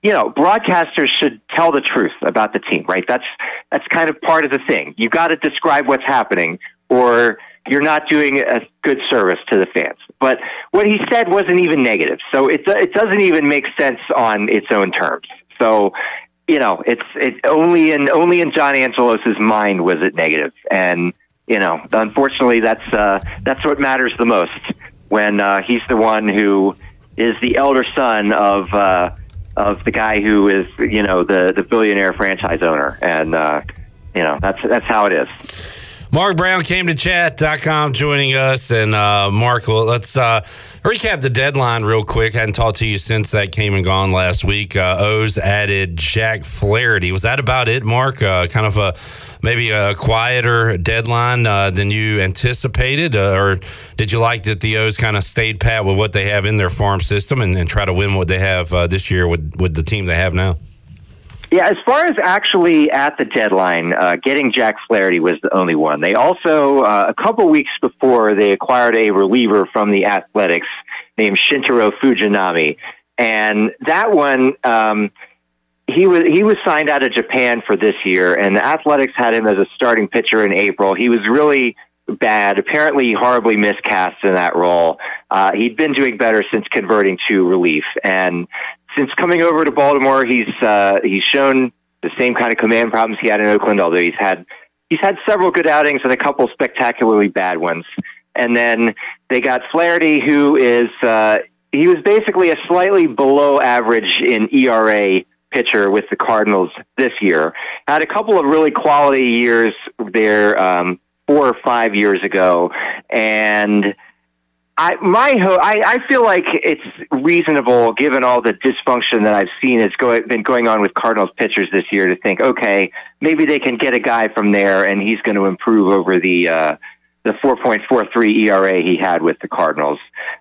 you know, broadcasters should tell the truth about the team, right? That's that's kind of part of the thing. You've got to describe what's happening, or you're not doing a good service to the fans. But what he said wasn't even negative, so it it doesn't even make sense on its own terms. So, you know, it's it only in only in John Angelos's mind was it negative, and you know, unfortunately, that's uh, that's what matters the most when uh, he's the one who is the elder son of. Uh, of the guy who is, you know, the the billionaire franchise owner, and uh, you know that's that's how it is. Mark Brown CamdenChat.com joining us. And uh, Mark, let's uh, recap the deadline real quick. I hadn't talked to you since that came and gone last week. Uh, O's added Jack Flaherty. Was that about it, Mark? Uh, kind of a maybe a quieter deadline uh, than you anticipated? Uh, or did you like that the O's kind of stayed pat with what they have in their farm system and, and try to win what they have this year with, with the team they have now? Yeah, as far as actually at the deadline, uh, getting Jack Flaherty was the only one. They also, uh, a couple weeks before, they acquired a reliever from the Athletics named Shintaro Fujinami, and that one, um, he was he was signed out of Japan for this year, and the Athletics had him as a starting pitcher in April. He was really bad, apparently horribly miscast in that role. Uh, he'd been doing better since converting to relief, and since coming over to Baltimore, he's uh, he's shown the same kind of command problems he had in Oakland. Although he's had he's had several good outings and a couple spectacularly bad ones. And then they got Flaherty, who is uh, he was basically a slightly below average in ERA pitcher with the Cardinals this year. Had a couple of really quality years there um, four or five years ago, and I my ho- I, I feel like it's reasonable given all the dysfunction that I've seen has go- been going on with Cardinals pitchers this year to think, okay, maybe they can get a guy from there and he's going to improve over the uh, the 4.43 ERA he had with the Cardinals.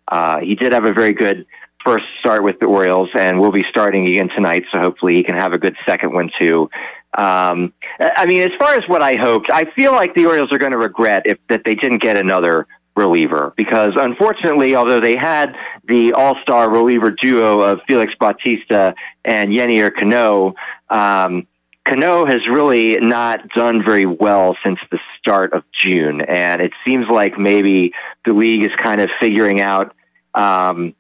Uh, he did have a very good first start with the Orioles and we'll be starting again tonight, so hopefully he can have a good second one too. Um, I mean, as far as what I hoped, I feel like the Orioles are going to regret if that they didn't get another reliever because unfortunately, although they had the all-star reliever duo of Felix Bautista and Yenier Cano, um, Cano has really not done very well since the start of June, and it seems like maybe the league is kind of figuring out. Um,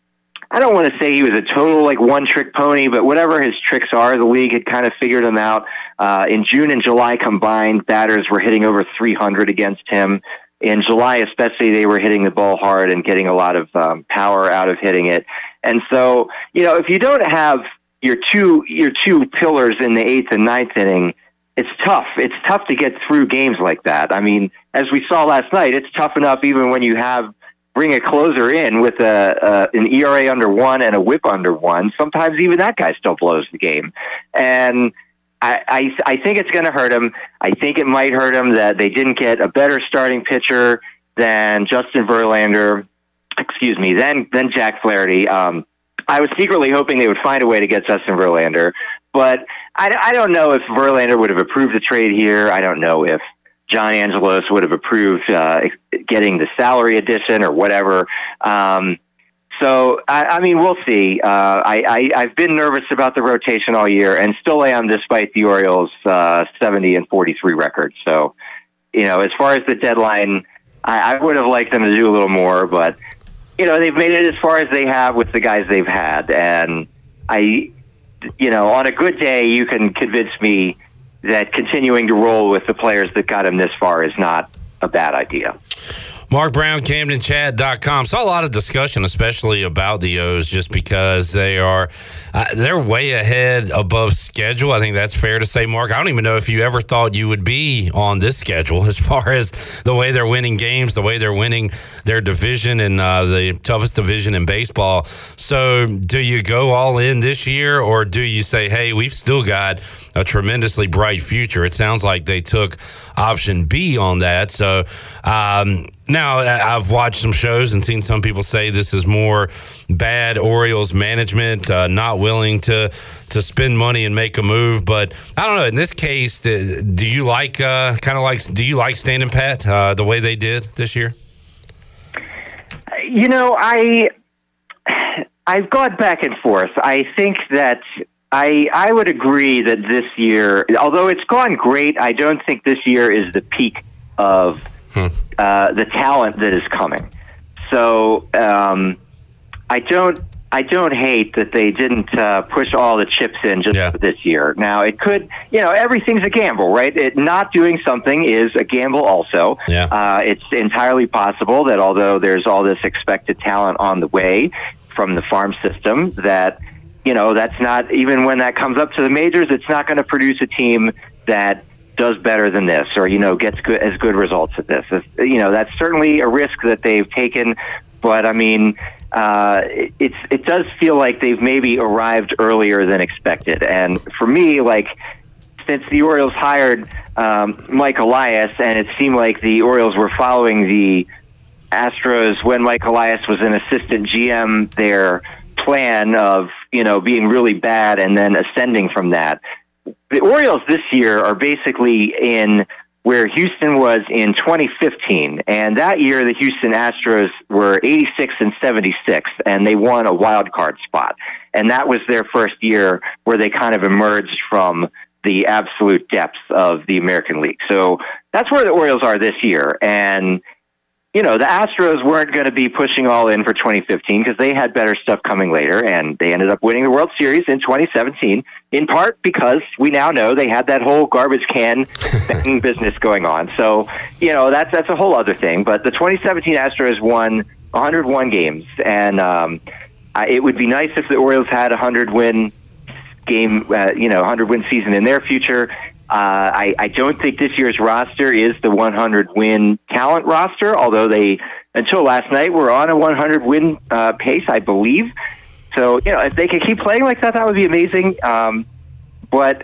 I don't want to say he was a total like one trick pony, but whatever his tricks are, the league had kind of figured them out. Uh, in June and July combined, batters were hitting over 300 against him. In July, especially, they were hitting the ball hard and getting a lot of um, power out of hitting it. And so, you know, if you don't have your two your two pillars in the eighth and ninth inning, it's tough. It's tough to get through games like that. I mean, as we saw last night, it's tough enough even when you have bring a closer in with a, a an ERA under one and a WHIP under one. Sometimes even that guy still blows the game, and I I, I think it's going to hurt him. I think it might hurt him that they didn't get a better starting pitcher than Justin Verlander. Excuse me, then then Jack Flaherty. Um, I was secretly hoping they would find a way to get Justin Verlander, but I, I don't know if Verlander would have approved the trade here. I don't know if John Angelos would have approved uh, getting the salary addition or whatever. Um, so I, I mean, we'll see. Uh, I, I, I've been nervous about the rotation all year, and still am, despite the Orioles' uh, seventy and forty-three record. So, you know, as far as the deadline, I, I would have liked them to do a little more, but you know, they've made it as far as they have with the guys they've had, and I, you know, on a good day, you can convince me that continuing to roll with the players that got him this far is not a bad idea. Mark Brown, CamdenChat.com. Saw a lot of discussion, especially about the O's, just because they are uh, they're way ahead above schedule. I think that's fair to say, Mark. I don't even know if you ever thought you would be on this schedule as far as the way they're winning games, the way they're winning their division and uh, the toughest division in baseball. So, do you go all in this year, or do you say, "Hey, we've still got a tremendously bright future"? It sounds like they took option B on that. So. Um, now, I've watched some shows and seen some people say this is more bad Orioles management, uh, not willing to to spend money and make a move. But I don't know. In this case, do, do you like uh, kind of like do you like standing pat uh, the way they did this year? You know, I I've gone back and forth. I think that I I would agree that this year, although it's gone great, I don't think this year is the peak of uh, the talent that is coming. So um, I don't I don't hate that they didn't uh, push all the chips in just for this year. Now it could, you know, everything's a gamble, right? It, not doing something is a gamble, also. Yeah. Uh, it's entirely possible that although there's all this expected talent on the way from the farm system, that you know that's not even when that comes up to the majors, it's not going to produce a team that does better than this, or you know gets good as good results at this. It's, you know that's certainly a risk that they've taken, but I mean. Uh, it- it's it does feel like they've maybe arrived earlier than expected, and for me, like since the Orioles hired um, Mike Elias, and it seemed like the Orioles were following the Astros when Mike Elias was an assistant GM, their plan of you know being really bad and then ascending from that. The Orioles this year are basically in where Houston was in 2015, and that year the Houston Astros were 86 and 76, and they won a wild card spot, and that was their first year where they kind of emerged from the absolute depths of the American League. So that's where the Orioles are this year, and you know, the Astros weren't going to be pushing all in for 2015 because they had better stuff coming later, and they ended up winning the World Series in 2017, in part because we now know they had that whole garbage can business going on. So, you know, that's that's a whole other thing. But the 2017 Astros won 101 games, and um, I, it would be nice if the Orioles had a 100 win game, uh, you know, 100 win season in their future. Uh, I, I don't think this year's roster is the 100 win talent roster, although they, until last night, were on a 100 win uh, pace, I believe. So, you know, if they could keep playing like that, that would be amazing. Um, but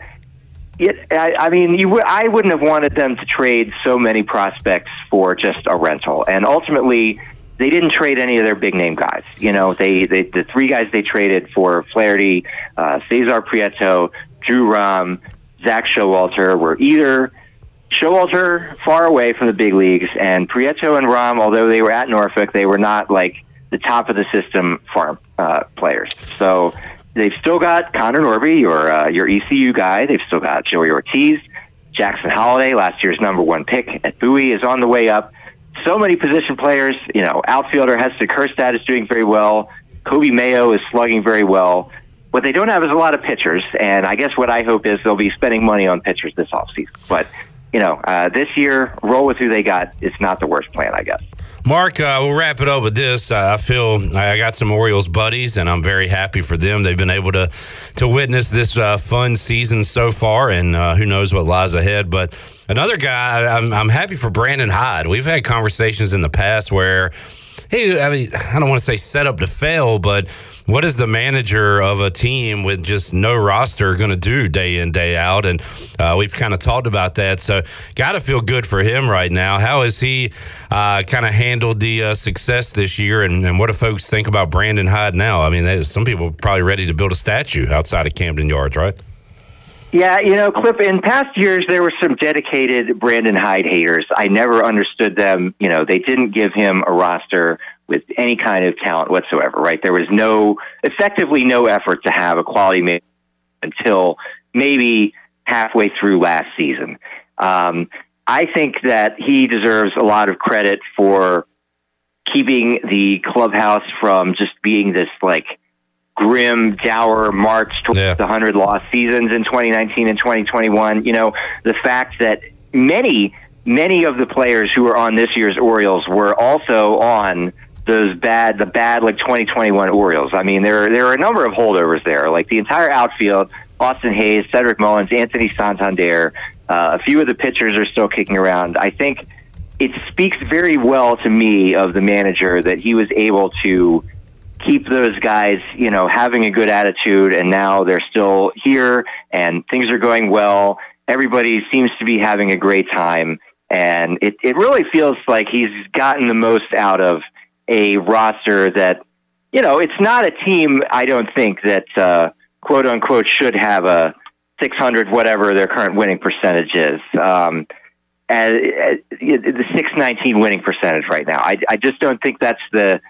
it, I, I mean, you, would- I wouldn't have wanted them to trade so many prospects for just a rental. And ultimately, they didn't trade any of their big name guys. You know, they, they the three guys they traded for Flaherty, uh, Cesar Prieto, Drew Rom, Zach Showalter were either Showalter far away from the big leagues, and Prieto and Rom, although they were at Norfolk, they were not like the top of the system farm uh, players. So they've still got Connor Norby, your uh, your ECU guy. They've still got Joey Ortiz, Jackson Holliday, last year's number one pick at Bowie, is on the way up. So many position players. You know, outfielder Heston Kjerstad is doing very well. Coby Mayo is slugging very well. What they don't have is a lot of pitchers, and I guess what I hope is they'll be spending money on pitchers this offseason. But you know, uh, this year, roll with who they got. It's not the worst plan, I guess. Mark, uh, we'll wrap it up with this. Uh, I feel I got some Orioles buddies, and I'm very happy for them. They've been able to to witness this uh, fun season so far, and uh, who knows what lies ahead. But another guy, I'm, I'm happy for Brandon Hyde. We've had conversations in the past where he, I mean, I don't want to say set up to fail, but what is the manager of a team with just no roster going to do day in day out? And uh, we've kind of talked about that. So got to feel good for him right now. How has he uh, kind of handled the uh, success this year? And, and what do folks think about Brandon Hyde now? I mean, some people are probably ready to build a statue outside of Camden Yards, right? Yeah, you know, Clip, in past years, there were some dedicated Brandon Hyde haters. I never understood them. You know, they didn't give him a roster with any kind of talent whatsoever, right? There was no, effectively no effort to have a quality man until maybe halfway through last season. Um, I think that he deserves a lot of credit for keeping the clubhouse from just being this like grim, dour march towards the 100 lost seasons in 2019 and 2021. You know, the fact that many, many of the players who were on this year's Orioles were also on those bad, the bad like 2021 Orioles. I mean, there there are a number of holdovers there, like the entire outfield. Austin Hays, Cedric Mullins, Anthony Santander. Uh, a few of the pitchers are still kicking around. I think it speaks very well to me of the manager that he was able to keep those guys, you know, having a good attitude, and now they're still here, and things are going well. Everybody seems to be having a great time, and it it really feels like he's gotten the most out of a roster that, you know, it's not a team. I don't think that uh, quote unquote should have a 600 whatever their current winning percentage is. Um, and uh, the 619 winning percentage right now. I, I just don't think that's the,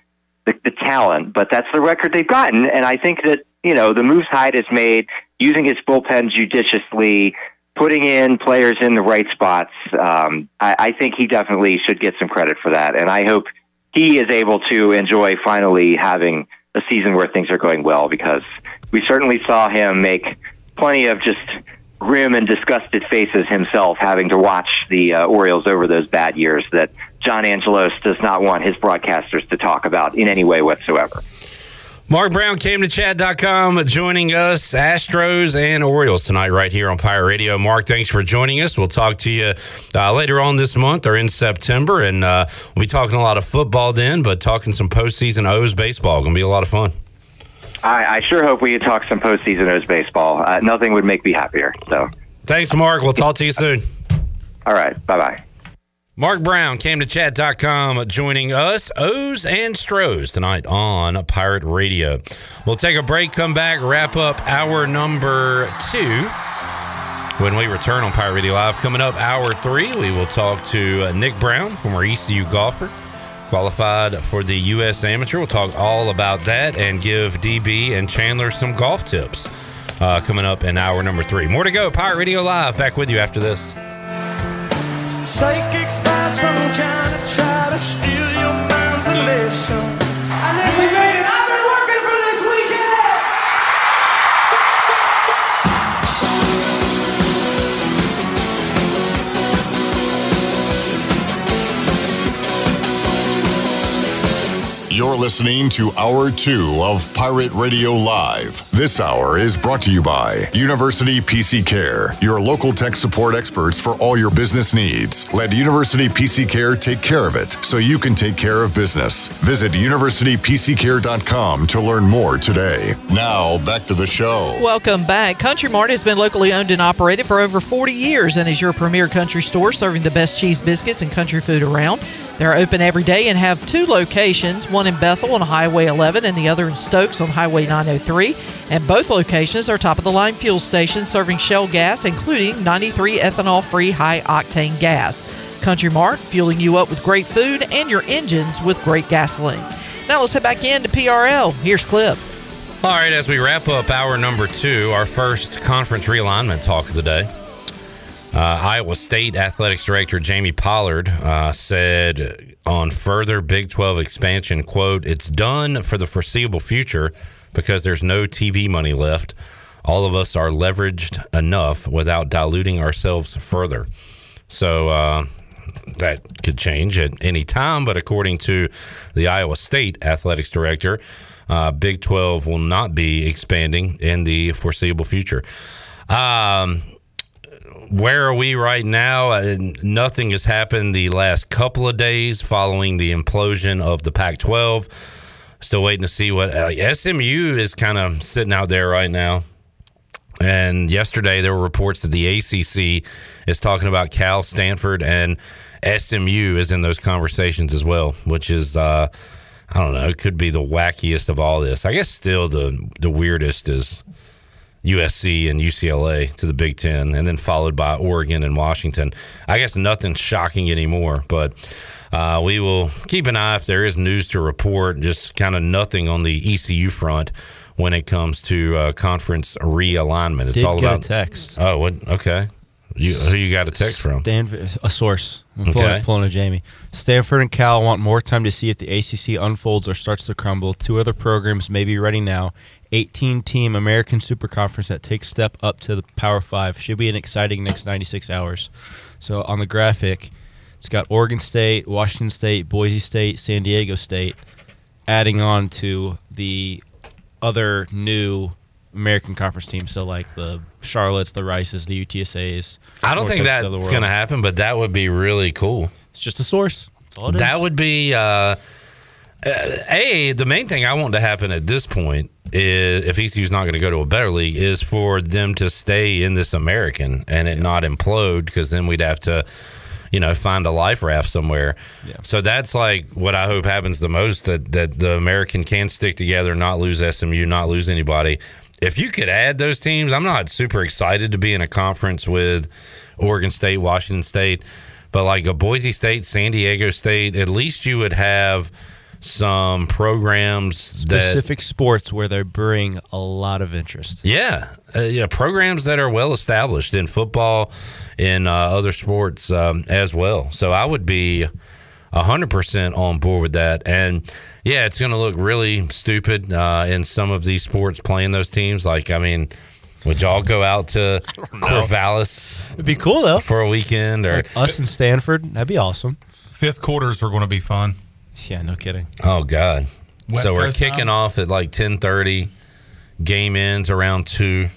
the the talent, but that's the record they've gotten. And I think that you know the moves Hyde has made. using his bullpen judiciously, putting in players in the right spots. Um, I, I think he definitely should get some credit for that, and I hope he is able to enjoy finally having a season where things are going well because we certainly saw him make plenty of just grim and disgusted faces himself having to watch the uh, Orioles over those bad years that John Angelos does not want his broadcasters to talk about in any way whatsoever. Mark Brown CamdenChat.com joining us, Astros and Orioles tonight, right here on Pirate Radio. Mark, thanks for joining us. We'll talk to you uh, later on this month or in September, and uh, we'll be talking a lot of football then, but talking some postseason O's baseball. Going to be a lot of fun. I, I sure hope we could talk some postseason O's baseball. Uh, nothing would make me happier. So, Thanks, Mark. We'll talk to you soon. all right, bye bye. Mark Brown CamdenChat.com joining us, O's and Stros tonight on Pirate Radio. We'll take a break, come back, wrap up hour number two. When we return on Pirate Radio Live, coming up hour three, we will talk to uh, Nick Brown, former ECU golfer, qualified for the U.S. Amateur. We'll talk all about that and give DB and Chandler some golf tips uh, coming up in hour number three. More to go. Pirate Radio Live, back with you after this. Psychic spies from China try to steal your mind's elation. You're listening to Hour 2 of Pirate Radio Live. This hour is brought to you by University PC Care, your local tech support experts for all your business needs. Let University PC Care take care of it so you can take care of business. Visit universitypccare.com to learn more today. Now, back to the show. Welcome back. Country Mart has been locally owned and operated for over 40 years and is your premier country store serving the best cheese biscuits and country food around. They're open every day and have two locations, one in Bethel on Highway 11 and the other in Stokes on Highway 903. And both locations are top of the line fuel stations serving Shell gas, including 93 ethanol free high octane gas. Country Mart, fueling you up with great food and your engines with great gasoline. Now let's head back into PRL. Here's Clip. All right, as we wrap up hour number two, our first conference realignment talk of the day. Uh, Iowa State Athletics Director Jamie Pollard uh, said on further Big 12 expansion, quote, it's done for the foreseeable future because there's no TV money left. All of us are leveraged enough without diluting ourselves further. So uh, that could change at any time, but according to the Iowa State Athletics Director, uh, Big 12 will not be expanding in the foreseeable future. Um, where are we right now? Uh, nothing has happened the last couple of days following the implosion of the Pac 12. Still waiting to see what uh, SMU is kind of sitting out there right now. And yesterday there were reports that the ACC is talking about Cal, Stanford, and SMU is in those conversations as well, which is, uh, I don't know, it could be the wackiest of all this. I guess still the the weirdest is USC and UCLA to the Big Ten, and then followed by Oregon and Washington. I guess nothing shocking anymore, but uh, we will keep an eye if there is news to report. Just kind of nothing on the ECU front when it comes to uh, conference realignment. It's Did all about text. Oh, what? Okay. You, who you got a text from? Stanford, a source. I'm pulling, Okay. pulling a Jamie. Stanford and Cal want more time to see if the ACC unfolds or starts to crumble. Two other programs may be ready now. 18 team American Super Conference that takes step up to the Power Five. Should be an exciting next 96 hours. So on the graphic, it's got Oregon State, Washington State, Boise State, San Diego State, adding on to the other new American Conference teams. So like the Charlottes, the Rices, the UTSA's. I don't think that's going to happen, but that would be really cool. It's just a source. That's all it that is. would be uh, uh, a the main thing I want to happen at this point is if ECU's not going to go to a better league is for them to stay in this American and it not implode because then we'd have to you know find a life raft somewhere. So that's like what I hope happens the most that that the American can stick together, not lose SMU, not lose anybody. If you could add those teams, I'm not super excited to be in a conference with Oregon State, Washington State, but like a Boise State, San Diego State, at least you would have some programs Specific sports where they bring a lot of interest. yeah, uh, yeah, programs that are well established in football, in uh, other sports um, as well. So I would be hundred percent on board with that. And yeah, it's going to look really stupid uh, in some of these sports playing those teams. Like, I mean. Would y'all go out to Corvallis? It'd be cool though for a weekend, or Like us and Stanford, that'd be awesome. Fifth quarters are going to be fun. Yeah, no kidding. Oh God! West so we're Coast kicking times? off at like ten thirty. Game ends around two.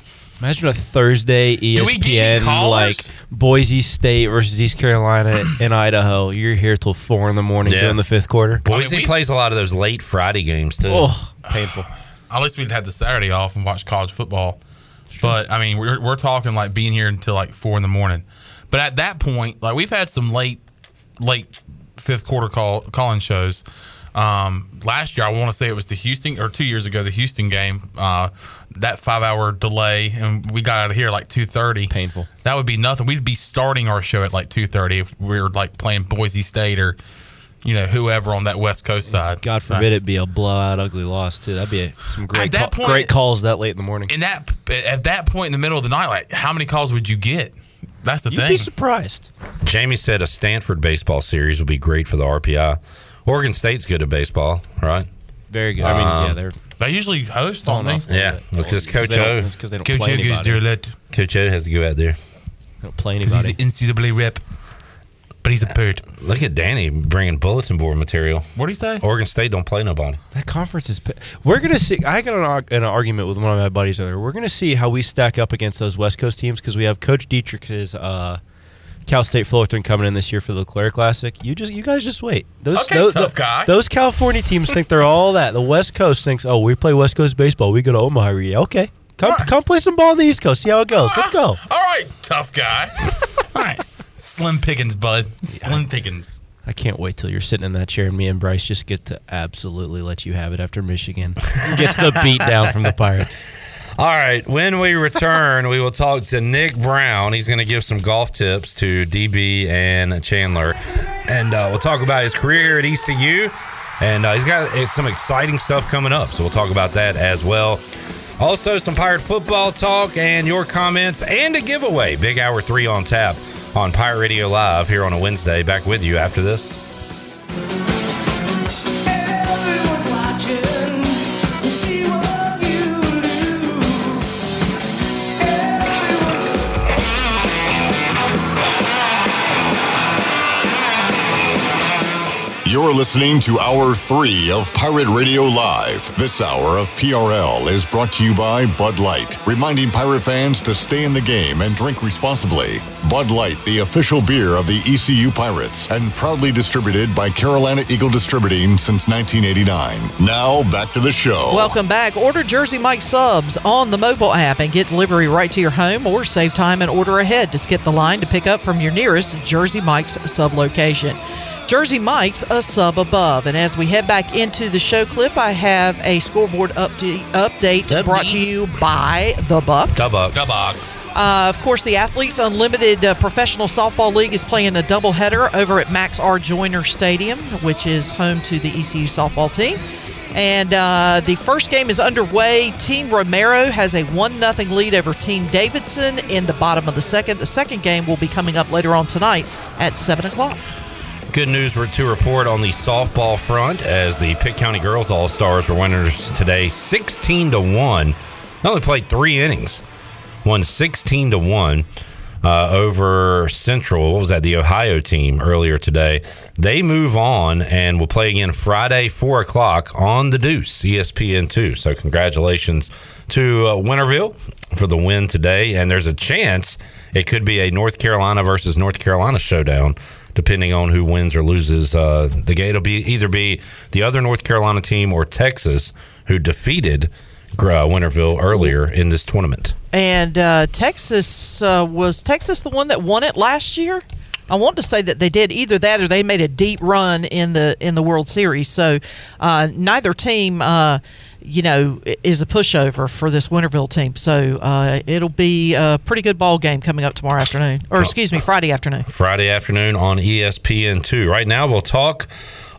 Imagine a Thursday Do we ESPN like Boise State versus East Carolina in Idaho. You're here till four in the morning Yeah. during the fifth quarter. Boise plays a lot of those late Friday games too. Oh, painful. At least we'd have the Saturday off and watch college football. But I mean, we're we're talking like being here until like four in the morning. But at that point, like we've had some late, late fifth quarter call calling shows. Um, last year, I want to say it was the Houston or two years ago, the Houston game. Uh, that five hour delay, and we got out of here like two thirty. Painful. That would be nothing. We'd be starting our show at like two thirty if we were like playing Boise State or, you know, whoever on that West Coast side. God forbid it be a blowout, ugly loss too. That'd be a, some great, At that ca- point- great calls that late in the morning. in that at that point in the middle of the night, like how many calls would you get? That's the thing. You'd thing. be surprised. Jamie said a Stanford baseball series would be great for the RPI. Oregon State's good at baseball, right? Very good. I mean, yeah, Um, they're They usually host, don't they? Yeah, because Coach they don't- O, it's 'cause they don't Coach play O goes there a lot. Coach O has to go out there. don't play Because anybody. he's the NCAA rep, but he's a bird. Look at Danny bringing bulletin board material. What do you say? Oregon State don't play nobody. That conference is. We're gonna see. I got an, arg- an argument with one of my buddies earlier. We're gonna see how we stack up against those West Coast teams because we have Coach Dietrich's uh, Cal State Fullerton coming in this year for the LeClair Classic. You just, you guys just wait. Those, Okay, those, tough guy. Those California teams think they're all that. The West Coast thinks, oh, we play West Coast baseball. We go to Omaha. every year." Okay, come, come play some ball on the East Coast. See how it goes. Let's go. All right, tough guy. All right, slim pickings, bud. Slim pickings. I can't wait till you're sitting in that chair and me and Bryce just get to absolutely let you have it after Michigan gets the beat down from the Pirates. All right. When we return, we will talk to Nick Brown. He's going to give some golf tips to DB and Chandler. And uh, we'll talk about his career at ECU. And uh, he's got uh, some exciting stuff coming up. So we'll talk about that as well. Also, some Pirate football talk and your comments and a giveaway. Big Hour 3 on tap on Pirate Radio Live here on a Wednesday. Back with you after this. You're listening to Hour 3 of Pirate Radio Live. This hour of PRL is brought to you by Bud Light, reminding Pirate fans to stay in the game and drink responsibly. Bud Light, the official beer of the ECU Pirates, and proudly distributed by Carolina Eagle Distributing since 1989. Now, back to the show. Welcome back. Order Jersey Mike subs on the mobile app and get delivery right to your home or save time and order ahead to skip the line to pick up from your nearest Jersey Mike's sub location. Jersey Mike's a sub above. And as we head back into the show clip, I have a scoreboard update, update brought to you by The Buck. Dubbuck. Dubbuck. Uh, of course, the Athletes Unlimited uh, Professional Softball League is playing a doubleheader over at Max R. Joyner Stadium, which is home to the ECU softball team. And uh, the first game is underway. Team Romero has a 1 0 lead over Team Davidson in the bottom of the second. The second game will be coming up later on tonight at 7 o'clock. Good news to report on the softball front as the Pitt County Girls All Stars were winners today, sixteen to one. Only played three innings, won sixteen to one uh, over Central. What was that? The Ohio team earlier today. They move on and will play again Friday, four o'clock on the Deuce, ESPN two. So congratulations to uh, Winterville for the win today, and there's a chance it could be a North Carolina versus North Carolina showdown depending on who wins or loses uh, the game. It'll be either be the other North Carolina team or Texas, who defeated uh, Winterville earlier in this tournament. And uh, Texas uh, was Texas the one that won it last year. I want to say that they did either that or they made a deep run in the in the World Series. So uh, neither team, uh, you know, is a pushover for this Winterville team. So uh, it'll be a pretty good ball game coming up tomorrow afternoon, or excuse me, Friday afternoon. Friday afternoon on E ESPN2. Right now, we'll talk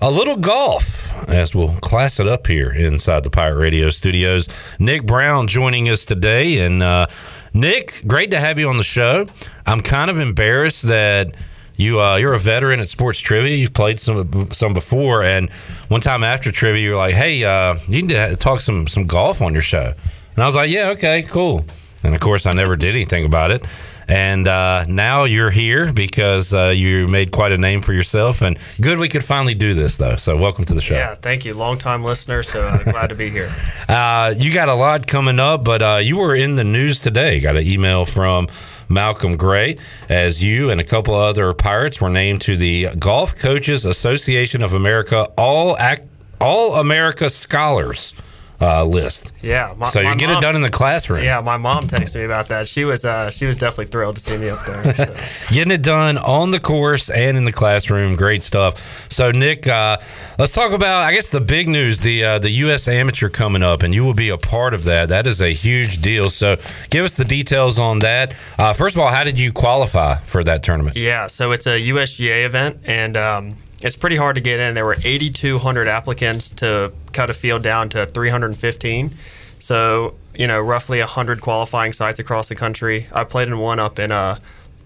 a little golf as we'll class it up here inside the Pirate Radio studios. Nick Brown joining us today. And uh, Nick, great to have you on the show. I'm kind of embarrassed that. You uh, you're a veteran at sports trivia. You've played some some before, and one time after trivia, you were like, "Hey, uh, you need to talk some some golf on your show." And I was like, "Yeah, okay, cool." And of course, I never did anything about it. And uh, now you're here because uh, you made quite a name for yourself. And good we could finally do this, though. So welcome to the show. Yeah, thank you. Long time listener, so uh, glad to be here. Uh, you got a lot coming up, but uh, you were in the news today. Got an email from Malcolm Gray as you and a couple other Pirates were named to the Golf Coaches Association of America All Ac- All America Scholars uh, list. Yeah, my- so you get mom- it done in the classroom. Yeah, my mom texted me about that. She was uh, she was definitely thrilled to see me up there. so. Getting it done on the course and in the classroom, great stuff. So, Nick, uh, let's talk about, I guess, the big news the uh, the U.S. Amateur coming up, and you will be a part of that. That is a huge deal. So, give us the details on that. Uh, first of all, how did you qualify for that tournament? Yeah, so it's a USGA event, and um, it's pretty hard to get in. There were 8,200 applicants to cut a field down to 315. So, you know, roughly 100 qualifying sites across the country. I played in one up in uh,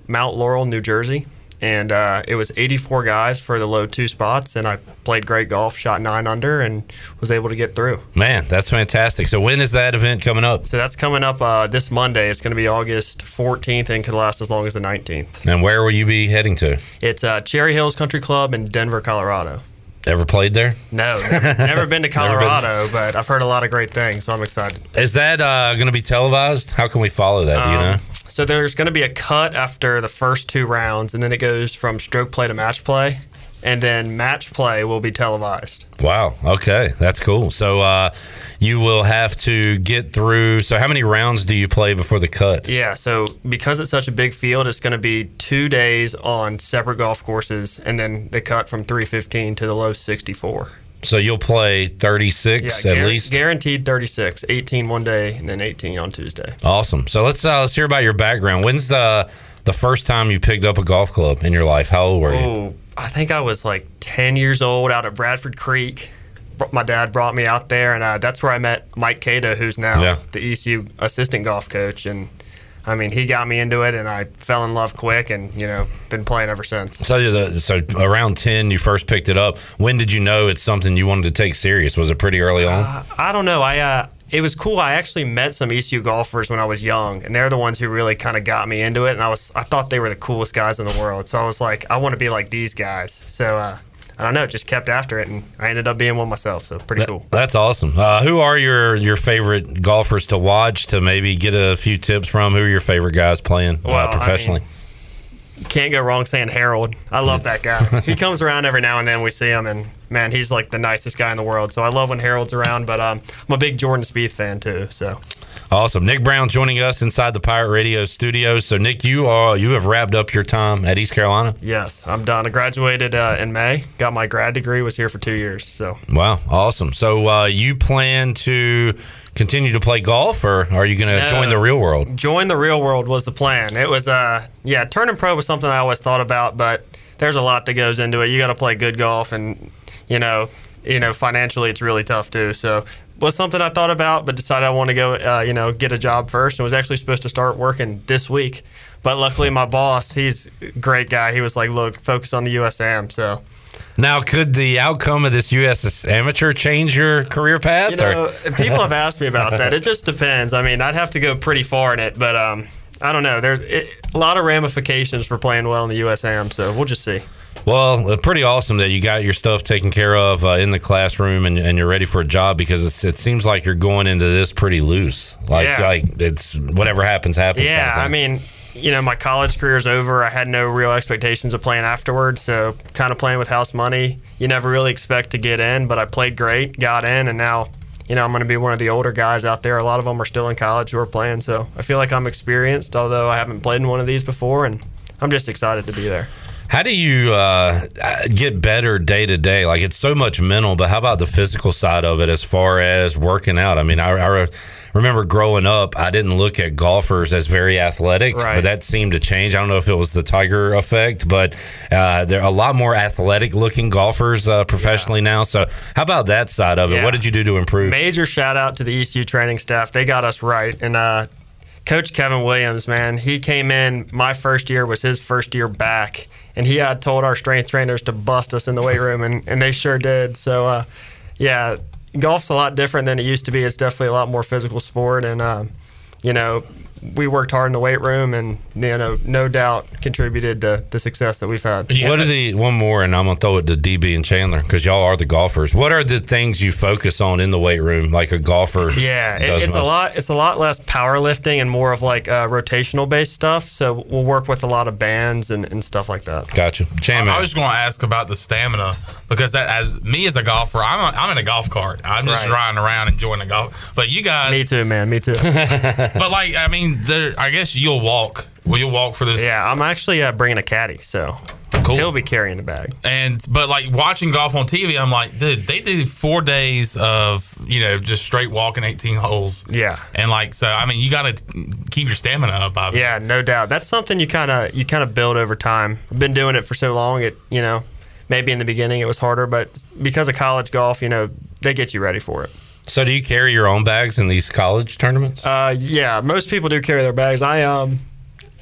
Mount Laurel, New Jersey, and uh, it was 84 guys for the low two spots, and I played great golf, shot nine under, and was able to get through. Man, that's fantastic. So, when is that event coming up? So that's coming up uh, this Monday. It's going to be August 14th and could last as long as the 19th. And where will you be heading to? It's uh, Cherry Hills Country Club in Denver, Colorado. Ever played there? No, never, never been to Never been. Colorado, but I've heard a lot of great things, so I'm excited. Is that uh, going to be televised? How can we follow that? Do you Um, know? So there's going to be a cut after the first two rounds, and then it goes from stroke play to match play, and then match play will be televised. Wow. Okay, that's cool. So uh, you will have to get through. So how many rounds do you play before the cut? Yeah, so because it's such a big field, it's going to be two days on separate golf courses, and then the cut from 315 to the low 64. So you'll play 36 at guar- least. Guaranteed 36, 18 one day, and then 18 on Tuesday. Awesome. So let's uh, let's hear about your background. When's the the first time you picked up a golf club in your life? How old were you? Oh, I think I was like 10 years old out at Bradford Creek. My dad brought me out there, and uh, that's where I met Mike Cato, who's now Yeah. the ECU assistant golf coach. And I mean, he got me into it, and I fell in love quick, and you know, been playing ever since. So the so around 10 you first picked it up. When did you know it's something you wanted to take serious? Was it pretty early on? Uh, I don't know. I uh, it was cool. I actually met some ECU golfers when I was young, and they're the ones who really kind of got me into it. And I was I thought they were the coolest guys in the world. So I was like, I want to be like these guys. So uh, I don't know, just kept after it, and I ended up being one myself. So pretty cool. That's awesome. Uh, who are your your favorite golfers to watch to maybe get a few tips from? Who are your favorite guys playing Well, uh, professionally? Can't go wrong saying Harold. I love that guy. he comes around every now and then. We see him, and man, he's like the nicest guy in the world. So I love when Harold's around. But um, I'm a big Jordan Spieth fan too. So Awesome. Nick Brown joining us inside the Pirate Radio studios. So Nick, you are you have wrapped up your time at East Carolina. yes, I'm done. I graduated uh, in May. Got my grad degree. Was here for two years. So Wow, awesome. So uh, you plan to continue to play golf, or are you going to No. join the real world? join the real world was the plan. It was uh yeah, turning pro was something I always thought about, but there's a lot that goes into it. You got to play good golf, and you know, you know, financially it's really tough too. So was something I thought about, but decided I want to go, uh, you know, get a job first, and was actually supposed to start working this week. But luckily, my boss, he's a great guy. He was like, "Look, focus on the USAM." So Now, could the outcome of this U.S. amateur change your career path? You know, people have asked me about that. It just depends. I mean, I'd have to go pretty far in it, but um, I don't know. There's it, a lot of ramifications for playing well in the USAM, so we'll just see. Well, uh, pretty awesome that you got your stuff taken care of uh, in the classroom and, and you're ready for a job because it's, it seems like you're going into this pretty loose. Like, Yeah. like it's whatever happens, happens. kind of Yeah. I mean, you know, my college career is over. I had no real expectations of playing afterwards, so kind of playing with house money. You never really expect to get in, but I played great, got in, and now, you know, I'm going to be one of the older guys out there. A lot of them are still in college who are playing, so I feel like I'm experienced, although I haven't played in one of these before, and I'm just excited to be there. How do you uh, get better day to day? Like it's so much mental, but how about the physical side of it as far as working out? I mean, I, I remember growing up, I didn't look at golfers as very athletic, Right. but that seemed to change. I don't know if it was the Tiger effect, but uh, there are a lot more athletic looking golfers uh, professionally now. So, how about that side of it? Yeah. What did you do to improve? Major shout out to the ECU training staff. They got us right. And uh, Coach Kevin Williams, man, he came in. My first year was his first year back, and he had told our strength trainers to bust us in the weight room, and, and they sure did. So, uh, yeah, golf's a lot different than it used to be. It's definitely a lot more physical sport, and um, you know. We worked hard in the weight room, and you know, no doubt contributed to the success that we've had. What are the one more, and I'm gonna throw it to DB and Chandler because y'all are the golfers. What are the things you focus on in the weight room, like a golfer? Yeah, it, does it's a lot. It's a lot less powerlifting and more of like uh, rotational based stuff. So we'll work with a lot of bands and, and stuff like that. Gotcha, Chan I, I was going to ask about the stamina because that, as me as a golfer, I'm, a, I'm in a golf cart. I'm just Right. riding around enjoying the golf. But you guys, Me too, man. Me too. but like, I mean, the, I guess you'll walk. Will you walk for this? yeah, I'm actually uh, bringing a caddy, so he'll be carrying the bag. And but like watching golf on TV, I'm like, dude, they do four days of you know just straight walking 18 holes. Yeah. And like, so I mean, you got to keep your stamina up. I Yeah, no doubt. That's something you kind of you kind of build over time. I've been doing it for so long. It you know maybe in the beginning it was harder, but because of college golf, you know they get you ready for it. So, do you carry your own bags in these college tournaments? Uh, yeah, most people do carry their bags. I um,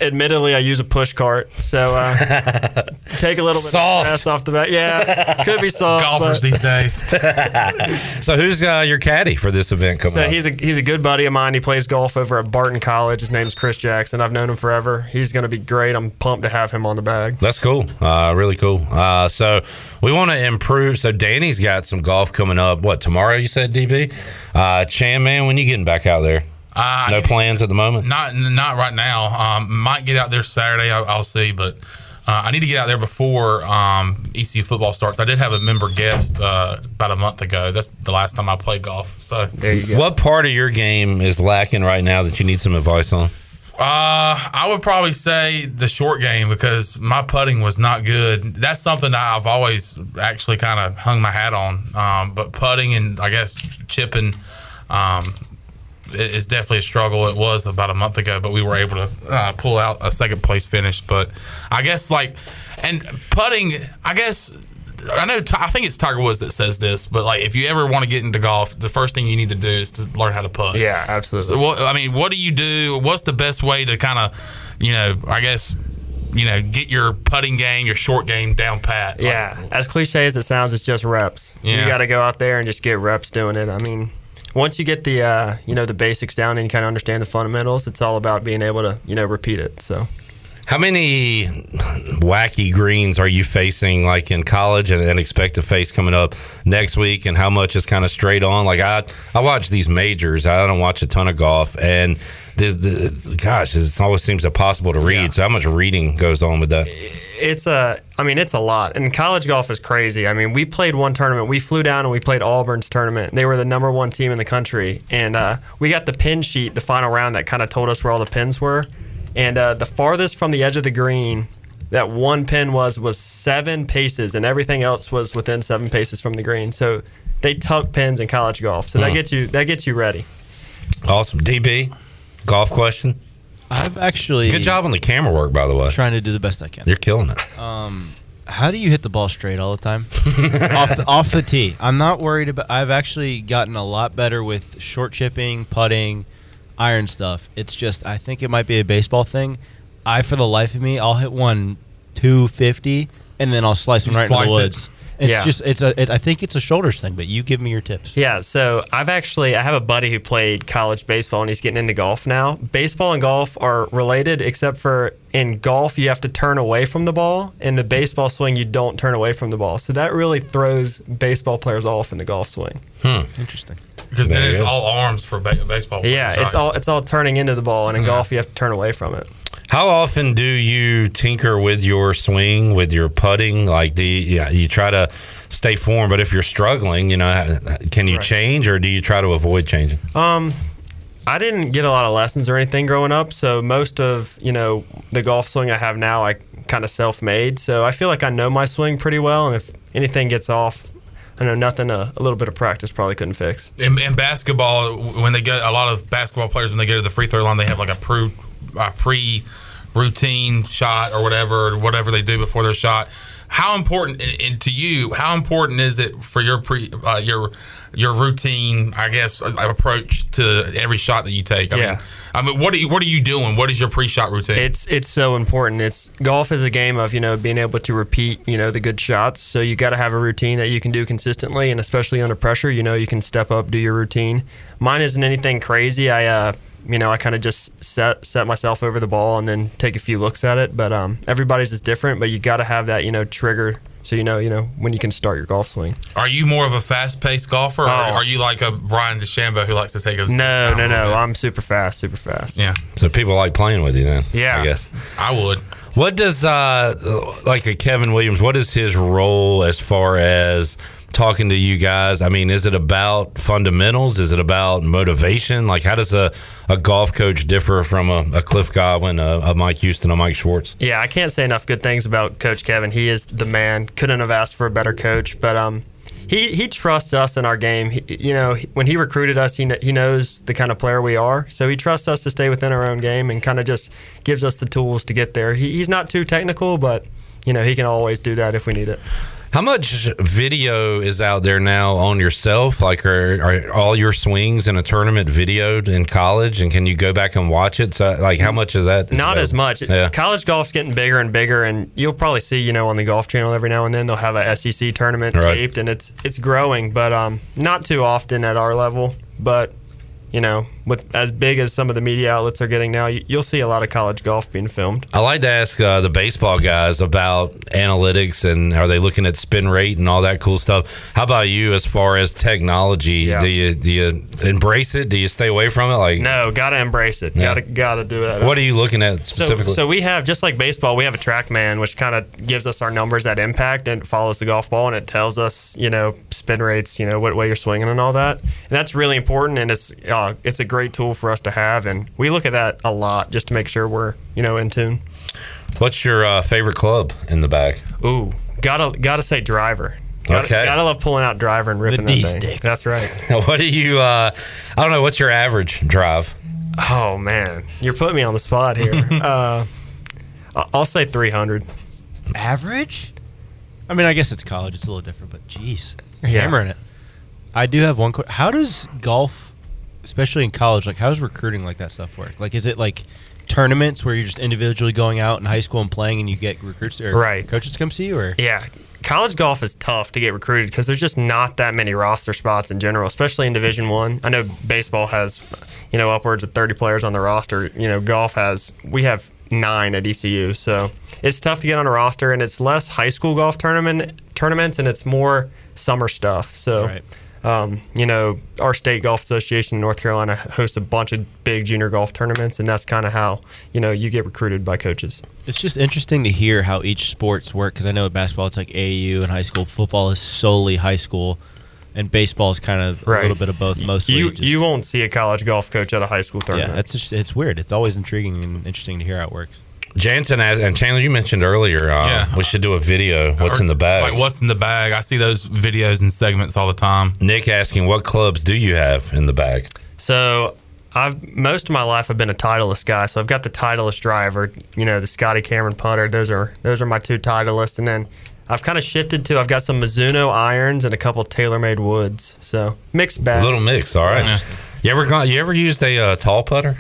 admittedly, I use a push cart, so uh, take a little bit Soft. of stress off the back. Yeah, could be soft. Golfers but- these days. so, who's uh, your caddy for this event coming up? So up? he's a he's a good buddy of mine. He plays golf over at Barton College. His name's Chris Jackson. I've known him forever. He's going to be great. I'm pumped to have him on the bag. That's cool. Uh, really cool. Uh, so we want to improve. So Danny's got some golf coming up. What tomorrow? You said DB. Uh, Chan man, when you getting back out there? Uh, no plans at the moment. Not not right now. Um, might get out there Saturday. I'll, I'll see, but uh, I need to get out there before um, ECU football starts. I did have a member guest uh, about a month ago. That's the last time I played golf. So there you What part of your game is lacking right now that you need some advice on? Uh, I would probably say the short game because my putting was not good. That's something that I've always actually kind of hung my hat on. Um, but putting and I guess chipping um, i- is definitely a struggle. It was about a month ago, but we were able to uh, pull out a second place finish. But I guess like and putting, I guess. I know. I think it's Tiger Woods that says this, but like, if you ever want to get into golf, the first thing you need to do is to learn how to putt. Yeah, absolutely. So what I mean, what do you do? What's the best way to kind of, you know, I guess, you know, get your putting game, your short game down pat? Yeah, as cliche as it sounds, it's just reps. Yeah. You got to go out there and just get reps doing it. I mean, once you get the uh, you know the basics down and you kind of understand the fundamentals, it's all about being able to you know repeat it. So How many wacky greens are you facing like in college and, and expect to face coming up next week? And how much is kind of straight on? Like I, I watch these majors. I don't watch a ton of golf, and the, the gosh, it always seems impossible to read. So how much reading goes on with that? it's a I mean it's a lot. And college golf is crazy. I mean we played one tournament. We flew down and we played Auburn's tournament. They were the number one team in the country, and uh, we got the pin sheet the final round that kind of told us where all the pins were. And uh, the farthest from the edge of the green that one pin was was seven paces, and everything else was within seven paces from the green. So they tuck pins in college golf. So that Mhm. gets you that gets you ready. Awesome, DB. Golf question. I've actually Good job on the camera work, by the way. Trying to do the best I can. You're killing it. Um, how do you hit the ball straight all the time? off, the, off the tee. I'm not worried about. I've actually gotten a lot better with short chipping, putting, iron stuff. It's just I think it might be a baseball thing. I, for the life of me, I'll hit one 250 and then I'll slice them right into slice the it. Woods. It's Yeah. just it's a. It, I think it's a shoulders thing, but you give me your tips. Yeah, so I've actually I have a buddy who played college baseball and he's getting into golf now. Baseball and golf are related except for in golf you have to turn away from the ball. In the baseball swing you don't turn away from the ball. So that really throws baseball players off in the golf swing. Hmm. Interesting. Because then it's go. all arms for ba- baseball. Yeah, it's right? all it's all turning into the ball and in golf you have to turn away from it. How often do you tinker with your swing, with your putting? Like, do you, yeah, you try to stay form, but if you're struggling, you know, can you Right. change or do you try to avoid changing? Um, I didn't get a lot of lessons or anything growing up, so most of you know the golf swing I have now, I kind of self-made. So I feel like I know my swing pretty well, and if anything gets off I know nothing a, a little bit of practice probably couldn't fix. In, in basketball, when they get a lot of basketball players when they get to the free throw line, they have like a pre, a pre routine shot or whatever, whatever they do before their shot. How important, and, to you, how important is it for your pre, uh, your your routine, I guess, uh, approach to every shot that you take? I Yeah. mean, I mean, what are you what are you doing? What is your pre-shot routine? It's it's so important. It's golf is a game of you know being able to repeat you know the good shots. So you got to have a routine that you can do consistently, and especially under pressure, you know you can step up, do your routine. Mine isn't anything crazy. I uh you know I kind of just set set myself over the ball and then take a few looks at it. But um everybody's is different. But you got to have that you know trigger so you know you know when you can start your golf swing. Are you more of a fast-paced golfer, or Oh. are you like a Bryson DeChambeau who likes to take his No, time no, no. bit? I'm super fast, super fast. Yeah. So people like playing with you then. Yeah. I guess. I would. What does uh like a Kevin Williams? What is his role as far as talking to you guys? I mean, is it about fundamentals? Is it about motivation? Like, how does a, a golf coach differ from a, a Cliff Godwin, a, a Mike Houston, a Mike Schwartz? Yeah, I can't say enough good things about Coach Kevin. He is the man. Couldn't have asked for a better coach. But um, he he trusts us in our game. He, you know, when he recruited us, he he knows the kind of player we are. So he trusts us to stay within our own game and kind of just gives us the tools to get there. He, he's not too technical, but you know he can always do that if we need it. How much video is out there now on yourself? Like, are, are all your swings in a tournament videoed in college, and can you go back and watch it? So, like, how much is that? Not as much. Yeah. College golf's getting bigger and bigger, and you'll probably see, you know, on the Golf Channel every now and then they'll have a SEC tournament Right. taped, and it's it's growing, but um, not too often at our level. But you know, with as big as some of the media outlets are getting now, you, you'll see a lot of college golf being filmed. I like to ask uh, the baseball guys about analytics and are they looking at spin rate and all that cool stuff. How about you as far as technology? Do you do you embrace it? Do you stay away from it? Like No, gotta embrace it. Yeah. Gotta gotta do that. what are you looking at So, specifically? so we have just like baseball, we have a TrackMan, which kind of gives us our numbers at impact and follows the golf ball and it tells us, you know, spin rates, you know, what way you're swinging and all that. And that's really important and it's uh, it's a great tool for us to have and we look at that a lot just to make sure we're you know in tune. What's your uh, favorite club in the bag? Ooh, gotta gotta say driver. Gotta, Okay. gotta love pulling out driver and ripping that thing. D-stick. That's right. what do you? Uh, I don't know. What's your average drive? Oh man, you're putting me on the spot here. uh, I- I'll say 300. Average? I mean, I guess it's college. It's a little different, but jeez, Yeah. hammering it. I do have one. que- How does golf, especially in college, like how does recruiting like that stuff work? Like, is it like tournaments where you're just individually going out in high school and playing, and you get recruits or Right. coaches to come see you, or Yeah, college golf is tough to get recruited because there's just not that many roster spots in general, especially in Division One. I. know baseball has, you know, upwards of 30 players on the roster. You know, golf has we have nine at ECU, so it's tough to get on a roster, and it's less high school golf tournament tournaments, and it's more summer stuff. So. Um, you know, our state golf association in North Carolina hosts a bunch of big junior golf tournaments, and that's kind of how you know you get recruited by coaches. It's just interesting to hear how each sports work because I know at basketball it's like AAU and high school. Football is solely high school, and baseball is kind of a little bit of both. Mostly, You just- you won't see a college golf coach at a high school tournament. yeah, it's just, it's weird. It's always intriguing and interesting to hear how it works. Jansen as, and Chandler, you mentioned earlier. Uh, Yeah. we should do a video. What's Or, in the bag? Like what's in the bag? I see those videos and segments all the time. Nick asking, what clubs do you have in the bag? So I've most of my life I've been a Titleist guy. So I've got the Titleist driver, you know, the Scotty Cameron putter. Those are those are my two Titleists, and then I've kind of shifted to I've got some Mizuno irons and a couple TaylorMade woods. So mixed A bag. little mix. All right. You ever gone, you ever used a uh, tall putter?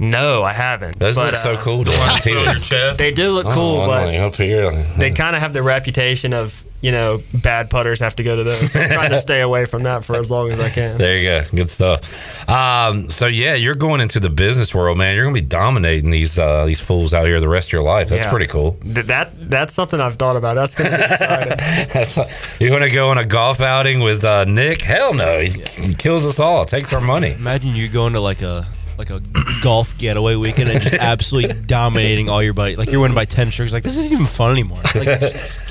No, I haven't. Those but, look so uh, cool. To have, too. They do look Oh, cool, I'm but up here. they kind of have the reputation of you know bad putters have to go to those. So I'm trying to stay away from that for as long as I can. There you go. Good stuff. Um, so yeah, you're going into the business world, man. You're gonna be dominating these uh, these fools out here the rest of your life. That's Yeah. pretty cool. Th- That that's something I've thought about. That's gonna be exciting. That's, you want to go on a golf outing with uh, Nick? Hell no. He, he kills us all. Takes our money. Imagine you going to like a like a golf getaway weekend and just absolutely dominating all your buddies. Like you're winning by ten strokes. Like this isn't even fun anymore. Like,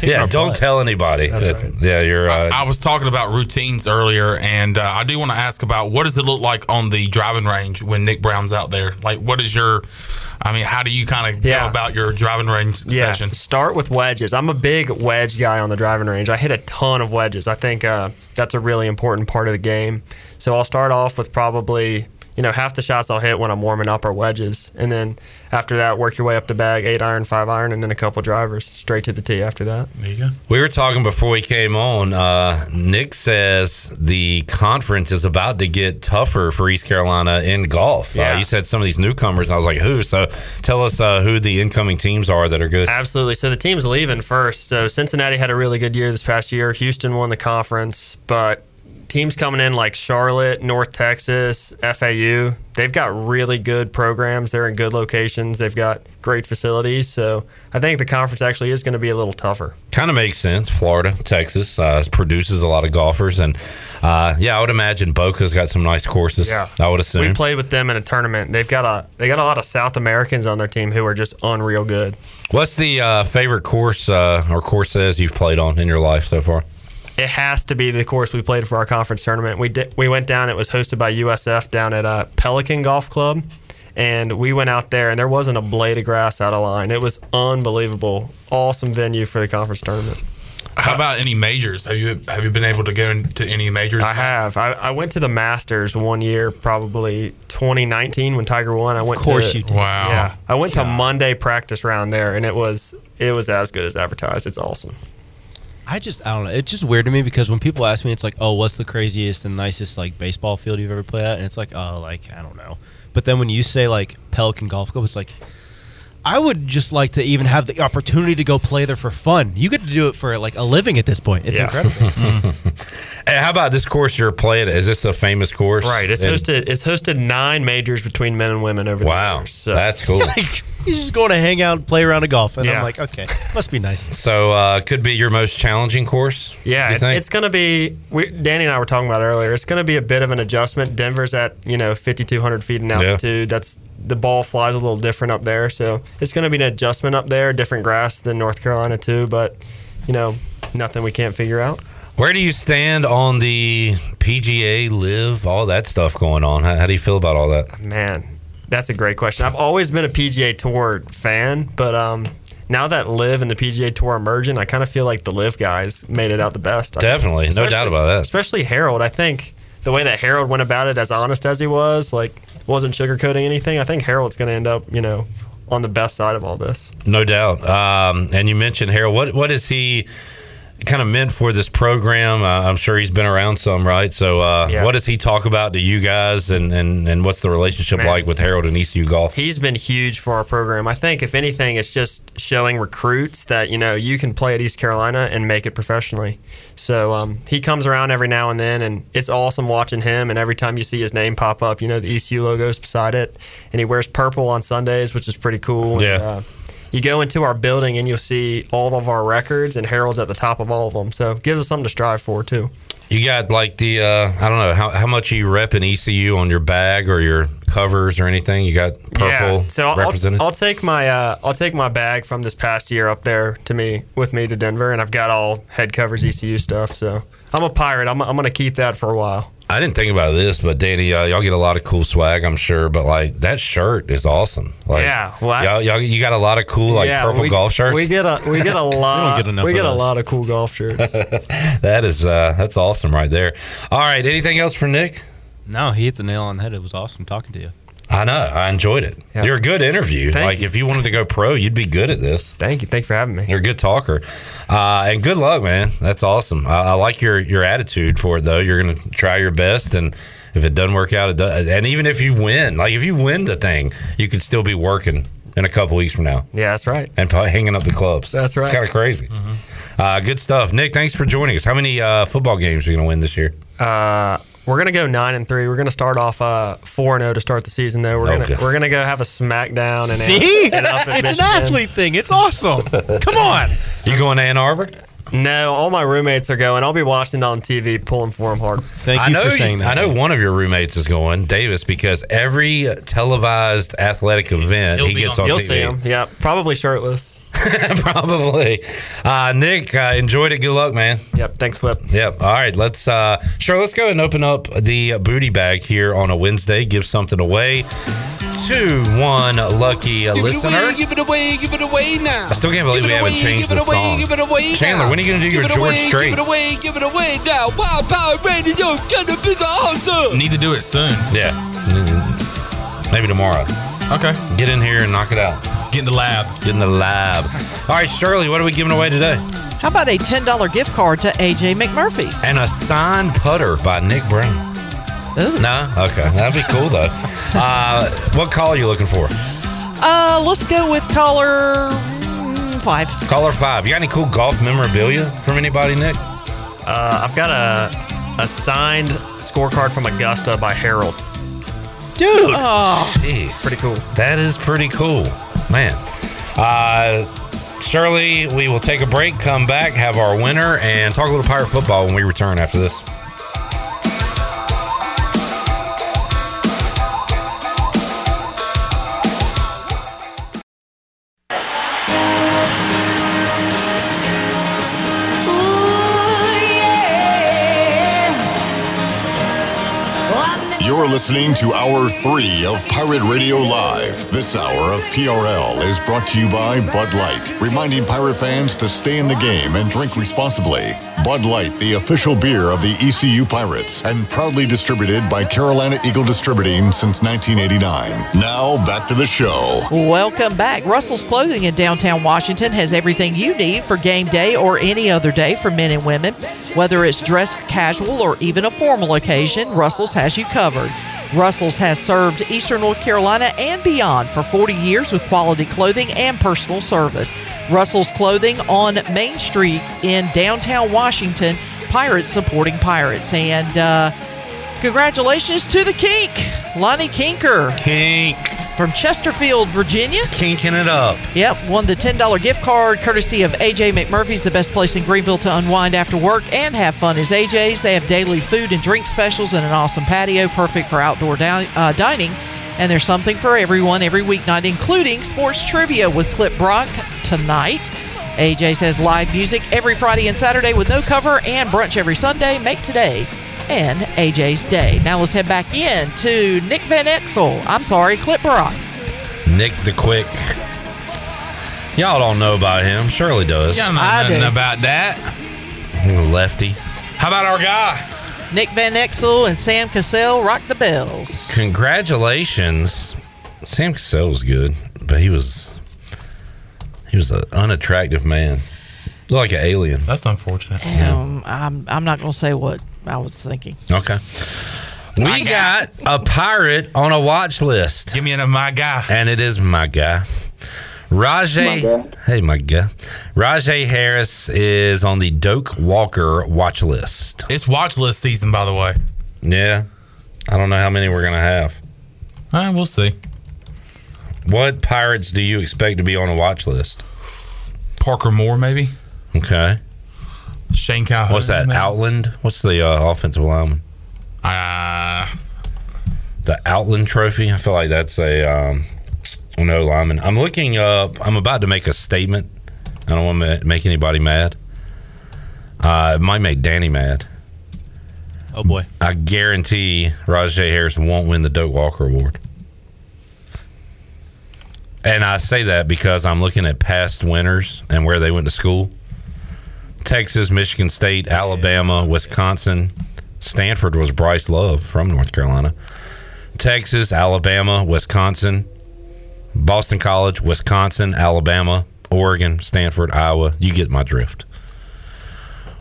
Yeah, don't butt. tell anybody. That's that- right. Yeah, you're. Uh, I was talking about routines earlier, and uh, I do want to ask about what does it look like on the driving range when Nick Brown's out there? Like, what is your, I mean, how do you kind of Yeah. go about your driving range Yeah, session? start with wedges. I'm a big wedge guy on the driving range. I hit a ton of wedges. I think uh, that's a really important part of the game. So I'll start off with probably, you know, half the shots I'll hit when I'm warming up are wedges. And then after that, work your way up the bag, eight iron, five iron, and then a couple drivers straight to the tee after that. There you go. We were talking before we came on. Uh, Nick says the conference is about to get tougher for East Carolina in golf. Uh, Yeah. you said some of these newcomers, and I was like, who? So tell us uh, who the incoming teams are that are good. Absolutely. So the team's leaving first. So Cincinnati had a really good year this past year. Houston won the conference, but teams coming in like Charlotte, North Texas, FAU, they've got really good programs. They're in good locations. They've got great facilities. So I think the conference actually is going to be a little tougher. Kind of makes sense. Florida, Texas uh, produces a lot of golfers, and uh, yeah, I would imagine Boca's got some nice courses. Yeah. I would assume. We played with them in a tournament. They've got a they got a lot of South Americans on their team who are just unreal good. What's the uh, favorite course uh, or courses you've played on in your life so far? It has to be the course we played for our conference tournament. We did, we went down. It was hosted by USF down at uh, Pelican Golf Club, and we went out there, and there wasn't a blade of grass out of line. It was unbelievable. Awesome venue for the conference tournament. How about any majors? Have you have you been able to go into any majors? I have. I, I went to the Masters one year, probably 2019 when Tiger won. I went. Of course to, you did. Wow. Yeah, I went to Monday practice round there, and it was it was as good as advertised. It's awesome. I just I don't know. It's just weird to me because when people ask me, it's like, oh, what's the craziest and nicest like baseball field you've ever played at? And it's like, oh, like I don't know. But then when you say like Pelican Golf Club, it's like. I would just like to even have the opportunity to go play there for fun. You get to do it for like a living at this point. It's incredible. Hey, how about this course you're playing? Is this a famous course? Right. It's And- hosted. It's hosted nine majors between men and women over Wow, the years. So. that's cool. He's just going to hang out and play around a golf, and Yeah. I'm like, okay, must be nice. So uh, could be your most challenging course. Yeah, it, it's going to be. We, Danny and I were talking about earlier. It's going to be a bit of an adjustment. Denver's at you know 5,200 feet in Yeah. altitude. That's the ball flies a little different up there, so it's going to be an adjustment up there. Different grass than North Carolina too, but you know nothing we can't figure out. Where do you stand on the PGA LIV, all that stuff going on? How, how do you feel about all that? Man, that's a great question. I've always been a PGA Tour fan, but um, now that LIV and the PGA Tour are merging, I kind of feel like the LIV guys made it out the best. Definitely, no doubt about that. Especially Harold. I think the way that Harold went about it, as honest as he was, like wasn't sugarcoating anything. I think Harold's going to end up, you know, on the best side of all this. No doubt. Um, and you mentioned Harold. What what is he kind of meant for this program? Uh, I'm sure he's been around some, right? So uh, Yeah. what does he talk about to you guys, and, and, and what's the relationship Man. like with Harold and ECU Golf? He's been huge for our program. I think, if anything, it's just showing recruits that you know you can play at East Carolina and make it professionally. So um, he comes around every now and then, and it's awesome watching him. And every time you see his name pop up, you know the ECU logo's beside it, and he wears purple on Sundays, which is pretty cool. Yeah. And, uh, you go into our building and you'll see all of our records, and Harold's at the top of all of them. So it gives us something to strive for too. You got like the uh, I don't know how, how much you repping ECU on your bag or your covers or anything? You got purple Yeah. So I'll. I'll take my uh, I'll take my bag from this past year up there to me with me to Denver, and I've got all head covers ECU stuff. So I'm a pirate. I'm, I'm gonna keep that for a while. I didn't think about this, but Danny, uh, y'all get a lot of cool swag, I'm sure. But like that shirt is awesome. Like, Yeah, well, I- y'all, y'all, you got a lot of cool like Yeah, purple we- golf shirts. We get a we get a lot. get we get a lot of cool golf shirts. that is uh, that's awesome right there. All right, anything else for Nick? No, he hit the nail on the head. It was awesome talking to you. I know. I enjoyed it. You're a good interview. Thank like if you wanted to go pro, you'd be good at this. Thank you. Thanks for having me. You're a good talker, uh, and good luck, man. That's awesome. I, I like your your attitude for it, though. You're gonna try your best, and if it doesn't work out, it does. And even if you win, like if you win the thing, you could still be working in a couple weeks from now. Yeah, that's right. And probably hanging up the clubs. That's right. It's kind of crazy. Uh, good stuff, Nick. Thanks for joining us. How many uh, football games are you gonna win this year? Uh, we're gonna go nine and three. We're gonna start off uh, four and zero to start the season. Though we're gonna we're gonna go have a smackdown and See, and up in it's an athlete thing. It's awesome. Come on. You going to Ann Arbor? No, all my roommates are going. I'll be watching it on TV, pulling for them hard. Thank you I know, for saying you, that. I know one of your roommates is going, Davis, because every televised athletic event he gets on, You'll TV. see him. Yeah, probably shirtless. Probably. Uh, Nick, uh, enjoyed it. Good luck, man. Yep. Thanks, Flip. Yep. All right. Let's uh, sure. Let's go and open up the booty bag here on a Wednesday. Give something away to one lucky listener. give it away, give it away now. I still can't believe we it haven't changed give the it away, song. Give it away Chandler, now. when are you gonna do give your it George away, Strait? Give it away, give it away now. Wow, Power Radio, gonna be awesome. Need to do it soon. Yeah. Maybe tomorrow. Okay. Get in here and knock it out. Get in the lab. Get in the lab. All right, Shirley, what are we giving away today? How about a $10 gift card to AJ McMurphy's? And a signed putter by Nick Brown. No? Okay. That'd be cool, though. uh, what call are you looking for? Uh, let's go with caller five. Caller five. You got any cool golf memorabilia from anybody, Nick? Uh, I've got a a signed scorecard from Augusta by Harold. Dude. Oh. Jeez. Pretty cool. That is pretty cool. Man. Uh, Shirley, we will take a break, come back, have our winner, and talk a little pirate football when we return after this. You're listening to Hour 3 of Pirate Radio Live. This hour of PRL is brought to you by Bud Light, reminding pirate fans to stay in the game and drink responsibly. Bud Light, the official beer of the ECU Pirates, and proudly distributed by Carolina Eagle Distributing since 1989. Now, back to the show. Welcome back. Russell's Clothing in downtown Washington has everything you need for game day or any other day for men and women. Whether it's dress casual or even a formal occasion, Russell's has you covered. Russell's has served Eastern North Carolina and beyond for 40 years with quality clothing and personal service. Russell's Clothing on Main Street in downtown Washington. Pirates supporting Pirates. And uh, congratulations to the Kink, Lonnie Kinker. Kink. From Chesterfield, Virginia. Kinking it up. Yep, won the $10 gift card courtesy of AJ McMurphy's, the best place in Greenville to unwind after work and have fun is AJ's. They have daily food and drink specials and an awesome patio, perfect for outdoor di- uh, dining. And there's something for everyone every weeknight, including sports trivia with Clip Brock tonight. AJ says live music every Friday and Saturday with no cover and brunch every Sunday. Make today and AJ's day. Now let's head back in to Nick Van Exel. I'm sorry, Clip Brock. Nick the Quick. Y'all don't know about him. Shirley does. Y'all know I nothing do. about that. Lefty. How about our guy? Nick Van Exel and Sam Cassell rock the bells. Congratulations. Sam Cassell was good, but he was he was an unattractive man. Looked like an alien. That's unfortunate. Um, I'm I'm not gonna say what I was thinking. Okay. We got a pirate on a watch list. Give me a my guy. And it is my guy. Rahjai, My guy. hey my guy, Rahjai Harris is on the Doak Walker watch list. It's watch list season, by the way. Yeah, I don't know how many we're gonna have. All right, we'll see. What pirates do you expect to be on a watch list? Parker Moore, maybe. Okay. Shane Calhoun. What's that? Outland? What's the uh, offensive lineman? Uh, the Outland Trophy. I feel like that's a um, no lineman. I'm looking up. I'm about to make a statement. I don't want to make anybody mad. Uh, it might make Danny mad. Oh boy! I guarantee Rahjai Harrison won't win the Doak Walker Award. And I say that because I'm looking at past winners and where they went to school. Texas, Michigan State, Alabama, Wisconsin. Stanford was Bryce Love from North Carolina. Texas, Alabama, Wisconsin, Boston College, Wisconsin, Alabama, Oregon, Stanford, Iowa. You get my drift.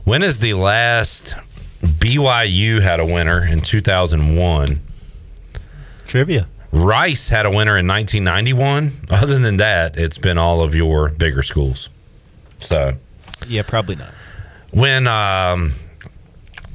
When is the last BYU had a winner in 2001? Trivia. Rice had a winner in 1991. Other than that, it's been all of your bigger schools. So Yeah, probably not. when um,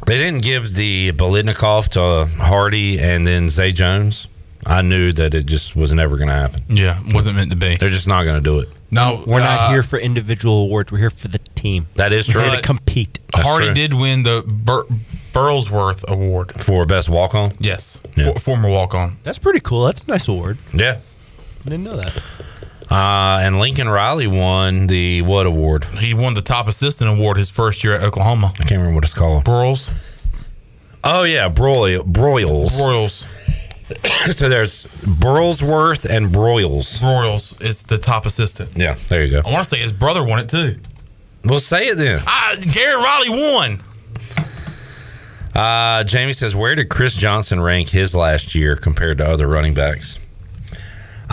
they didn't give the Biletnikoff to Hardy and then Zay Jones, I knew that it just was never going to happen. Yeah, wasn't meant to be. They're just not going to do it. No, We're uh, not here for individual awards. We're here for the team. That is true. They had to compete. That's Hardy true. did win the Bur- Burlsworth Award for best walk on. Yes, Yeah. For- former walk on. That's pretty cool. That's a nice award. Yeah. Didn't know that. Uh, and Lincoln Riley won the what award? He won the top assistant award his first year at Oklahoma. I can't remember what it's called. Broyles. Oh yeah, broil broils. Broyles. so there's Burlsworth and Broyles. Broyles is the top assistant. Yeah, there you go. I want to say his brother won it too. Well, say it then. Ah, Garrett Riley won. Uh, Jamie says, where did Chris Johnson rank his last year compared to other running backs?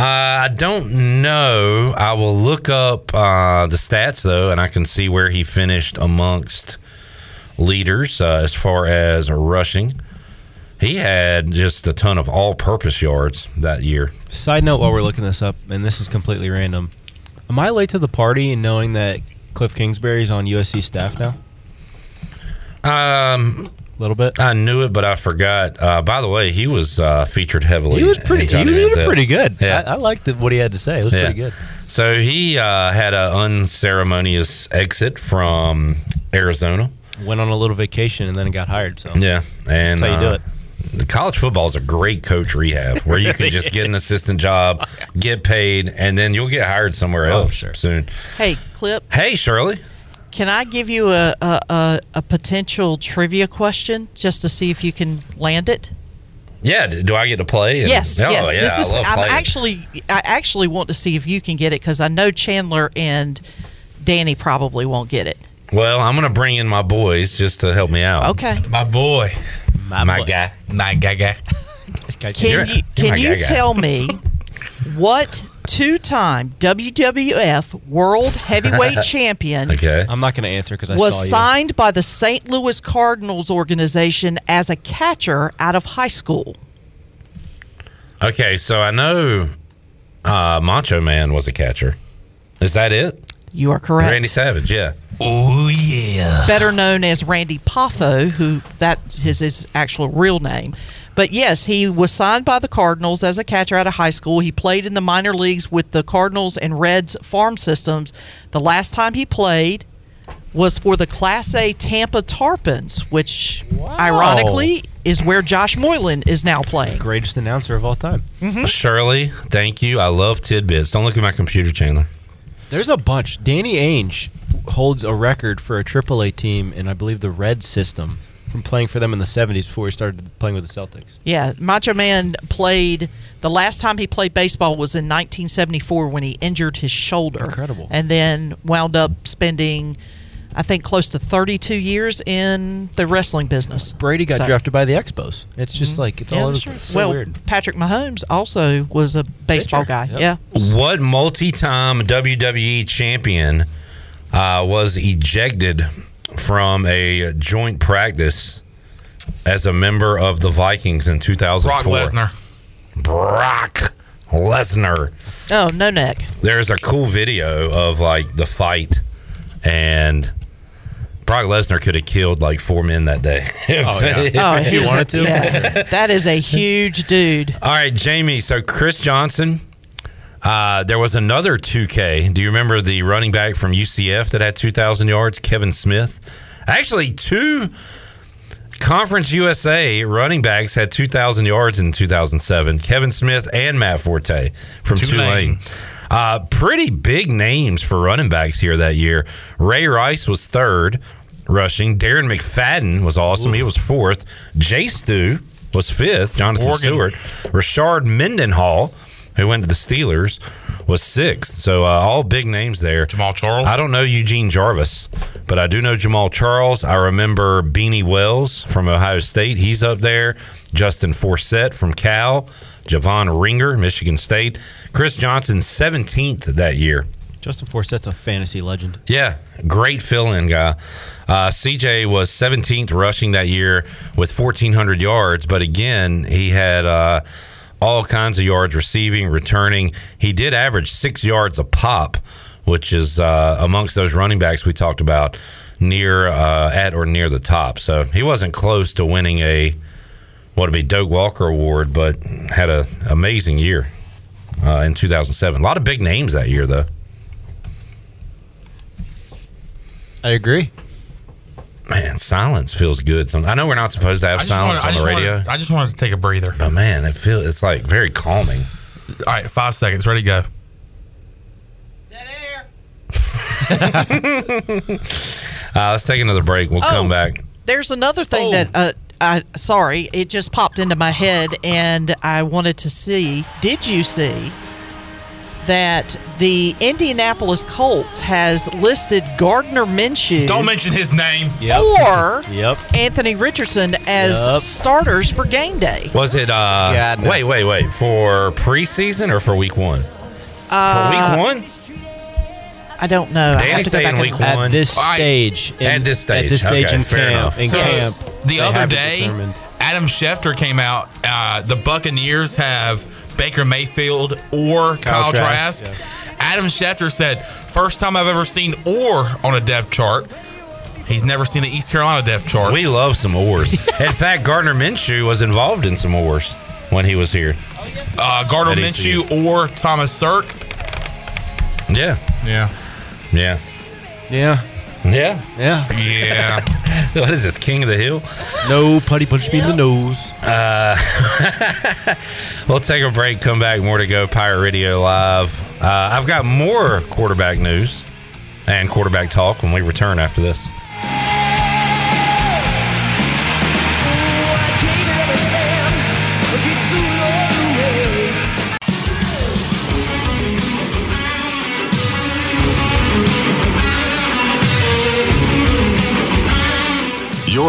Uh, I don't know. I will look up uh, the stats though, and I can see where he finished amongst leaders uh, as far as rushing. He had just a ton of all-purpose yards that year. Side note while we're looking this up, and this is completely random. Am I late to the party in knowing that Cliff Kingsbury's on USC staff now? Um, a little bit. I knew it, but I forgot. Uh, by the way, he was uh, featured heavily. He was pretty. He Johnny was, he was Manziel. pretty good. Yeah. I, I liked the, what he had to say. It was Yeah. pretty good. So he uh, had an unceremonious exit from Arizona. Went on a little vacation and then got hired. So Yeah, and That's how you do uh, it. The college football is a great coach rehab where you can just get an assistant job, get paid, and then you'll get hired somewhere Oh, else soon. Hey, Clip, Hey, Shirley. Can I give you a, a, a, a potential trivia question just to see if you can land it? Yeah, do I get to play? And- yes, Oh, yes. yeah, this is. I love I'm actually, I actually want to see if you can get it because I know Chandler and Danny probably won't get it. Well, I'm going to bring in my boys just to help me out. Okay. My boy. My, guy. My guy guy. Can You're- you you're can you guy guy. tell me what two-time WWF World Heavyweight Champion Okay. I'm not going to answer because I was saw you. signed by the St. Louis Cardinals organization as a catcher out of high school? Okay, so I know uh, Macho Man was a catcher. Is that it? You are correct. Randy Savage, yeah. Oh yeah. better known as Randy Poffo, who that is his actual real name. But yes, he was signed by the Cardinals as a catcher out of high school. He played in the minor leagues with the Cardinals and Reds farm systems. The last time he played was for the Class A Tampa Tarpons, which ironically is where Josh Moylan is now playing. Greatest announcer of all time. Mm-hmm. Shirley, thank you. I love tidbits. Don't look at my computer, Chandler. There's a bunch. Danny Ainge holds a record for a AAA team in, I believe, the Red system from playing for them in the 70s before he started playing with the Celtics. Yeah, Macho Man played. The last time he played baseball was in 1974 when he injured his shoulder. Incredible. And then wound up spending, I think, close to 32 years in the wrestling business. Brady got So- drafted by the Expos. It's just like, it's Yeah, all that's it's true. so well, weird. Patrick Mahomes also was a baseball guy. Yeah. What multi-time WWE champion uh, was ejected from a joint practice as a member of the Vikings in 2004? Brock Lesnar. Brock Lesnar. Oh, no neck. There's a cool video of like the fight, and Brock Lesnar could have killed like four men that day. Oh, yeah. Oh, If he he's a- wanted to. yeah. that is a huge dude. All right, Jamie. So Chris Johnson. Uh, there was another 2K. Do you remember the running back from UCF that had 2,000 yards, Kevin Smith? Actually, two Conference USA running backs had 2,000 yards in 2007. Kevin Smith and Matt Forte from Tulane. Tulane. Uh, pretty big names for running backs here that year. Ray Rice was third rushing. Darren McFadden was awesome. He was fourth. Jay Stu was fifth. Jonathan Oregon. Stewart. Rashard Mendenhall, who went to the Steelers, was sixth. So uh, all big names there. Jamaal Charles. I don't know Eugene Jarvis, but I do know Jamaal Charles. I remember Beanie Wells from Ohio State. He's up there. Justin Forsett from Cal. Javon Ringer, Michigan State. Chris Johnson, 17th that year. Justin Forsett's a fantasy legend. Yeah, great fill-in guy. Uh, CJ was 17th rushing that year with 1,400 yards, but again, he had uh, all kinds of yards receiving, returning. He did average six yards a pop, which is uh, amongst those running backs we talked about near uh, at or near the top. So he wasn't close to winning a what would be Doak Walker Award, but had an amazing year uh, in 2007. A lot of big names that year, though. I agree. Man, silence feels good. I know we're not supposed to have silence wanna- on the radio, wanna- I just wanted to take a breather. but man, it feels it's like very calming. All right, five seconds. Ready, go. Uh, let's take another break. We'll come Oh. back. There's another thing that uh, I sorry, it just popped into my head, and I wanted to see. Did you see that the Indianapolis Colts has listed Gardner Minshew? Don't mention his name. Or Yep. Anthony Richardson as Yep. starters for game day. Was it? uh God, no. Wait, wait, wait. For preseason or for week one? Uh, for week one. I don't know. I have Danny's to go back week and- one. At this stage, in- at this stage. at this stage Okay, in fair camp, in So, camp, the other day. Adam Schefter came out. Uh, the Buccaneers have Baker Mayfield or Kyle, Kyle Trask, Trask. Adam Schefter said, first time I've ever seen or on a depth chart. He's never seen an East Carolina depth chart. We love some oars. in fact, Gardner Minshew was involved in some oars when he was here. Uh, Gardner Minshew or Thomas Sirk. Yeah. Yeah. Yeah. Yeah. Yeah. Yeah. Yeah. what is this, King of the Hill? No putty punch me in the nose. Uh, we'll take a break, come back, more to go. Pirate Radio Live. Uh, I've got more quarterback news and quarterback talk when we return after this.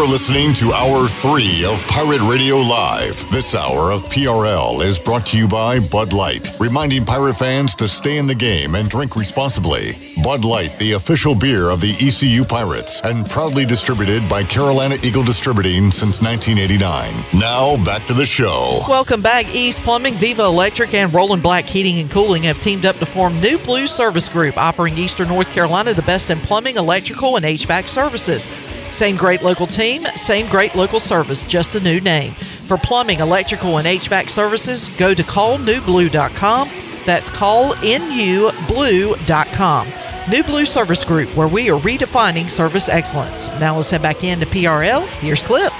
You're listening to Hour 3 of Pirate Radio Live. This hour of PRL is brought to you by Bud Light, reminding pirate fans to stay in the game and drink responsibly. Bud Light, the official beer of the ECU Pirates, and proudly distributed by Carolina Eagle Distributing since 1989. Now, back to the show. Welcome back. East Plumbing, Viva Electric, and Roland Black Heating and Cooling have teamed up to form New Blue Service Group, offering Eastern North Carolina the best in plumbing, electrical, and HVAC services. Same great local team, same great local service, just a new name. For plumbing, electrical, and HVAC services, go to callnewblue.com. That's callnewblue.com. New Blue Service Group, where we are redefining service excellence. Now let's head back into PRL. Here's Clip.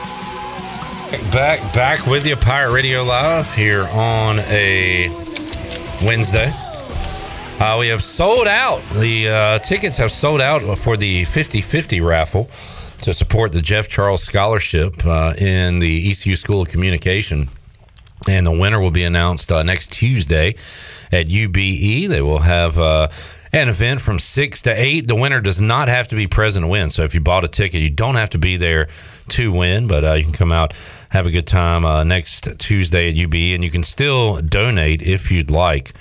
Back back with you, Pirate Radio Live here on a Wednesday. Uh, we have sold out. The uh, tickets have sold out for the 50-50 raffle to support the Jeff Charles Scholarship uh, in the ECU School of Communication. And the winner will be announced uh, next Tuesday at UBE. They will have uh, an event from 6 to 8. The winner does not have to be present to win. So if you bought a ticket, you don't have to be there to win, but uh, you can come out, have a good time uh, next Tuesday at UBE, and you can still donate if you'd like.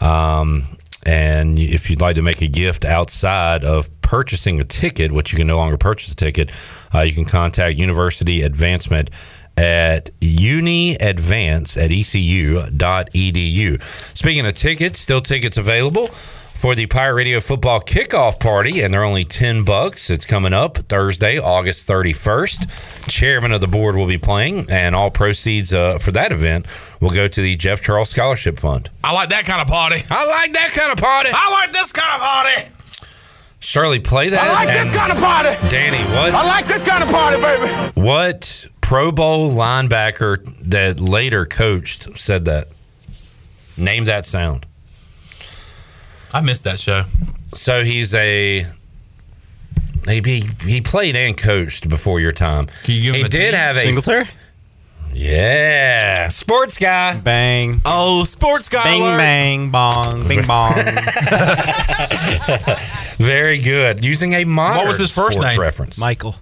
Um, and if you'd like to make a gift outside of purchasing a ticket, which you can no longer purchase a ticket, uh, you can contact University Advancement at uniadvance at ecu.edu. Speaking of tickets, still tickets available for the Pirate Radio football kickoff party, and they're only 10 bucks. It's coming up Thursday, August 31st. Chairman of the board will be playing, and all proceeds uh, for that event will go to the Jeff Charles Scholarship Fund. I like that kind of party. I like that kind of party. I like this kind of party. Shirley, play that. I like and that kind of party. Danny, what? I like this kind of party, baby. What Pro Bowl linebacker that later coached said that? Name that sound. I missed that show. So he's a he he, he played and coached before your time. you give he him a did team? have a Singletary? Yeah, sports guy. Bang. Oh, sports guy. Bing alert. bang bong. Bing bong. Very good. Using a modern What was his first name? reference. Michael.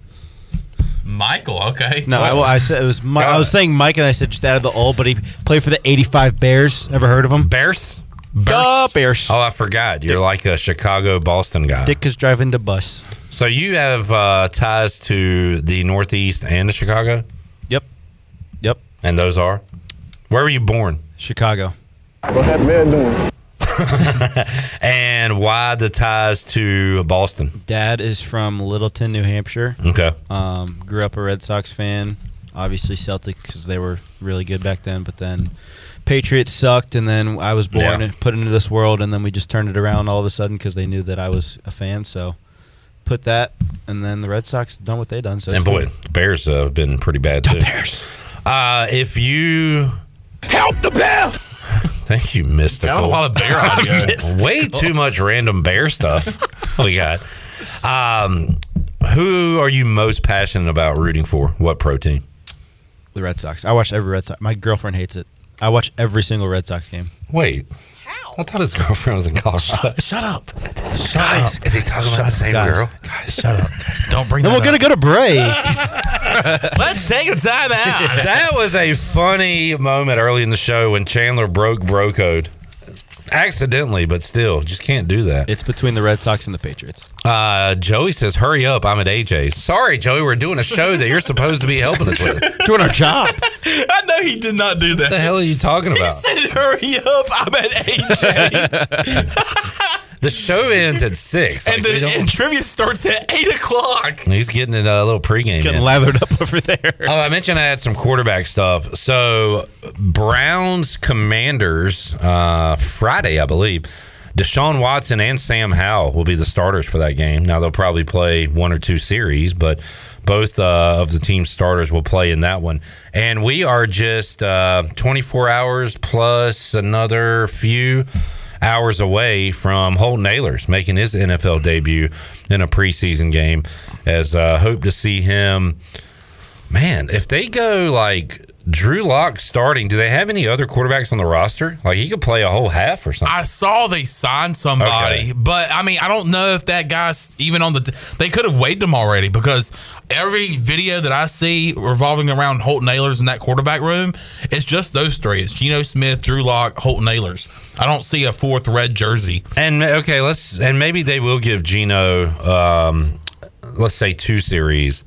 Michael. Okay. No, I, I said it was. Mi- I was saying Mike, and I said just out of the old, but he played for the '85 Bears. Ever heard of him? Bears. Duh, Bears. Oh, I forgot. You're like a Chicago Boston guy. Dick is driving the bus. So you have uh, ties to the Northeast and the Chicago, Yep. Yep. And those are. Where were you born? Chicago. What's that man doing? And why the ties to Boston? Dad is from Littleton, New Hampshire. Okay. Um, grew up a Red Sox fan. Obviously Celtics because they were really good back then. But then Patriots sucked, and then I was born Yeah. and put into this world, and then we just turned it around all of a sudden because they knew that I was a fan. So put that, and then the Red Sox done what they done. So And boy, cool. the Bears uh, have been pretty bad too. Bears. Uh, if you help the bear. Thank you, Mystical. Got a lot of bear audio. Way too much random bear stuff we got. Um, who are you most passionate about rooting for? What pro team? the Red Sox. I watch every Red Sox. My girlfriend hates it. I watch every single Red Sox game. Wait. I thought his girlfriend was in college. Shut, shut up. Shut up. Is he talking about the same guys. girl? Guys, shut up. Don't bring Then that we're gonna go to break. Let's take a time out. that was a funny moment early in the show when Chandler broke bro code. Accidentally, but still, just can't do that. it's between the Red Sox and the Patriots. Uh, Joey says, "Hurry up! I'm at AJ's." Sorry, Joey, we're doing a show that you're supposed to be helping us with. Doing our job. I know he did not do that. What the hell are you talking He about? said, "Hurry up! I'm at AJ's." The show ends at six. and, Like, the, and trivia starts at eight o'clock. He's getting it a little pregame. He's getting in. lathered up over there. Oh, I mentioned I had some quarterback stuff. So Browns Commanders uh, Friday, I believe. Deshaun Watson and Sam Howell will be the starters for that game. Now they'll probably play one or two series, but both uh, of the team starters will play in that one. And we are just uh, 24 hours plus another few hours away from Holton Ahlers making his NFL debut in a preseason game. As uh, hope to see him. Man, if they go like Drew Lock starting, do they have any other quarterbacks on the roster? Like he could play a whole half or something. I saw they signed somebody, Okay. but I mean, I don't know if that guy's even on the. They could have weighed them already because every video that I see revolving around Holton Ahlers in that quarterback room, it's just those three. It's Geno Smith, Drew Lock, Holton Ahlers. I don't see a fourth red jersey. And okay, let's and maybe they will give Geno, um, let's say two series.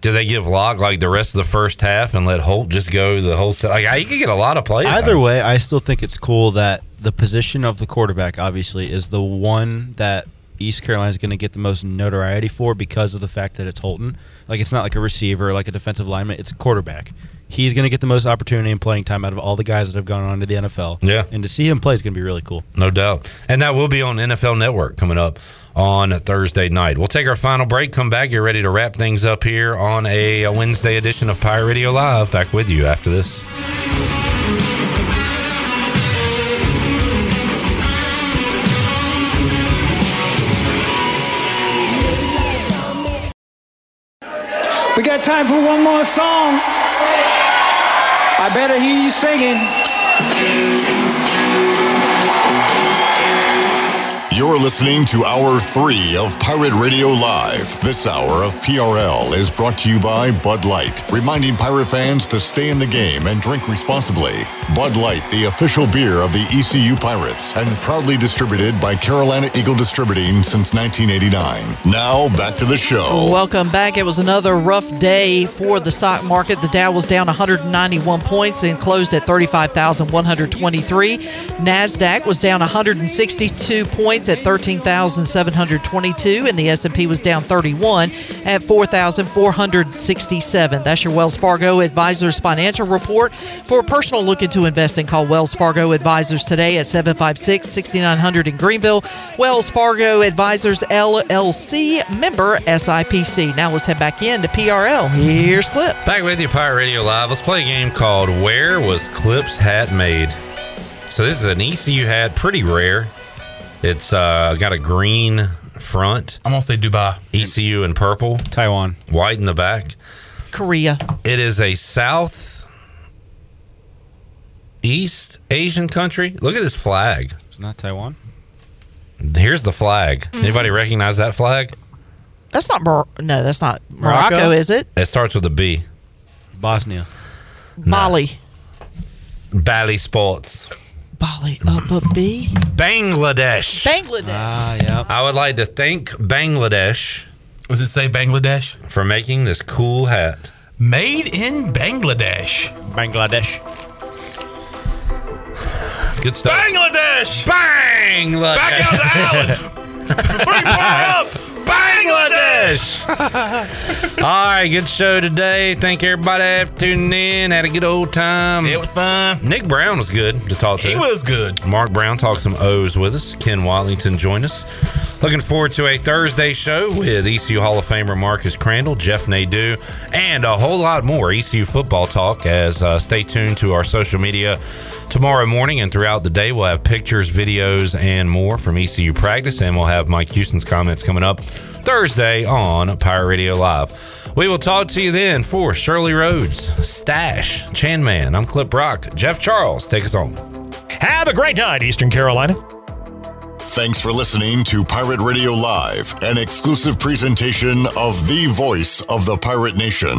Do they give Lock like the rest of the first half and let Holt just go the whole? Se- like he could get a lot of play. Either way, I still think it's cool that the position of the quarterback obviously is the one that East Carolina is going to get the most notoriety for because of the fact that it's Holton. Like it's not like a receiver, like a defensive lineman. It's a quarterback. He's going to get the most opportunity and playing time out of all the guys that have gone on to the NFL. Yeah. and to see him play is going to be really cool. No doubt. And that will be on NFL Network coming up on Thursday night. We'll take our final break, come back, You're ready to wrap things up here on a Wednesday edition of Pirate Radio Live. Back with you after this. We got time for one more song. I better hear you singing. You're listening to Hour 3 of Pirate Radio Live. This hour of PRL is brought to you by Bud Light, reminding pirate fans to stay in the game and drink responsibly. Bud Light, the official beer of the ECU Pirates, and proudly distributed by Carolina Eagle Distributing since 1989. Now, back to the show. Welcome back. It was another rough day for the stock market. The Dow was down 191 points and closed at 35,123. Nasdaq was down 162 points at 13,722 and the S&P was down 31 at 4,467. That's your Wells Fargo Advisors financial report. For a personal look into investing, call Wells Fargo Advisors today at 756-6900 in Greenville. Wells Fargo Advisors LLC member SIPC. Now let's head back in to PRL. Here's Clip. Back with you, Pirate Radio Live. Let's play a game called Where Was Clip's Hat Made? So this is an ECU hat, pretty rare. It's uh, got a green front. I'm gonna say Dubai. ECU in purple. Taiwan. White in the back. Korea. It is a South East Asian country. Look at this flag. It's not Taiwan. Here's the flag. Anybody recognize that flag? That's not Mor- no, that's not Morocco, Morocco? is it? It starts with a B. Bosnia. Bali. Bali Sports. Bali up a B. Bangladesh. Bangladesh. Ah, yeah. I would like to thank Bangladesh. Does it say Bangladesh? For making this cool hat. Made in Bangladesh. Bangladesh. Good stuff. Bangladesh. Bangladesh. Back out the island. Three, four, up. Bang. Bangladesh. All right, good show today. Thank everybody for tuning in. Had a good old time. It was fun. Nick Brown was good to talk to. He was good. Mark Brown talked some O's with us. Ken Watlington joined us. Looking forward to a Thursday show with ECU Hall of Famer Marcus Crandall, Jeff Nadeau, and a whole lot more ECU football talk. As uh, stay tuned to our social media tomorrow morning and throughout the day. We'll have pictures, videos, and more from ECU practice, and we'll have Mike Houston's comments coming up Thursday on Pirate Radio Live. We will talk to you then for Shirley Rhodes, Stash, Chan Man. I'm Clip Rock. Jeff Charles, take us home. Have a great night, Eastern Carolina. Thanks for listening to Pirate Radio Live, an exclusive presentation of the voice of the pirate nation.